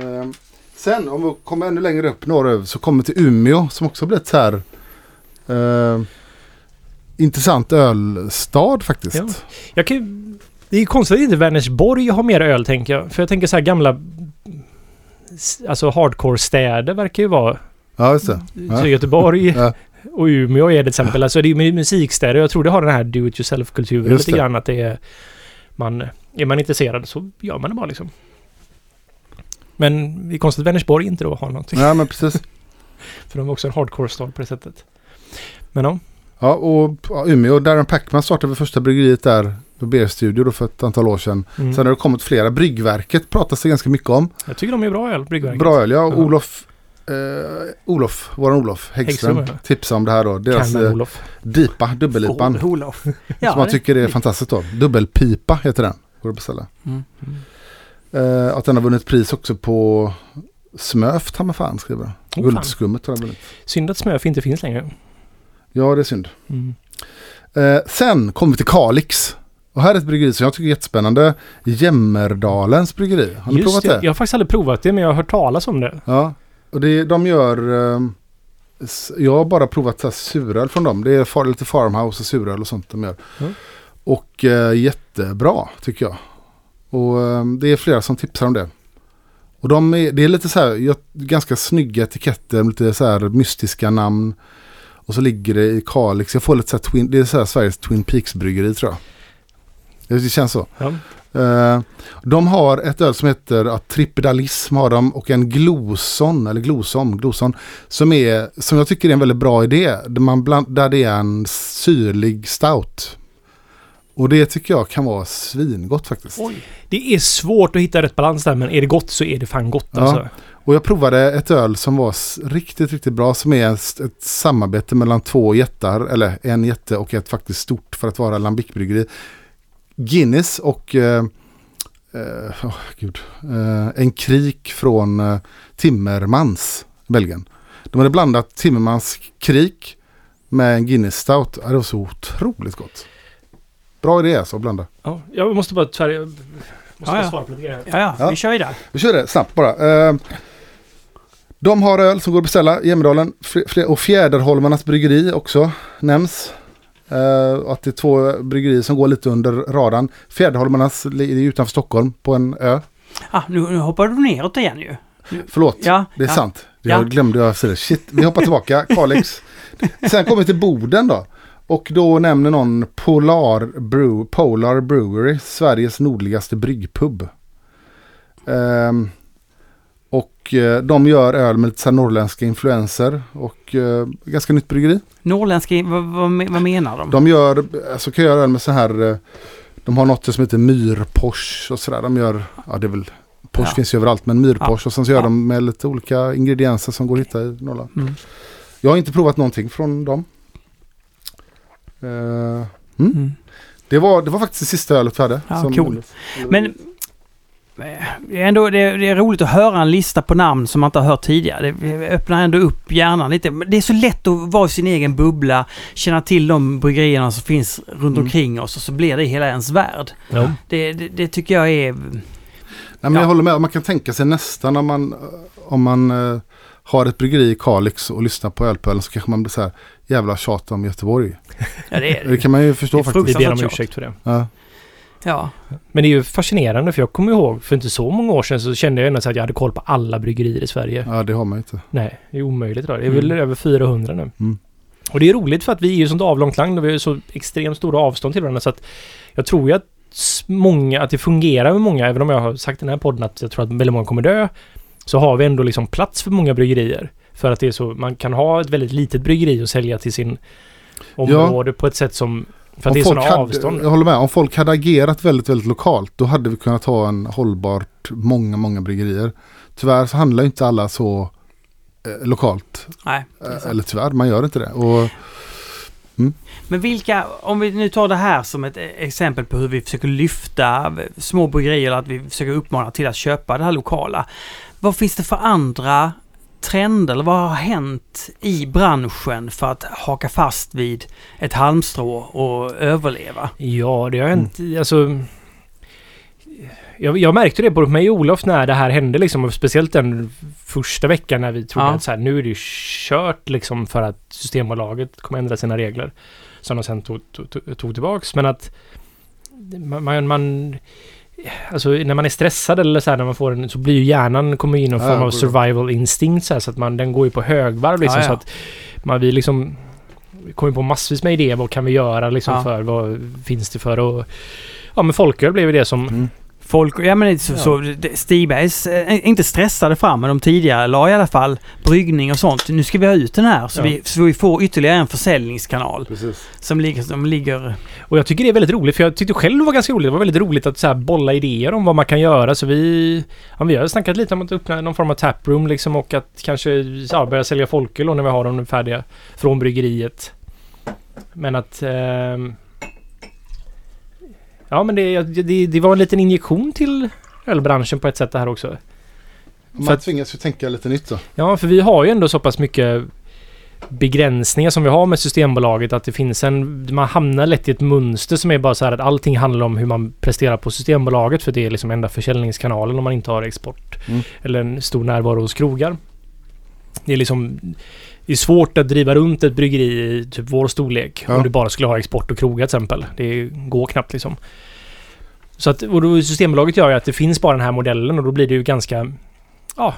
Ehm, sen om vi kommer ännu längre upp norröver så kommer vi till Umeå som också blivit så här ehm, intressant ölstad faktiskt. Ja. Jag kan, det är konstigt att inte Vänersborg har mer öl tänker jag. För jag tänker så här gamla... Alltså hardcore-städer verkar ju vara... Ja, just det. Ja. Så Göteborg Ja. och Umeå är det till exempel. Alltså det är ju musikstäder. Jag tror det har den här do it yourself-kulturen lite det. grann. Att det är... Man, är man intresserad så gör man det bara liksom. Men det är konstigt att Vänersborg inte då har någonting. Ja, men precis. För de är också en hardcore-stad på det sättet. Men ja. Ja, och ja, Umeå, Darren Packman startade väl första bryggeriet där på Beer Studio då för ett antal år sedan. Mm. Sen har det kommit flera. Bryggverket pratas det ganska mycket om. Jag tycker de är bra öl, Bryggverket. Bra öl, ja. Ja. Olof, eh, Olof, våran Olof Häggström, Häggström, tipsade om det här då. Deras eh, Olof. DIPA, dubbellipan. Oh, Olof. Ja, som man tycker är fantastiskt då. Dubbelpipa heter den. Går att beställa. Mm. Eh, att den har vunnit pris också på Smöf, ta mig fan skriver fan. Guldskummet har den vunnit. Synd att Smöf inte finns längre. Ja, det är synd. Mm. Eh, sen kommer vi till Kalix. Och här är ett bryggeri som jag tycker är jättespännande. Jämmerdalens bryggeri. Har ni Just provat det. det? Jag har faktiskt aldrig provat det, men jag har hört talas om det. Ja. Och det, de gör... Eh, s- jag har bara provat så här suröl från dem. Det är far, lite farmhouse och suröl och sånt de gör. Mm. Och eh, jättebra tycker jag. Och eh, det är flera som tipsar om det. Och de är, det är lite så här, ganska snygga etiketter, lite så här mystiska namn. Och så ligger det i Kalix, jag får lite så här twin, det är så här Sveriges Twin Peaks bryggeri tror jag. Det känns så. Ja. Eh, de har ett öl som heter ja, Tripedalism har de och en Gloson, eller Glosom, Gloson, som, är, som jag tycker är en väldigt bra idé. Där, man bland, där det är en syrlig stout. Och det tycker jag kan vara svingott faktiskt. Oj. Det är svårt att hitta rätt balans där, men är det gott så är det fan gott Ja. alltså. Och jag provade ett öl som var riktigt, riktigt bra. Som är ett, ett samarbete mellan två jättar. Eller en jätte och ett faktiskt stort för att vara Lambic-bryggeri. Guinness och eh, åh, gud, eh, en krik från eh, Timmermans, Belgien. De hade blandat Timmermans krik med en Guinness Stout. Ja, det var så otroligt gott. Bra idé alltså att blanda. Ja, jag måste bara tyvärr... Jag måste Ja, ja. svara på lite grejer. Ja, ja, Ja. vi kör ju där. Vi kör det snabbt bara. Eh, de har öl som går att beställa i Jämmerdalen. Fl- Och Fjäderholmarnas bryggeri också nämns. Eh, att det är två bryggerier som går lite under radarn. Fjäderholmarnas ligger utanför Stockholm på en ö. Ah, nu, nu hoppar du neråt igen ju. Förlåt, Ja, det är ja. sant. Det Ja. jag glömde jag säga. Shit, vi hoppar tillbaka. Kalix. Sen kommer vi till Boden då. Och då nämner någon Polar, Brew, Polar Brewery, Sveriges nordligaste bryggpub. Och Och eh, de gör öl med lite så här norrländska influenser och eh, ganska nytt bryggeri. Norrländska, vad, vad, vad menar de? De gör, alltså kan göra öl med så här, eh, de har något som heter myrpors och sådär. De gör, ja det är väl, pors Ja. finns ju överallt men myrpors och sen så gör Ja. de med lite olika ingredienser som går att hitta i Norrland. Mm. Jag har inte provat någonting från dem. Eh, Mm. det, var, det var faktiskt det sista ölet vi hade. Ja, cool. Men eh, det är, ändå, det, är, det är roligt att höra en lista på namn som man inte har hört tidigare. Det öppnar ändå upp hjärnan lite. Men Det är så lätt att vara i sin egen bubbla, känna till de bryggerierna som finns runt Mm. omkring oss och så blir det hela ens värld. Ja. Det, det, det tycker jag är... Nej, men Ja. Jag håller med. Man kan tänka sig nästan om man, om man eh, har ett bryggeri i Kalix och lyssnar på ölpölen så kanske man blir så här jävla tjat om Göteborg. Ja, det är Det kan man ju förstå Det faktiskt. Vi ber om ursäkt för det. Ja. Ja. Men det är ju fascinerande för jag kommer ihåg för inte så många år sedan så kände jag ändå att jag hade koll på alla bryggerier i Sverige. ja, det har man inte. Nej, det är omöjligt idag. Det är väl Mm. över 400 nu. Mm. Och det är roligt för att vi är ju sånt avlångt land och vi har ju så extremt stora avstånd till varandra så att jag tror ju att många, att det fungerar med många, även om jag har sagt i den här podden att jag tror att väldigt många kommer dö, så har vi ändå liksom plats för många bryggerier. För att det är så, man kan ha ett väldigt litet bryggeri och sälja till sin område på ett sätt som, för att det är sådana hade, avstånd. Jag håller med. Om folk hade agerat väldigt, väldigt lokalt då hade vi kunnat ha en hållbart många, många bryggerier. Tyvärr så handlar inte alla så eh, lokalt. Nej, Eh, eller tyvärr, man gör inte det. Och, Men vilka, om vi nu tar det här som ett exempel på hur vi försöker lyfta små bryggerier att vi försöker uppmana till att köpa det här lokala. Vad finns det för andra trender eller vad har hänt i branschen för att haka fast vid ett halmstrå och överleva? Ja, det har hänt. Alltså... Jag, jag märkte det både på mig och Olof när det här hände liksom. Och speciellt den första veckan när vi trodde Ja. att så här, nu är det kört liksom för att Systembolaget kommer ändra sina regler. Som de sen tog, tog, tog, tillbaks. Men att man, man Alltså när man är stressad eller så här när man får en så blir ju hjärnan kommer in någon Ja, form av survival instinct så, här, så att man den går ju på högvarv liksom Ja, ja. så att man vi liksom kommer på massvis med idéer. Vad kan vi göra liksom för vad finns det för och ja men folköl blev ju det som mm. Folk, ja men så, Ja. så Stigbergs, eh, inte stressade fram men de tidigare la i alla fall bryggning och sånt. Nu ska vi ha ut den här så, Ja. vi, så vi får ytterligare en försäljningskanal Precis. som ligger, som ligger Och jag tycker det är väldigt roligt för jag tyckte själv det var ganska roligt. Det var väldigt roligt att så bolla idéer om vad man kan göra så vi... Ja, vi har snackat lite om att öppna någon form av taproom liksom och att kanske ja, börja sälja folköl när vi har dem färdiga från bryggeriet. Men att... ehm, ja men det, det, det var en liten injektion till ölbranschen på ett sätt det här också. Man För att- tvingas ju tänka lite nytt då. Ja, för vi har ju ändå så pass mycket begränsningar som vi har med Systembolaget att det finns en... Man hamnar lätt i ett mönster som är bara så här att allting handlar om hur man presterar på Systembolaget för det är liksom enda försäljningskanalen om man inte har export. Mm. Eller en stor närvaro hos krogar. Det är liksom... Det är svårt att driva runt ett bryggeri i typ vår storlek Ja. om du bara skulle ha export och krogar till exempel. Det går knappt liksom. Så att och då Systembolaget gör ju att det finns bara den här modellen och då blir det ju ganska... Ja...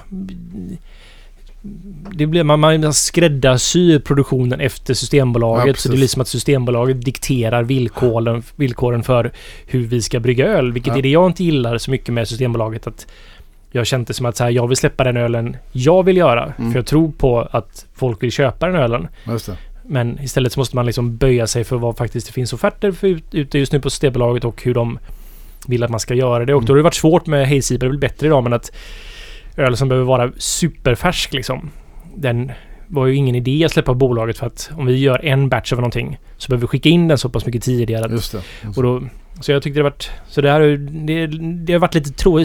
Det blir, man, man skräddarsyr produktionen efter Ja, Systembolaget. precis. så det blir som att Systembolaget dikterar villkoren, villkoren för hur vi ska brygga öl. Vilket Ja. är det jag inte gillar så mycket med Systembolaget. Att jag kände det som att så här, jag vill släppa den ölen jag vill göra. Mm. För jag tror på att folk vill köpa den ölen. Men istället så måste man liksom böja sig för vad faktiskt det finns offerter för ut, ute just nu på Systembolaget och hur de vill att man ska göra det. Och då har det varit svårt med Hazy det väl bättre idag men att öl som behöver vara superfärsk liksom. Den var ju ingen idé att släppa på bolaget för att om vi gör en batch av någonting så behöver vi skicka in den så pass mycket tidigare. Just det. Just och då, så jag tyckte det varit... Så det här det, det har varit lite tro,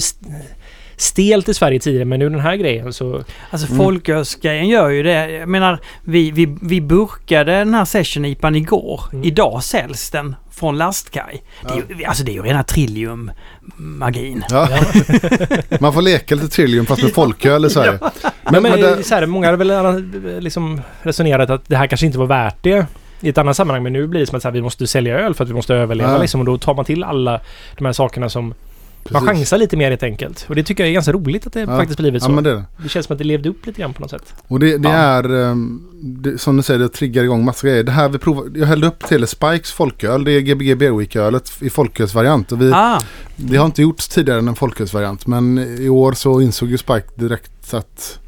stelt i Sverige tidigare men nu den här grejen så... Alltså Mm. folkölsgrejen gör ju det. Jag menar, vi, vi, vi burkade den här session IPan igår. Mm. Idag säljs den från lastkaj. Det är ju, alltså det är ju rena Trillium-magin. Ja. Man får leka lite Trillium fast med folköl i Sverige. Men, Men, men, men det, så här, många har väl liksom resonerat att det här kanske inte var värt det i ett annat sammanhang. Men nu blir det som att så här, vi måste sälja öl för att vi måste överleva Ja. liksom. Och då tar man till alla de här sakerna som Man chansar lite mer helt enkelt. Och det tycker jag är ganska roligt att det Ja. faktiskt blivit Ja så. men det det. Känns som att det levde upp lite grann på något sätt. Och det, det Ja. är, ehm, det, som du säger, det triggar igång massa grejer. Det här vi provar, jag hällde upp till Spikes folköl. Det är Gbg Berwick-ölet i folkölsvariant. Och vi, Ah, Det har inte gjorts tidigare än en folkölsvariant. Men i år så insåg ju Spike direkt att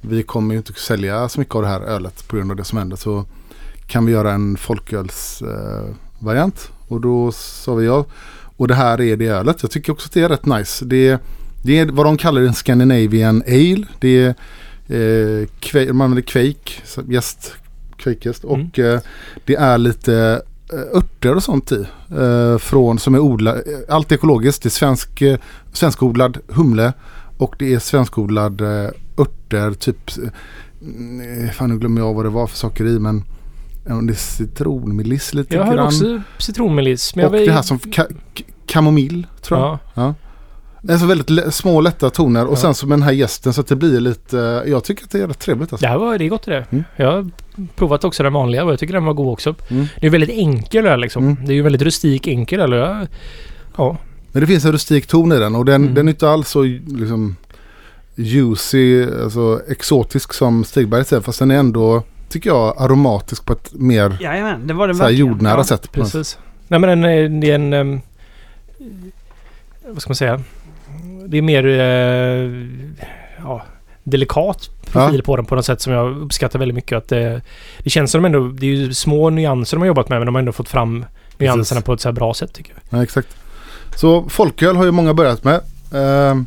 vi kommer ju inte sälja så mycket av det här ölet på grund av det som hände. Så kan vi göra en folkölsvariant. Eh, och då sa vi ja. Och det här är det ölet. Jag tycker också att det är rätt nice. Det, det är vad de kallar en Scandinavian Ale. Det är eh, kve, man använder Quake, så jäst, Quakejäst. Mm. Och eh, det är lite eh, örter och sånt i. Eh, från, som är odlad, eh, allt ekologiskt. Det är svensk, eh, svenskodlad humle och det är svenskodlad eh, örter. Typ, eh, fan nu glömmer jag vad det var för saker i men det är citronmeliss lite Jag har grann. också citronmeliss. Men och jag det här som ka- kamomill tror jag. Ja. Det är så väldigt små lätta toner och Ja. sen så med den här gästen så att det blir lite, jag tycker att det är rätt trevligt alltså. Det här var, det är gott det. Mm. Jag har provat också den vanliga och jag tycker den var god också. Mm. Det är väldigt enkel öl liksom. Mm. Det är ju väldigt rustik enkel öl. jag- Ja, Men det finns en rustik ton i den och den, Mm. den är inte alls så liksom juicy, alltså exotisk som Stigberg säger. Fast den är ändå, tycker jag, aromatisk på ett mer jajamän, det var den så här, jordnära Ja. sätt. precis. Nej men den är, det är en... ehm, vad ska man säga? Det är mer... eh, ja, delikat profil på den på något sätt som jag uppskattar väldigt mycket. Att det, det känns som de ändå... Det är ju små nyanser de har jobbat med men de har ändå fått fram nyanserna Precis. på ett så här bra sätt tycker jag. Ja, exakt. Så folköl har ju många börjat med. Ehm,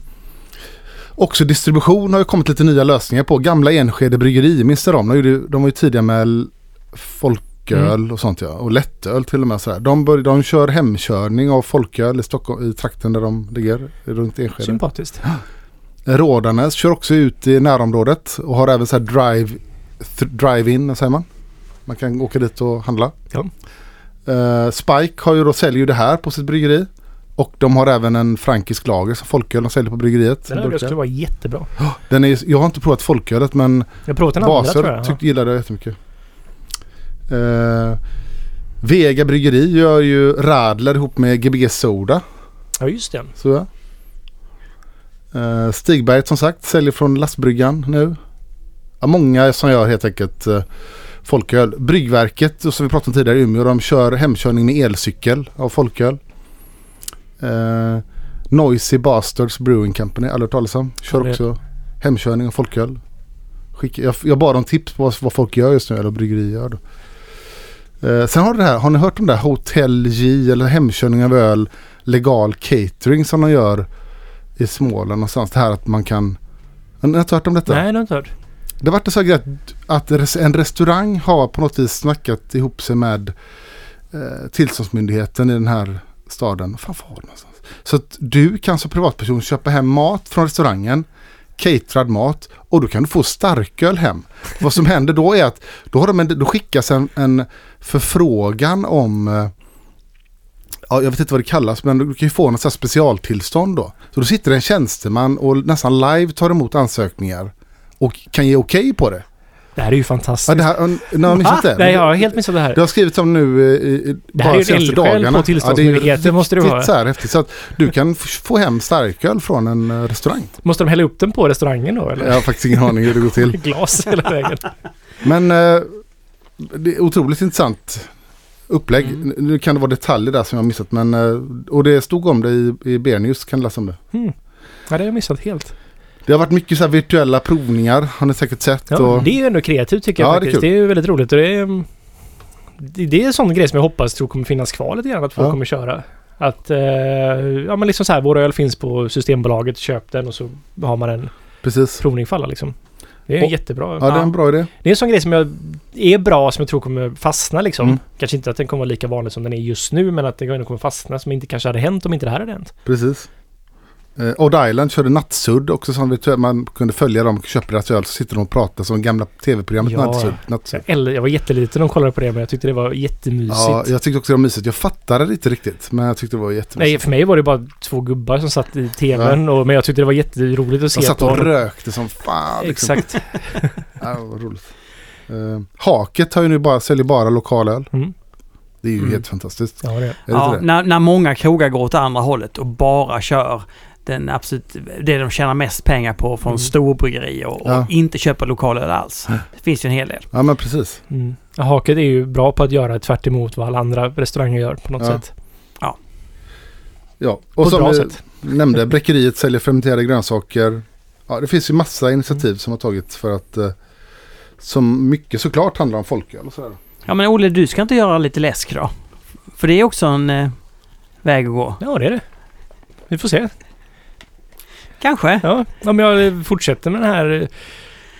också distribution har ju kommit lite nya lösningar på. Gamla Enskede bryggeri, minns du dem? De, gjorde- de var ju tidiga med folköl Mm. och sånt ja. Och lättöl till och med. Sådär. De, bör, de kör hemkörning av folköl i Stockholm, i trakten där de ligger, runt Enskede. Sympatiskt. Rådanäs kör också ut i närområdet och har även så här drive, drive-in, säger man. Man kan åka dit och handla. Ja. Eh, Spike har ju då, säljer ju det här på sitt bryggeri. Och de har även en frankisk lager som folköl de säljer på bryggeriet. Den Burkar. skulle vara jättebra. Den är, jag har inte provat folkölet men Jag provat den andra tror jag. tyckte, gillade det jättemycket. Uh, Vega bryggeri gör ju Radler ihop med Gbg Soda. Ja just det. Så. Uh, Stigberget som sagt säljer från lastbryggan nu. Ja, många som gör helt enkelt uh, folköl. Bryggverket och som vi pratade om tidigare i Umeå de kör hemkörning med elcykel av folköl. Uh, Noisy Bastards Brewing Company, aldrig hört talas om. Kör också hemkörning av folköl. Skicka, jag, jag bad om tips på vad, folk gör just nu eller bryggerier. Eh, sen har det här, har ni hört om det här Hotel J eller hemkörning av öl legal catering som de gör i Småland någonstans. Det här att man kan... Har ni inte hört om detta? Nej, det har jag inte hört. Det har varit en sån grej att, att en restaurang har på något vis snackat ihop sig med eh, tillståndsmyndigheten i den här staden. Fan var det någonstans? Så att du kan som privatperson köpa hem mat från restaurangen, caterad mat och då kan du få starköl hem. Vad som händer då är att då, har de en, då skickas en, en förfrågan om eh, Ja, jag vet inte vad det kallas men du kan ju få något specialtillstånd då. Så då sitter det en tjänsteman och nästan live tar emot ansökningar och kan ge okej på det. Det här är ju fantastiskt. Ja, det här, nu har jag missat det. Nej, jag har helt missat det här. Det har skrivits om nu i, i Det bara är ju en senaste eldsjäl dagarna. på tillståndsmyndigheten, måste det riktigt vara. så här häftigt. Så att du kan få hem starköl från en eh, restaurang. Måste de hälla upp den på restaurangen då eller? Jag har faktiskt ingen aning hur det går till. Glas hela vägen. Men eh, det är otroligt intressant upplägg. Mm. Nu kan det vara detaljer där som jag har missat. Men, eh, och det stod om det i, i B-news. Kan du läsa om det. Mm. Ja, det har jag missat helt. Det har varit mycket så här virtuella provningar. Har ni säkert sett. Ja, och, Det är ju ändå kreativt tycker jag Ja, det är faktiskt. Det är, ju väldigt roligt och det är... mm, Det, är en sån grej som jag hoppas tror kommer finnas kvar lite grann att folk Ja. kommer köra. Att, eh, ja men liksom så här, vår öl finns på Systembolaget, köp den och så har man en Precis. provning för alla liksom. Det är en jättebra. Ja, det är en bra idé. Det är en sån grej som jag är bra som jag tror kommer fastna liksom. Mm. Kanske inte att den kommer vara lika vanlig som den är just nu men att den kommer fastna som inte kanske hade hänt om inte det här hade hänt. Precis. Eh, Odd Island körde Nattsudd också som virtuell. Man kunde följa dem och köpa deras öl. Så sitter de och pratar som gamla tv-programmet Ja. Nattsudd. Nattsudd. jag, eller, jag var jätteliten och kollade på det men jag tyckte det var jättemysigt. Ja, jag tyckte också det var mysigt. Jag fattade det inte riktigt. Men jag tyckte det var Nej, jättemysigt. för mig var det bara två gubbar som satt i tvn och, men jag tyckte det var jätteroligt att se De satt och rökte som fan. Liksom. Exakt. Ja, vad roligt. Eh, Haket har ju nu bara, säljer bara lokalöl. Mm. Det är ju Mm. helt fantastiskt. Ja, det är. Är det Ja, när, när många krogar går åt andra hållet och bara kör den absolut, det de tjänar mest pengar på från Mm. storbryggerier och, Ja. och inte köper lokalöl alls. Det finns ju en hel del. Ja men precis. Mm. Ja, Haket är ju bra på att göra tvärt emot vad alla andra restauranger gör på något Ja. sätt. Ja, På och ett som vi sätt. nämnde, Bräckeriet säljer fermenterade grönsaker. Ja, det finns ju massa initiativ som har tagits för att eh, som mycket såklart handlar om folköl och sådär. Ja men Olle, du ska inte göra lite läsk då? För det är också en eh, väg att gå. Ja, det är det. Vi får se. Kanske. Ja, om jag fortsätter med den här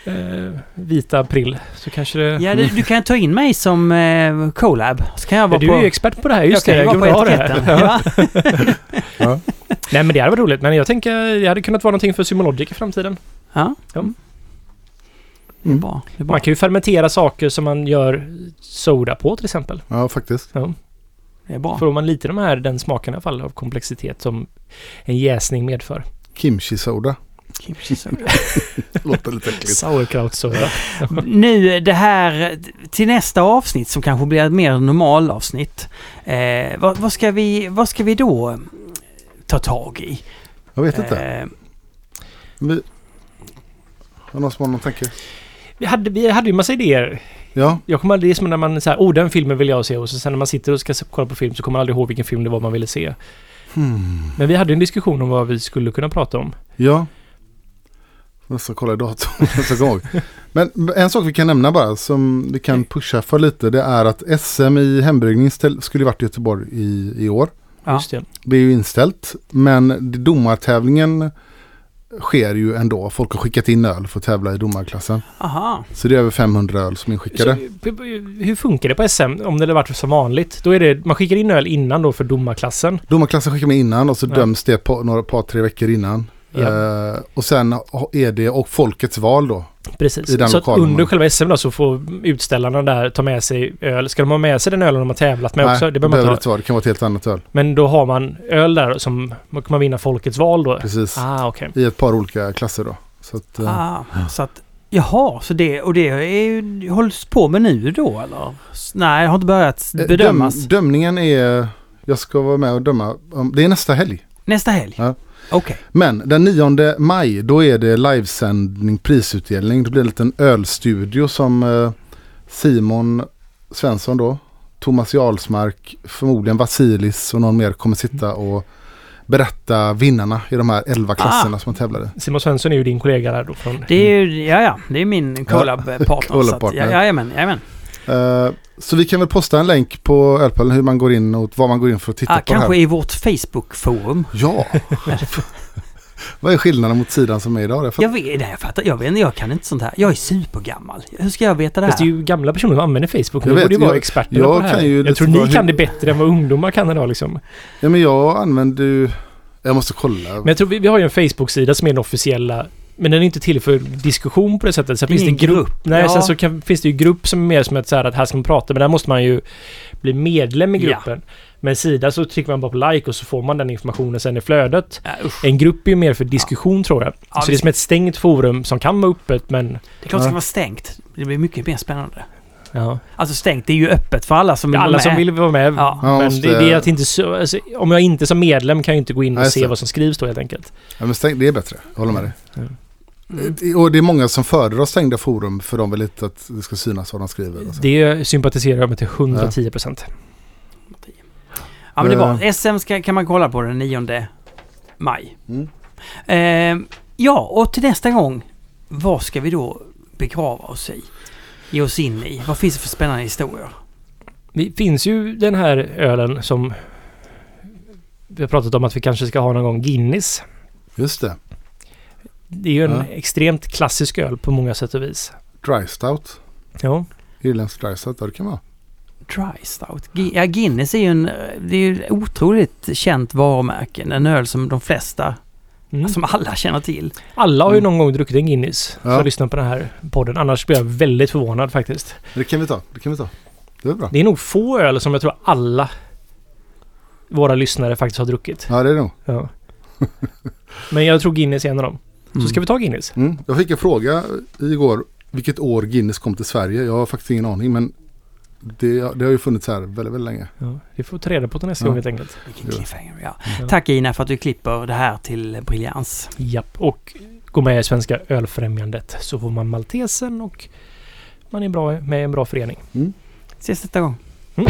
eh, vita april så kanske det... Ja, du, du kan ta in mig som eh, collab. Så kan jag Ja, vara du på... är ju expert på det här. Just jag det, jag vara på glömde ha det här. Ja. Ja. Nej, men det hade varit roligt. Men jag tänker det hade kunnat vara någonting för Symologic i framtiden. ja. Ja. Det är bra. Det är bra. Man kan ju fermentera saker som man gör soda på till exempel. Ja, faktiskt. Ja. Det är bra. Får man lite de här, den smaken i alla fall av komplexitet som en jäsning medför. Kimchi soda. Kimchi soda. Låter lite äckligt. Sauerkrautsoda. Nu det här till nästa avsnitt som kanske blir ett mer normal avsnitt. Eh, vad, vad, ska vi, vad ska vi då eh, ta tag i? Jag vet inte. Eh, Vi... Har någon som har någon tanke? Vi hade, vi hade ju massa idéer. Ja, Jag kommer aldrig, det är som när man säger oh den filmen vill jag se och så sen när man sitter och ska se- kolla på film så kommer man aldrig ihåg vilken film det var man ville se. Hmm. Men vi hade en diskussion om vad vi skulle kunna prata om. ja. Jag ska kolla i datorn. Jag ska ihåg. Men en sak vi kan nämna bara som vi kan pusha för lite. Det är att SM i hembryggning skulle varit i Göteborg i, i år. ja. Just det. Det är ju inställt. Men domartävlingen sker ju ändå. Folk har skickat in öl för att tävla i domarklassen. Aha. Så det är över 500 öl som är Så, inskickade. p- p- hur funkar det på SM? Om det hade varit som vanligt. Då är det, man skickar in öl innan då för domarklassen. Domarklassen skickar man innan och så Ja. döms det på några par, tre veckor innan. Ja. Eh, och sen är det och folkets val då. Precis. I den så att lokalen under man- själva SM då så får utställarna där ta med sig öl. Ska de ha med sig den ölen de har tävlat med också? Det behöver man behöver inte vara. Det kan vara ett helt annat öl. Men då har man öl där som man kan man vinna folkets val då? Precis. Ah, okej. I ett par olika klasser då. Så att, eh, Ah, så att, jaha, så det, och det är, ju- hålls på med nu då eller? Nej, jag har inte börjat eh, bedömas. Döm, dömningen är... Jag ska vara med och döma. Det är nästa helg. Nästa helg? Ja. Okej. Men den 9 maj då är det livesändning, prisutdelning. Det blir en liten ölstudio som eh, Simon Svensson då, Thomas Jarlsmark, förmodligen Vasilis och någon mer kommer sitta och berätta vinnarna i de här 11 klasserna som man tävlade. Simon Svensson är ju din kollega där då från... Det är ju, ja ja, det är min collab-partner. så att- collab-partner. ja, Jajamän, jajamän. Eh, så vi kan väl posta en länk på Ölpölen hur man går in och vad man går in för att titta Ah, på det kanske här. i vårt Facebook-forum. Ja! vad är skillnaden mot sidan som är idag? Jag Jag vet, nej, jag fattar, jag vet inte, jag kan inte sånt här. Jag är supergammal. Hur ska jag veta det Fast det är här? ju gamla personer som använder Facebook. Jag Nu vet, borde ju vara jag- experter jag på det här. kan ju jag tror ni kan det bättre än vad ungdomar kan idag liksom. ja, men jag använder ju... Jag måste kolla. Men jag tror vi, vi har ju en Facebook-sida som är den officiella. Men den är inte till för diskussion på det sättet. Sen Det finns det grupp. grupp. Nej, Ja. sen så kan, finns det ju grupp som är mer som ett så här att här ska man prata. Men där måste man ju bli medlem i Ja. gruppen. Med en sida så trycker man bara på like och så får man den informationen sen i flödet. Ja, usch. En grupp är ju mer för diskussion tror jag. Ja, så det är som ett stängt forum som kan vara öppet men... Det är klart det ska vara stängt. Det blir mycket mer spännande. Ja. Alltså stängt, det är ju öppet för alla som vill Alla vara som med. vill vara med. Ja. Men måste- det, det är att inte så, alltså, Om jag inte som medlem kan jag inte gå in och Nej, se så. vad som skrivs då helt enkelt. Ja, men stäng, det är bättre. Jag håller med dig. Mm. Och det är många som föredrar stängda forum för de vill inte att det ska synas vad de skriver. och så. Det sympatiserar jag med till 110 procent. Ja men det är bra. Eh. SM ska, kan man kolla på den 9 maj. Mm. Eh, ja, och till nästa gång. Vad ska vi då begrava oss i? Ge oss in i? Vad finns det för spännande historier? Det finns ju den här ölen som vi har pratat om att vi kanske ska ha någon gång. Guinness. Just det. Det är ju en Ja. extremt klassisk öl på många sätt och vis. Dry Stout. Ja. Irländsk Dry Stout. Det kan vara. Dry Stout. Ja, Guinness är ju en, det är ju ett otroligt känt varumärke. En öl som de flesta, Mm. som alla känner till. Alla har ju Mm. någon gång druckit en Guinness. Ja. Som lyssnar på den här podden. Annars blir jag väldigt förvånad faktiskt. Det kan vi ta. Det kan vi ta. Det är bra. Det är nog få öl som jag tror alla våra lyssnare faktiskt har druckit. Ja, det är det nog. Ja. Men jag tror Guinness är en av dem. Så ska vi ta Guinness? Mm. Jag fick en fråga igår vilket år Guinness kom till Sverige. Jag har faktiskt ingen aning men det, det har ju funnits här väldigt, väldigt länge. Ja, vi får ta reda på till nästa Ja. gång helt enkelt. Vilken cliffhanger, ja. Ja. Tack Ina för att du klipper det här till briljans. Japp, och gå med i Svenska Ölfrämjandet så får man Maltesen och man är bra med en bra förening. Ses nästa gång. En